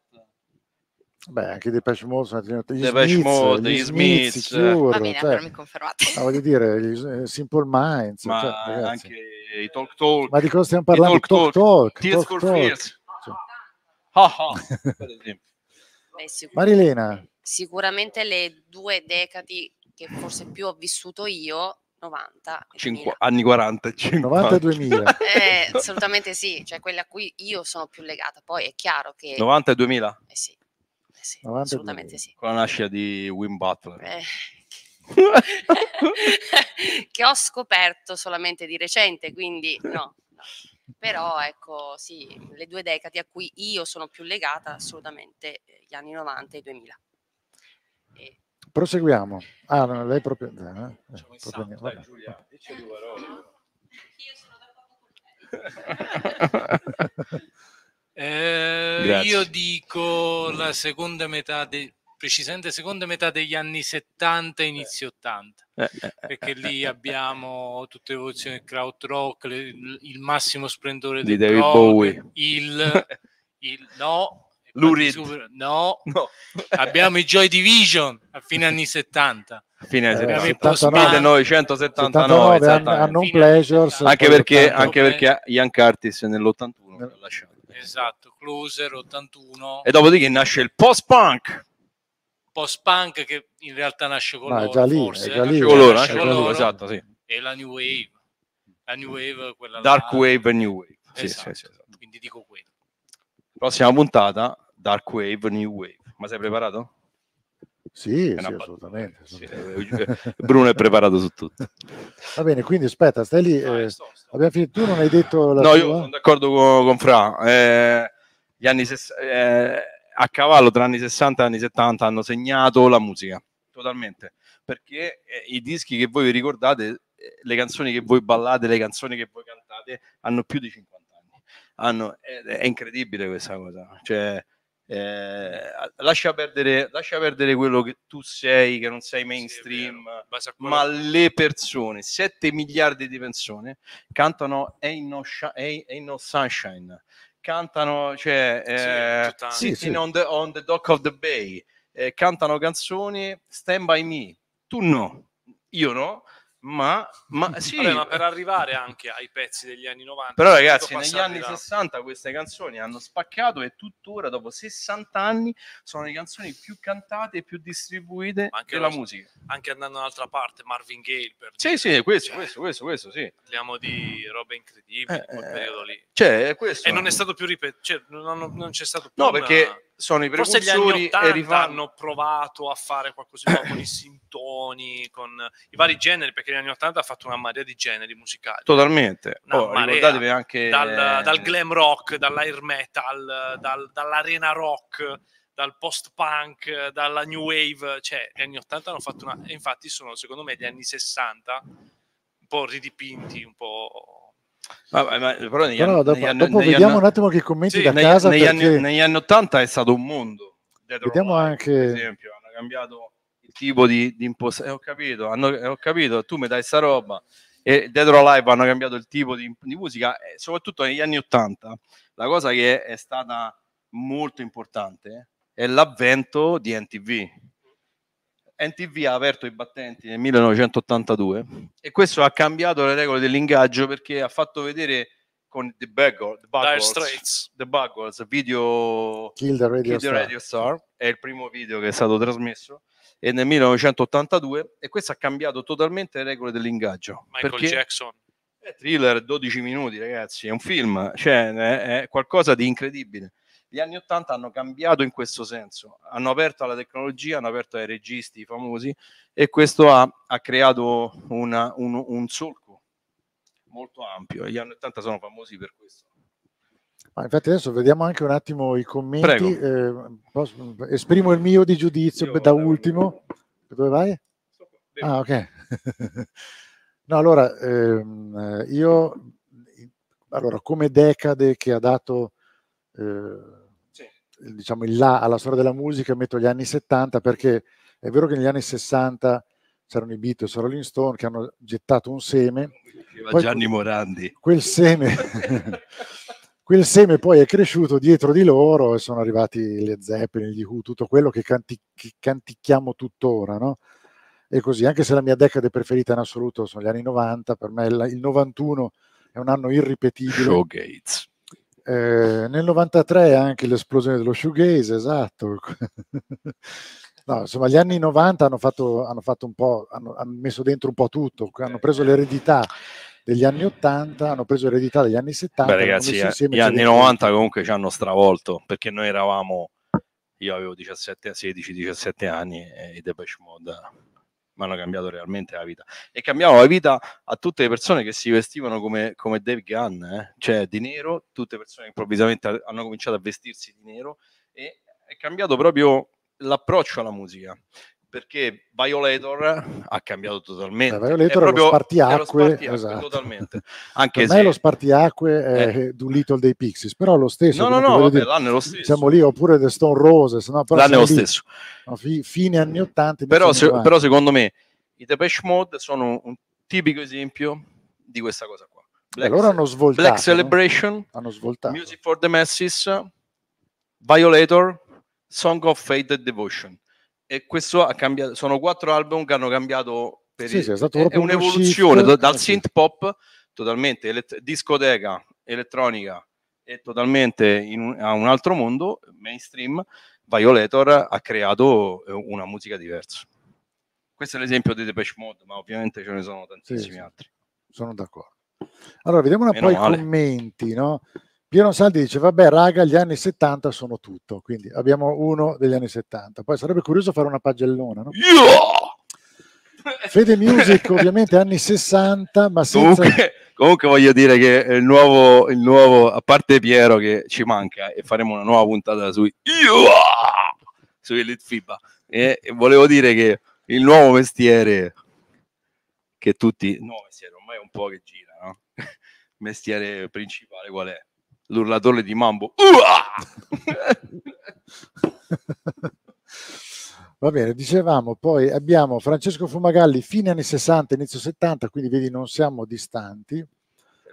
Beh, anche Depeche Mode sono gli Depeche Smiths, Mode, gli Smiths, i Cure, Va bene, cioè, allora mi confermate. voglio dire, gli eh, Simple Minds, Ma cioè, anche i Talk Talk. Ma di cosa stiamo i parlando? Talk Talk Talk, Tears Talk for Talk. Fears. Ah, ah, per esempio. Beh, Marilena, Sicuramente le due decadi che forse più ho vissuto io, 90 e Cinqu- 2000. anni 40 e 50. 90 e 2000. Eh, assolutamente sì, cioè quelle a cui io sono più legata. Poi è chiaro che 90 e 2000? Eh sì, sì, 90 e assolutamente sì. Con la nascita di Wim Butler. Eh, che ho scoperto solamente di recente, quindi no. no. Però ecco, sì, le due decadi a cui io sono più legata, assolutamente eh, gli anni 90 e 2000. proseguiamo. Ah, no, lei proprio... eh, eh, proprio vabbè. Eh, Grazie. io dico la seconda metà, de- precisamente seconda metà degli anni 70 inizio 80 Eh, eh, eh, perché eh, lì abbiamo tutte le evoluzioni del krautrock, le- il, massimo splendore Di David prog, Bowie. il, il no, Reed. super- no, No. abbiamo i Joy Division a fine anni 70 Fine Eh, abbiamo i 79. post-punk, 1979 79 hanno, esattamente. hanno un pleasures. anche poi perché, 80. anche perché Ian Curtis nell'81 l'ha lasciato. Esatto, Closer 81 E dopodiché nasce il post-punk. post-punk che in realtà nasce con è loro già lì, forse, è già eh? lì, Nasce con loro, Nasce con loro, esatto, sì. e la New Wave la New Wave quella Dark là, Wave e New Wave. Sì, esatto, sì, sì, esatto. quindi dico quello Prossima puntata, Dark Wave, New Wave. Ma sei preparato? Sì, È sì, assolutamente. Sì, eh, Bruno è preparato su tutto. Va bene, quindi aspetta, stai lì. eh, abbiamo finito. Tu non hai detto la No, tua? io sono d'accordo con, con Fra. Eh, gli anni sess- eh, a cavallo tra anni 60 e anni 70 hanno segnato la musica totalmente perché eh, i dischi che voi vi ricordate, eh, le canzoni che voi ballate, le canzoni che voi cantate hanno più di 50 anni. Hanno- è, è incredibile questa cosa. Cioè, eh, lascia, perdere, lascia perdere quello che tu sei, che non sei mainstream, quello- ma le persone, 7 miliardi di persone, cantano Ain't No, Ain't- no Sunshine, cantano, cioè, eh, Sì, Sitting sì. On, the, on the Dock of the Bay, eh, cantano canzoni Stand By Me, tu no, io no, ma, ma sì, Vabbè, ma per arrivare anche ai pezzi degli anni 90 però sono ragazzi, negli anni da- 60 queste canzoni hanno spaccato e tuttora, dopo 60 anni, sono le canzoni più cantate e più distribuite anche della lo- musica. anche andando dall'altra parte Marvin Gaye per Sì, sì, questo, questo, questo, questo, sì. parliamo di robe incredibili in quel Eh, periodo lì Cioè, questo. e non è stato più ripetuto cioè, non, non- non c'è stato più No, una- perché sono i forse gli anni precursori 80 e rifanno. hanno provato a fare qualcosa con i sintoni con i vari generi perché negli anni 80 ha fatto una marea di generi musicali Totalmente. Oh, ricordatevi anche dal, dal glam rock, dall'air metal, dal- dall'arena rock, dal post punk, dalla new wave, cioè gli anni 80 hanno fatto una... e infatti sono secondo me gli anni 60 un po' ridipinti, un po'... Vabbè, ma- però negli Però anni- dopo, negli anni- dopo negli vediamo anni- un attimo che commenti Sì, da negli, casa negli perché anni, negli anni 80 è stato un mondo. Vediamo Alive, anche per esempio, hanno cambiato il tipo di, di impostazione. ho capito, hanno- eh, ho capito, tu mi dai sta roba. E Dead or Alive hanno cambiato il tipo di, di musica, e soprattutto negli anni 80. La cosa che è stata molto importante è l'avvento di NTV. NTV ha aperto i battenti nel 1982 e questo ha cambiato le regole dell'ingaggio perché ha fatto vedere con The Buggles, The Straits. The Buggles, video Kill the Radio Kill the Star. Radio Star, è il primo video che è stato trasmesso e nel 1982 e questo ha cambiato totalmente le regole dell'ingaggio Michael perché Jackson. è thriller 12 minuti ragazzi è un film cioè è qualcosa di incredibile gli anni 80 hanno cambiato in questo senso hanno aperto alla tecnologia hanno aperto ai registi famosi e questo ha, ha creato una- un, un solco molto ampio gli anni 80 sono famosi per questo Ma infatti adesso vediamo anche un attimo i commenti. Eh, posso- esprimo il mio di giudizio da ultimo. Dove vai? Ah, ok. no, allora, ehm, eh, io, allora, come decade che ha dato, eh, diciamo, il là alla storia della musica, metto gli anni 70 perché è vero che negli anni 60 c'erano i Beatles e Rolling Stone che hanno gettato un seme. Poi Gianni Morandi. Quel seme, quel seme poi è cresciuto dietro di loro e sono arrivati le Zeppelin, gli Who, tutto quello che, canti- che canticchiamo tuttora, no? E così, anche se la mia decade preferita in assoluto sono gli anni 90, per me il 91 è un anno irripetibile. Showgates. Eh, nel 93 anche l'esplosione dello shoegaze, esatto. No, insomma, gli anni 90 hanno fatto, hanno fatto un po', hanno, hanno messo dentro un po' tutto, hanno preso l'eredità degli anni 80, hanno preso l'eredità degli anni 70. Beh, ragazzi, messo eh, gli anni hanno 90 comunque ci hanno stravolto perché noi eravamo, io avevo 17, 16, 17 anni e i Depeche Mode mi hanno cambiato realmente la vita e cambiavano la vita a tutte le persone che si vestivano come, come Dave Gunn, eh? cioè di nero, tutte persone che improvvisamente hanno cominciato a vestirsi di nero e è cambiato proprio l'approccio alla musica perché Violator ha cambiato totalmente. Eh, Violator È è lo proprio- spartiacque, è lo spartiacque, esatto. totalmente. Anche per se me lo spartiacque è Doolittle dei Pixies, però lo stesso. No, no, no, vabbè, dire, l'anno è lo stesso. Siamo lì, oppure The Stone Roses, no? L'anno è lo stesso. no, fi- fine anni 80. però, se- anni 90. però secondo me i Depeche Mode sono un tipico esempio di questa cosa qua. Beh, loro hanno svoltato, Black? Celebration, hanno svoltato. Music for the Masses, Violator, Song of Faith and Devotion. E questo ha cambiato, sono quattro album che hanno cambiato per Sì, il- sì, è stato è un'evoluzione shift, da- dal eh synth pop totalmente elett- discoteca, elettronica e totalmente in un- a un altro mondo mainstream. Violator ha creato eh, una musica diversa. Questo è l'esempio di Depeche Mode, ma ovviamente ce ne sono tantissimi sì. altri. Sono d'accordo. Allora, vediamo un po' i commenti, no? Piero Saldi dice, vabbè, raga, gli anni 70 sono tutto, quindi abbiamo uno degli anni 70. Poi sarebbe curioso fare una pagellona, no? Fede Music, ovviamente, anni 60, ma senza... Comunque, comunque voglio dire che il nuovo, il nuovo, a parte Piero che ci manca, e faremo una nuova puntata su, su Elite FIBA. E, e volevo dire che il nuovo mestiere che tutti, nuovo mestiere, ormai è un po' che gira, no? mestiere principale qual è? L'urlatore di Mambo. Va bene, dicevamo, poi abbiamo Francesco Fumagalli, fine anni 60, inizio 70, quindi vedi non siamo distanti.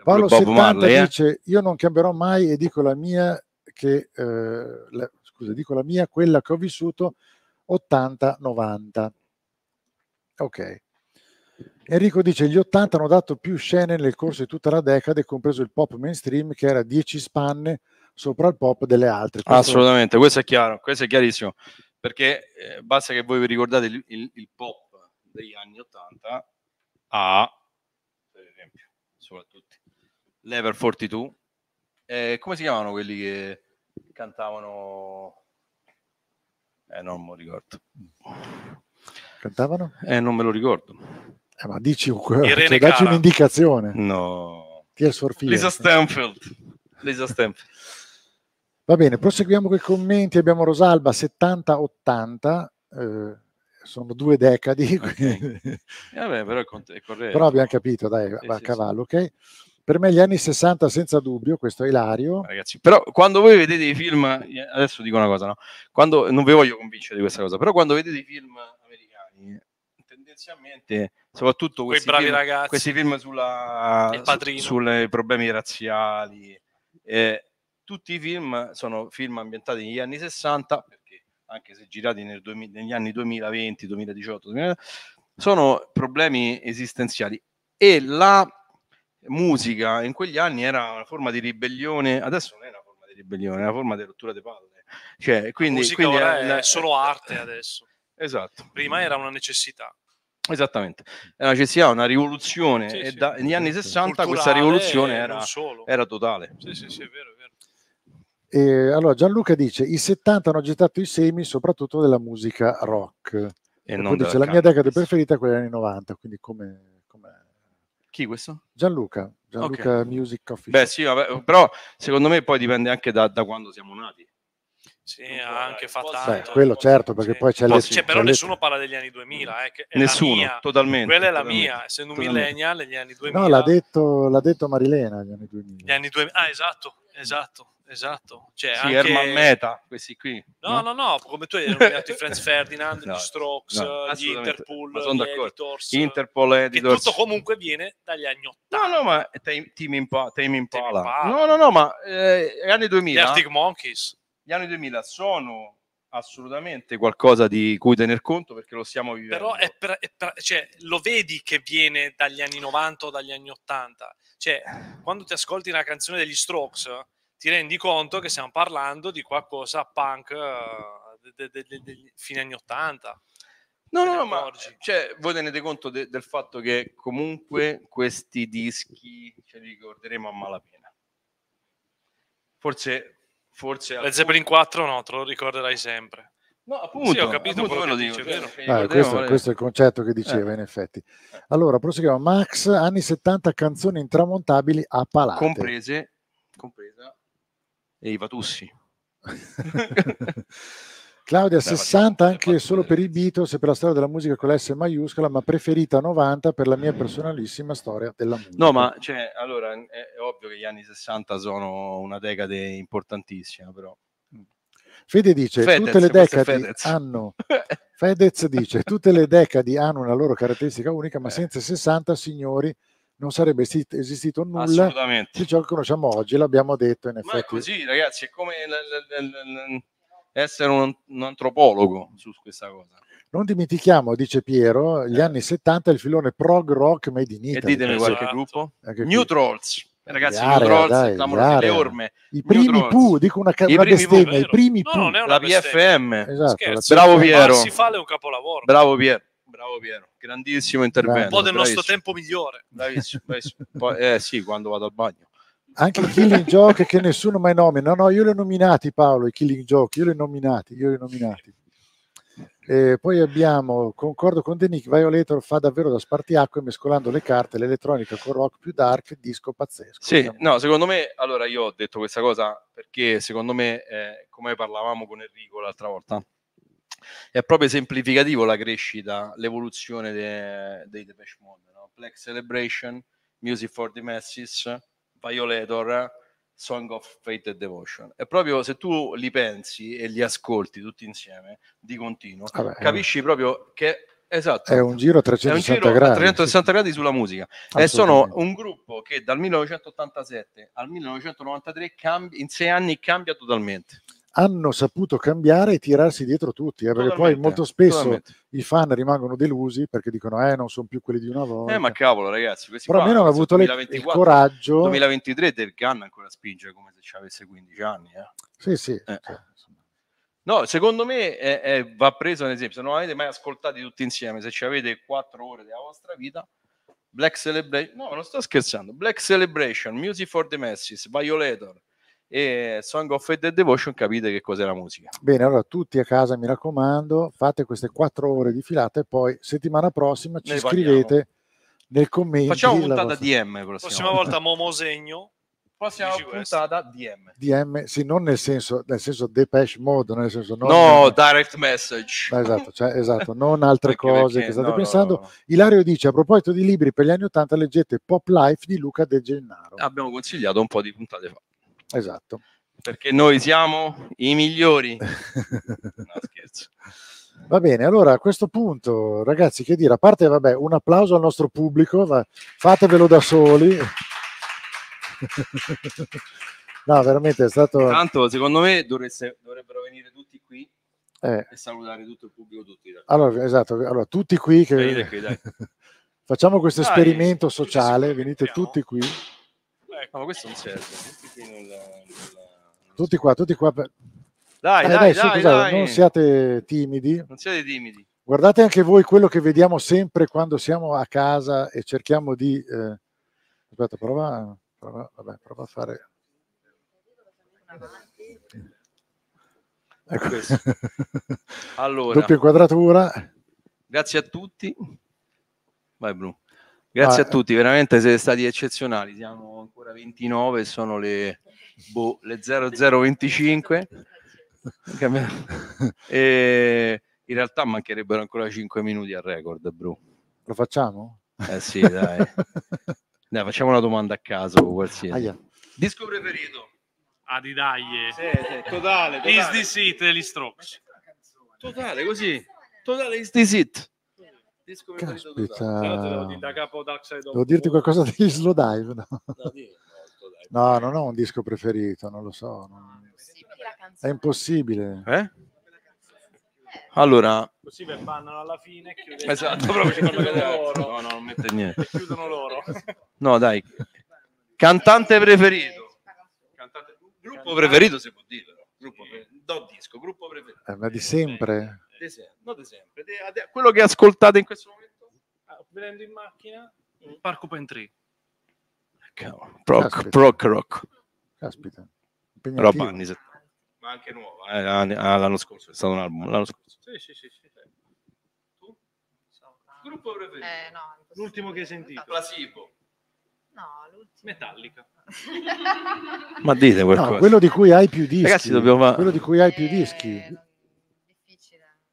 Paolo Bob 70 Marley, eh? dice, io non cambierò mai e dico la mia, che, eh, la- scusa, dico la mia, quella che ho vissuto 80-90. Ok. Enrico dice, gli 80 hanno dato più scene nel corso di tutta la decade, compreso il pop mainstream, che era 10 spanne sopra il pop delle altre. Questo- Assolutamente, questo è chiaro, questo è chiarissimo, perché eh, basta che voi vi ricordate il, il- il pop degli anni 80 a, per esempio, soprattutto l'Ever 42, eh, come si chiamano quelli che cantavano? Eh, non me lo ricordo. Cantavano? Eh, non me lo ricordo. Eh, ma dici, cioè, dacci un'indicazione. No. Tears for Fears. Lisa Stanfield. Lisa Stanfield. Va bene, proseguiamo con i commenti. Abbiamo Rosalba 70-80, eh, sono due decadi, quindi- Eh, vabbè, però è, cont- è corretto. però abbiamo capito, dai, va a sì, cavallo, ok? Per me gli anni 60 senza dubbio, questo è Ilario. ragazzi. Però quando voi vedete i film, eh, adesso dico una cosa, no? Quando, non vi voglio convincere di questa cosa, però quando vedete i film tendenzialmente, soprattutto Quei questi, bravi film, ragazzi. questi film sulla, su- sulle problemi razziali, eh, tutti i film sono film ambientati negli anni 60, perché anche se girati 2000 negli anni 2020, 2018, 2000, sono problemi esistenziali e la musica in quegli anni era una forma di ribellione, adesso non è una forma di ribellione, è una forma di rottura di palle. Cioè, quindi, la musica quindi ora è- è solo arte adesso. Esatto. Prima era una necessità. Esattamente, è una necessità, una rivoluzione Sì, e sì. da- negli anni 60 questa rivoluzione e era, non solo. era totale. Sì, sì, sì, è vero, è vero. E allora Gianluca dice, i 70 hanno gettato i semi soprattutto della musica rock. E, non poi della dice, la mia cannabis." decade preferita è quella degli anni 90, quindi come... come- Chi questo? Gianluca, Gianluca Ok. Music Coffee Beh sì, vabbè, però secondo me poi dipende anche da, da quando siamo nati. Sì, ha anche fatto Beh, tanto. quello certo, perché poi c'è Un po' le... sì. Cioè, però c'è le- nessuno parla degli anni 2000, eh, che è Nessuno, la mia. totalmente, Quella è la totalmente, mia, essendo un millennial negli anni 2000. No, l'ha detto, l'ha detto Marilena agli anni 2000. Gli anni 2000. Ah, esatto, esatto. esatto. Cioè, Sì, anche... Herman Meta, questi qui. No, no, no, come tu hai nominato i Franz Ferdinand, No, gli Strokes, no, gli. Interpol, gli. Editors, Interpol, che Editors. tutto comunque viene dagli anni 80. No, no, ma Tame, Team Impa- Tame Impala. Impala. No, no, no, ma eh, gli anni Gli 2000, Arctic Monkeys. Gli anni 2000 sono assolutamente qualcosa di cui tener conto perché lo stiamo vivendo. Però è per- è per- cioè, lo vedi che viene dagli anni 90 o dagli anni 80. Cioè, quando ti ascolti una canzone degli Strokes, ti rendi conto che stiamo parlando di qualcosa punk eh, de- de- de- fine anni 80. No, no, no, ma cioè, voi tenete conto de- del fatto che comunque questi dischi ce li ricorderemo a malapena. Forse, forse Led Zeppelin 4 no, te lo ricorderai sempre. No, appunto, sì, ho capito appunto quello lo dice, dico, vero? Ah, ricorderemo questo, questo è il concetto che diceva, Eh. in effetti. Allora, proseguiamo. Max, anni 70, canzoni intramontabili a palate. comprese, compresa e i Vatussi. Claudia, Dai, 60 anche solo per i Beatles e per la storia della musica con la S maiuscola, ma preferita 90 per la mia personalissima storia della musica. No, ma cioè, allora è, è ovvio che gli anni 60 sono una decade importantissima, però. Fede dice, Fedez, tutte le decadi hanno... Fedez dice, tutte le decadi hanno una loro caratteristica unica, ma senza i 60 signori non sarebbe esi- esistito nulla Assolutamente. di ciò che conosciamo oggi, l'abbiamo detto in Ma è effetti. così, ragazzi, è come l- l- l- essere un, un antropologo su questa cosa. Non dimentichiamo, dice Piero, gli anni 70 il filone prog rock made in E Italy. ditemi qualche gruppo. Anche qui. New Trolls. Ragazzi, New Trolls, dai, clamorosi, le orme. I New primi. Pooh, dico una, I una primi bestemmia, i primi No, Pooh. non è una La. PFM. Esatto, Scherzo. Bravo Piero. si fa è un capolavoro. Bravo Piero. Bravo Piero. Grandissimo intervento. un po' del nostro bravissimo. tempo migliore. Bravissimo, bravissimo. Poi- eh sì, quando vado al bagno. Anche i Killing Joke che nessuno mai nomina. No, no, io li ho nominati Paolo, i Killing Joke, io li ho nominati, io li ho nominati. E poi abbiamo, concordo con De Nick, Violator fa davvero da spartiacque mescolando le carte, l'elettronica con rock più dark, disco pazzesco. Sì, no, secondo me, allora io ho detto questa cosa perché secondo me, eh, come parlavamo con Enrico l'altra volta, è proprio esemplificativo la crescita, l'evoluzione de- dei Depeche Mode, no? Black Celebration, Music for the Masses, Violator, Song of Faith and Devotion. È proprio se tu li pensi e li ascolti tutti insieme di continuo, Vabbè, capisci proprio che esatto, È un giro a è un 360 giro a gradi. 360 gradi sulla musica e sono un gruppo che dal 1987 al 1993 cambia, in sei anni cambia totalmente. Hanno saputo cambiare e tirarsi dietro tutti, eh, perché poi Totalmente, molto spesso totalmente. i fan rimangono delusi perché dicono eh non sono più quelli di una volta. Eh, ma cavolo, ragazzi, questi Però almeno hanno avuto le- il 2024, coraggio. 2023 Dave Gunn ancora spinge come se ci avesse 15 anni. eh. Sì, sì. Eh. No, secondo me è- è- va preso un esempio. Se non avete mai ascoltati tutti insieme, se ci avete 4 ore della vostra vita, Black Celebration, no, non sto scherzando. Black Celebration, Music for the Masses, Violator e Song of Faith and Devotion, capite che cos'è la musica. Bene, allora tutti a casa mi raccomando, fate queste quattro ore di filata e poi settimana prossima ci Ne scrivete nel commento. Facciamo puntata DM prossima, Prossima volta Momo Segno. Prossima puntata DM. DM, sì, non nel senso, nel senso Depeche Mode, nel senso non, No, direct message. No, esatto, cioè, esatto, non altre Anche cose perché- che state no, no, pensando. no. Ilario dice a proposito di libri per gli anni 80 leggete Pop Life di Luca De Gennaro. Abbiamo consigliato un po' di puntate fa. Esatto. Perché noi siamo i migliori. No, scherzo. Va bene, allora a questo punto, ragazzi, che dire, a parte, vabbè, un applauso al nostro pubblico, va- fatevelo da soli. no, veramente è stato... Tanto, secondo me, dovreste- dovrebbero venire tutti qui eh, e salutare tutto il pubblico, tutti. allora, esatto, allora, tutti qui che... Qui. Facciamo questo Dai, esperimento sociale, venite tutti qui, No, ma questo non serve. Tutti qua, tutti qua. per- Dai, Eh, dai, su, dai, scusate, dai. non siate timidi. Non siete timidi. Guardate anche voi quello che vediamo sempre quando siamo a casa e cerchiamo di... eh, Aspetta, prova, prova, vabbè, prova a fare... Ecco. Questo. Allora. Doppia inquadratura. Grazie a tutti. Vai, Bruno. Grazie Ah, a tutti, veramente siete stati eccezionali. Siamo ancora 29, sono le, boh, le 0025. Cambia- E in realtà mancherebbero ancora 5 minuti al record, Bru. Lo facciamo? Eh sì, dai. Dai, facciamo una domanda a caso qualsiasi. Aia. Disco preferito? Ah, di dai. totale, Is totale. this it degli Strokes. Totale, così. Totale is this it. Disco preferito totale. Caspita. L'altro devo dire da capo of Devo dirti qualcosa degli slow dive? No, No, di- no non ho un disco preferito, non lo so. non- È impossibile. Eh? Allora, Così per bannano alla fine e esatto, proprio ci fanno chiudono vedere. loro. No, no, non mette niente. E chiudono loro. No, dai. Cantante preferito. Cantante... Gruppo preferito si può dire. Gruppo pre- No, disco, gruppo preferito. Eh, ma di sempre. De sempre, no, de sempre. De- de- quello che ascoltate in questo momento. Ah, Venendo in macchina, un Parco Pentry. Proc, Caspita. proc rock. Caspita. Roba anni 70. Ma anche nuova. eh, anni- ah, l'anno scorso, è stato un album. L'anno scorso. Sì, sì, sì. sì. Tu? Gruppo preferito. L'ultimo che hai sentito. Placebo. No, l'ultimo. Metallica. Ma dite qualcosa. No, quello di cui hai più dischi. Ragazzi, dobbiamo Quello di cui hai più dischi.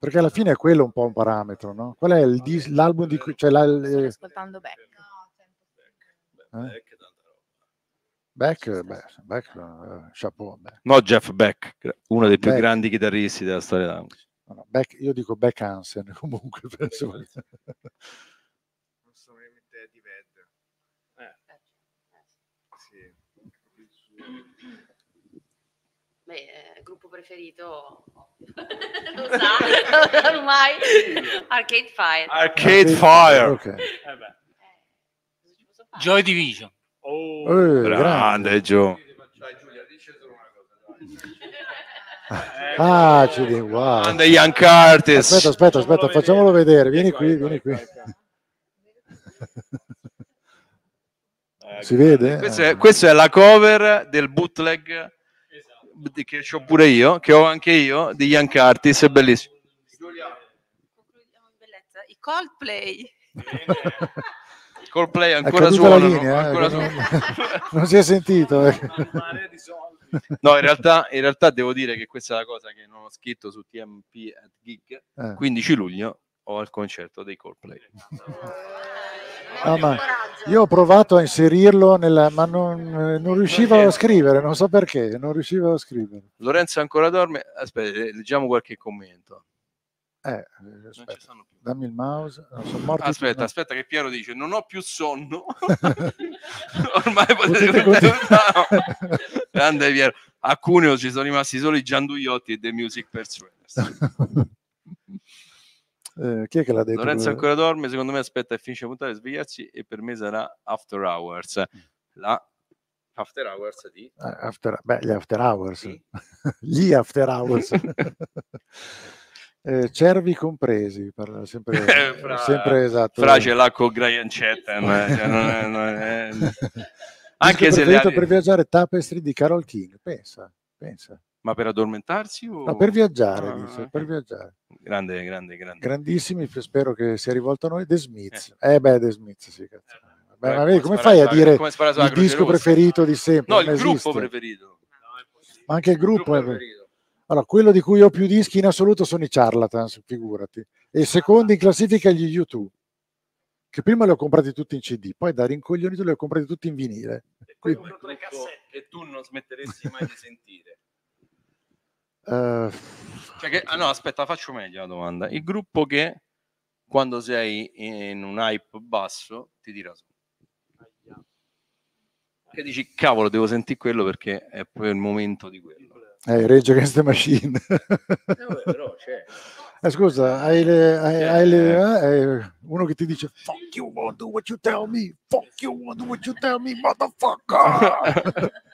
Perché alla fine è quello un po' un parametro, no? Qual è il dis- l'album di cui... Cioè la, Sto eh, ascoltando Beck. eh? Beck, beh, Beck, eh, chapeau. Beck. No, Jeff Beck, uno dei più Beck. grandi chitarristi della storia no, Beck- io dico Beck Hansen, comunque penso. Non sono veramente di Ved. Sì. Beh, eh, gruppo preferito lo sa ormai Arcade Fire. Arcade Fire. Ok. Eh beh. Joy Division. Eh, Grande, grande. Gio. Ah, ci dico, wow. Grande Young Curtis. Aspetta, aspetta, aspetta, facciamolo vedere. Vieni qui, vieni qui. Si vede? Questa è, questa è la cover del bootleg di- che ho pure io, che ho anche io, di Young Curtis, è bellissimo. I Coldplay. Coldplay ancora suonano. linea, eh, ancora non, suonano. non si è sentito. eh. No, in realtà, in realtà devo dire che questa è la cosa che non ho scritto su TMP at Gig. Eh. 15 luglio ho il concerto dei Coldplay. Ah, ma io ho provato a inserirlo, nella, ma non, eh, non riuscivo a scrivere, non so perché, non riuscivo a scrivere. Lorenzo ancora dorme? Aspetta, eh, leggiamo qualche commento. Eh, eh, aspetta, dammi il mouse. morti Aspetta, no. aspetta che Piero dice non ho più sonno. Ormai Potete continuare. No. Grande Piero. A Cuneo ci sono rimasti solo i Gianduiotti e The Music Persuaders. Eh, chi è che l'ha detto? Lorenzo quello? ancora dorme, secondo me aspetta e finisce la puntata per svegliarsi e per me sarà After Hours. La After Hours di... Eh, after- beh, gli after hours. Gli after hours. Eh, cervi compresi, parla sempre, Eh, fra, sempre esatto. fra ce l'ha con Brian Chatham, eh, cioè non è- non è- anche se per viaggiare Tapestry di Carol King, pensa, pensa. Ma per addormentarsi o No, per viaggiare, Ah, dice, ok. per viaggiare. grande grande grande Grandissimi, spero che sia rivolto a noi, The Smiths. Eh, beh, The Smiths, sì, cazzo. Beh, Beh, ma vedi, come come fai a dire come il disco preferito di sempre? no Non il gruppo esiste. preferito Ma anche il gruppo, è... preferito. Allora, quello di cui ho più dischi in assoluto sono i Charlatans, figurati. E secondo in classifica gli U2, che prima li ho comprati tutti in CD, poi da rincoglionito li ho comprati tutti in vinile. Quindi, gruppo che tu non smetteresti mai di sentire eh, Cioè che- ah, no aspetta faccio meglio la domanda. Il gruppo che quando sei in un hype basso ti tira su. Che dici cavolo devo sentire quello perché è poi il momento di quello eh, Rage Against the Machine. però c'è Eh, scusa, hai le- hai- hai le- eh, eh, uno che ti dice fuck you, won't do what you tell me, fuck you, won't do what you tell me, motherfucker.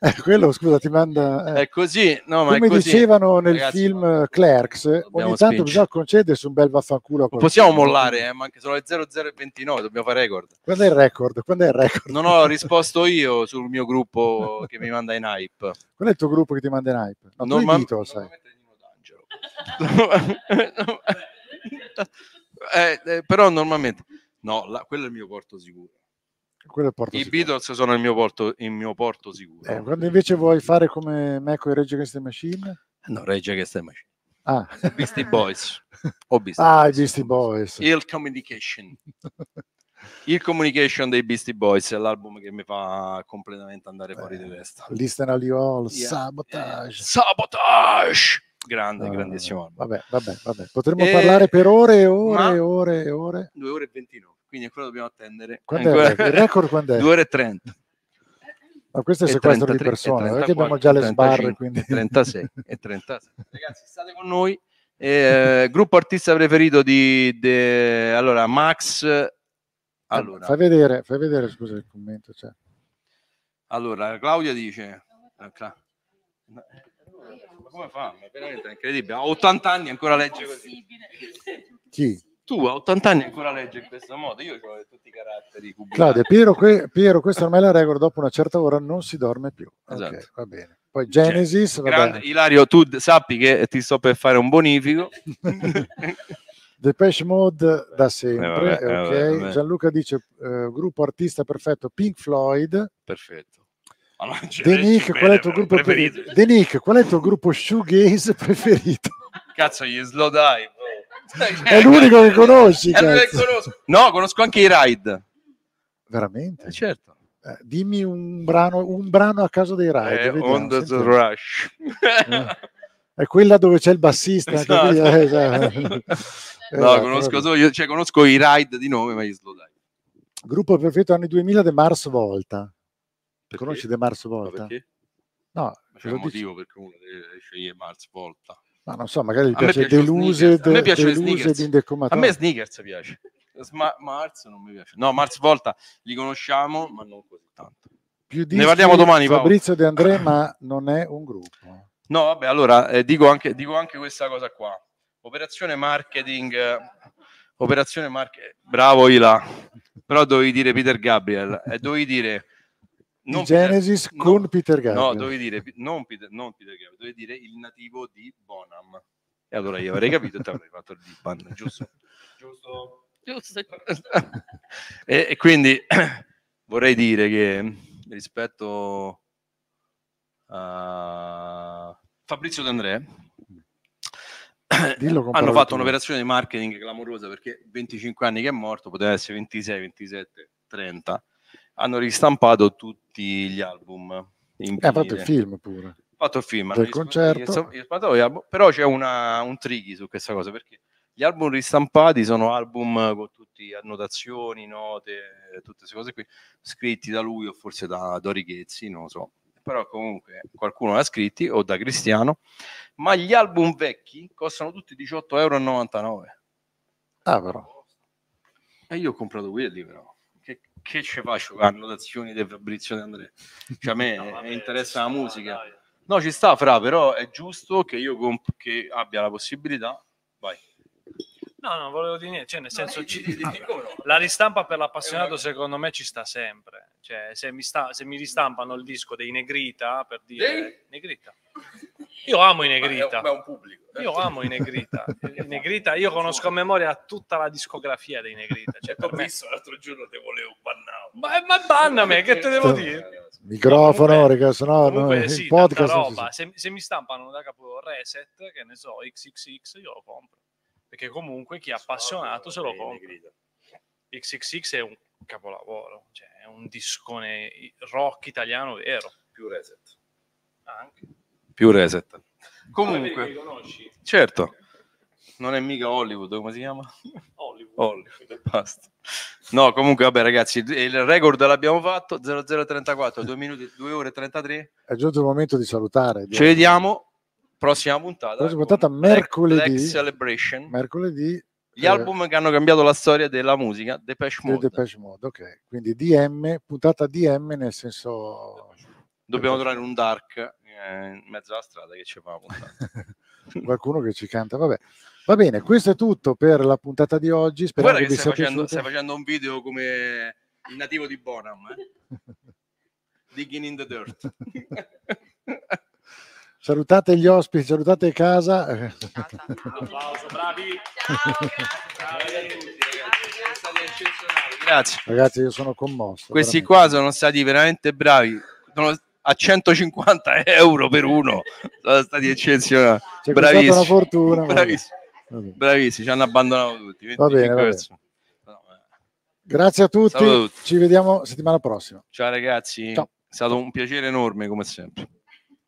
eh, quello, scusa, ti manda... eh. è così no ma Come è così dicevano nel Ragazzi, film Clerks, ogni tanto spingere. bisogna concedersi un bel vaffanculo possiamo mollare eh, ma anche sono le 0029 dobbiamo fare record Quando è il record? Quando è il record? non ho risposto io sul mio gruppo che mi manda in hype Qual è il tuo gruppo che ti manda in hype? No, Normal- i Beatles, sai. Eh, eh, però normalmente no, la- quello è il mio porto sicuro. Quello è il porto I sicuro. Beatles sono il mio porto, il mio porto sicuro. Eh, quando invece vuoi fare come me con i Rage Against the Machine? No, Regge che stai facendo. Ah, Beastie Boys. O Beastie ah i Boys. Beastie Boys. Il Communication. Il Communication dei Beastie Boys è l'album che mi fa completamente andare fuori di testa. Listen all you all, Yeah. sabotage. Sabotage! Grande, No, no, grandissimo. Vabbè, vabbè, vabbè. Potremmo Eh, parlare per ore e ore e ore e ore. 2 ore e 29, quindi ancora dobbiamo attendere. Quando Ancora- il record? Quando è? 2 ore e 30. Ma questo è il sequestro 33, di persone, non è che abbiamo 34, già le 35, sbarre, quindi... e 36 e 36. Ragazzi, state con noi. Eh, gruppo artista preferito di de- allora Max allora, Fai vedere, fai vedere, scusa il commento. Cioè. allora Claudia dice eh, ma come fa? Ma veramente è incredibile. Ha 80 anni ancora legge così. Chi? Tu a 80 anni ancora legge in questo modo. Io ho tutti i caratteri cubitali. Claudia, Piero, que- Piero, questa ormai è la regola, dopo una certa ora non si dorme più. Esatto. va bene. Poi Genesis, vabbè. Grande, Ilario, tu sappi che ti sto per fare un bonifico. Depeche Mode da sempre, Eh, vabbè, eh, vabbè, vabbè. Gianluca dice eh, gruppo artista perfetto Pink Floyd. Perfetto. C'è qual è il tuo gruppo preferito. preferito? Denick, qual è il tuo gruppo shoegaze preferito? Cazzo, gli slow dive. È l'unico che conosci, È l'unico che cazzo. conosco. No, conosco anche i ride. Veramente? certo. Eh, dimmi un brano, un brano a caso dei Ride. Eh, vediamo, on the rush. È quella dove c'è il bassista. Esatto. lì, eh, esatto. no, Esatto, conosco solo io, cioè conosco i ride di nome, ma gli slow dive. Gruppo perfetto anni 2000 The Mars Volta. Conosci The Mars Volta? perché? No, C'è un dici- motivo perché uno deve scegliere Mars Volta. Ma non so, magari gli A me piace Deluse, Snickers. A me piace Deluse A me Sneakers piace. Sma- Mars non mi piace. No, Mars Volta li conosciamo, ma non così tanto. Più Ne parliamo domani, Paolo. Fabrizio De André, ma non è un gruppo. No, vabbè, allora eh, dico, anche, dico anche questa cosa qua. Operazione marketing, eh, operazione marketing, bravo Ila, però dovevi dire Peter Gabriel e dovevi dire... Di non Peter- Genesis con Peter Gabriel. No, dovevi dire non Peter, non Peter Gabriel, dovevi dire il nativo di Bonham. E allora io avrei capito e ti avrei fatto il Liban, giusto? Giusto. Giusto. e, e quindi vorrei dire che rispetto a Fabrizio D'Andrea hanno fatto un'operazione di marketing clamorosa perché 25 anni che è morto, poteva essere 26, 27, 30. Hanno ristampato tutti gli album. In Eh, ha fatto il film pure. Ha fatto il film. Del concerto. album, però c'è una- un tricky su questa cosa perché gli album ristampati sono album con tutte annotazioni, note, tutte queste cose qui, scritti da lui o forse da Dori Ghezzi, non lo so. Però comunque qualcuno l'ha scritti o da Cristiano, ma gli album vecchi costano tutti 18,99 euro. Ah, però. E io ho comprato quelli però. Che, ci faccio con annotazioni di Fabrizio De Andrea? Cioè a me eh, interessa la musica. No, ci sta, fra, però è giusto che io comp- che abbia la possibilità. No, no, volevo dire niente, cioè nel senso ci- la ristampa per l'appassionato secondo me ci sta sempre. Cioè, se mi, sta, se mi ristampano il disco dei Negrita per dire Negrita. Io amo i Negrita. Ma è un pubblico. Io amo i Negrita. I Negrita, io conosco a memoria tutta la discografia dei Negrita. Cioè, per me- l'altro giorno te volevo bannare. Ma, ma bannami, che te devo dire? Microfono, raga, se no Comunque, no, sì, il podcast non roba. Se, se mi stampano da capo Reset, che ne so, XXX, io lo compro. Perché comunque chi è appassionato se lo compra. XXX è un capolavoro, cioè è un discone rock italiano vero. Più Reset. Anche. Più reset. Li Comunque, conosci? certo, non è mica Hollywood, come si chiama? Hollywood. Hollywood, basta. No, comunque, vabbè, ragazzi, il record l'abbiamo fatto 0034, 2 minuti, 2 ore e 33. È giunto il momento di salutare. Ci vediamo prossima puntata. Prossima puntata mercoledì. Black Celebration. Mercoledì. Gli eh, album che hanno cambiato la storia della musica, Depeche Mode. Depeche Mode, ok. Quindi DM, puntata DM nel senso Dobbiamo trovare un dark eh, in mezzo alla strada che ci fa la puntata. qualcuno che ci canta. Vabbè. Va bene, questo è tutto per la puntata di oggi. Speriamo Guarda che che stai facendo, stai facendo un video come il nativo di Bonham, eh? Digging in the dirt. Salutate gli ospiti, salutate casa. Applauso, bravi. Grazie. Ragazzi, io sono commosso. Questi veramente. qua sono stati veramente bravi. Sono a 150 euro per uno. Sono stati eccezionali. Ci è costata Bravissimi. una fortuna, Bravissimi. Vabbè. Bravissimi, ci hanno abbandonato tutti. Va bene, 25 va bene. Grazie a tutti, a tutti. ci vediamo settimana prossima. Ciao ragazzi, Ciao. è stato un piacere enorme come sempre.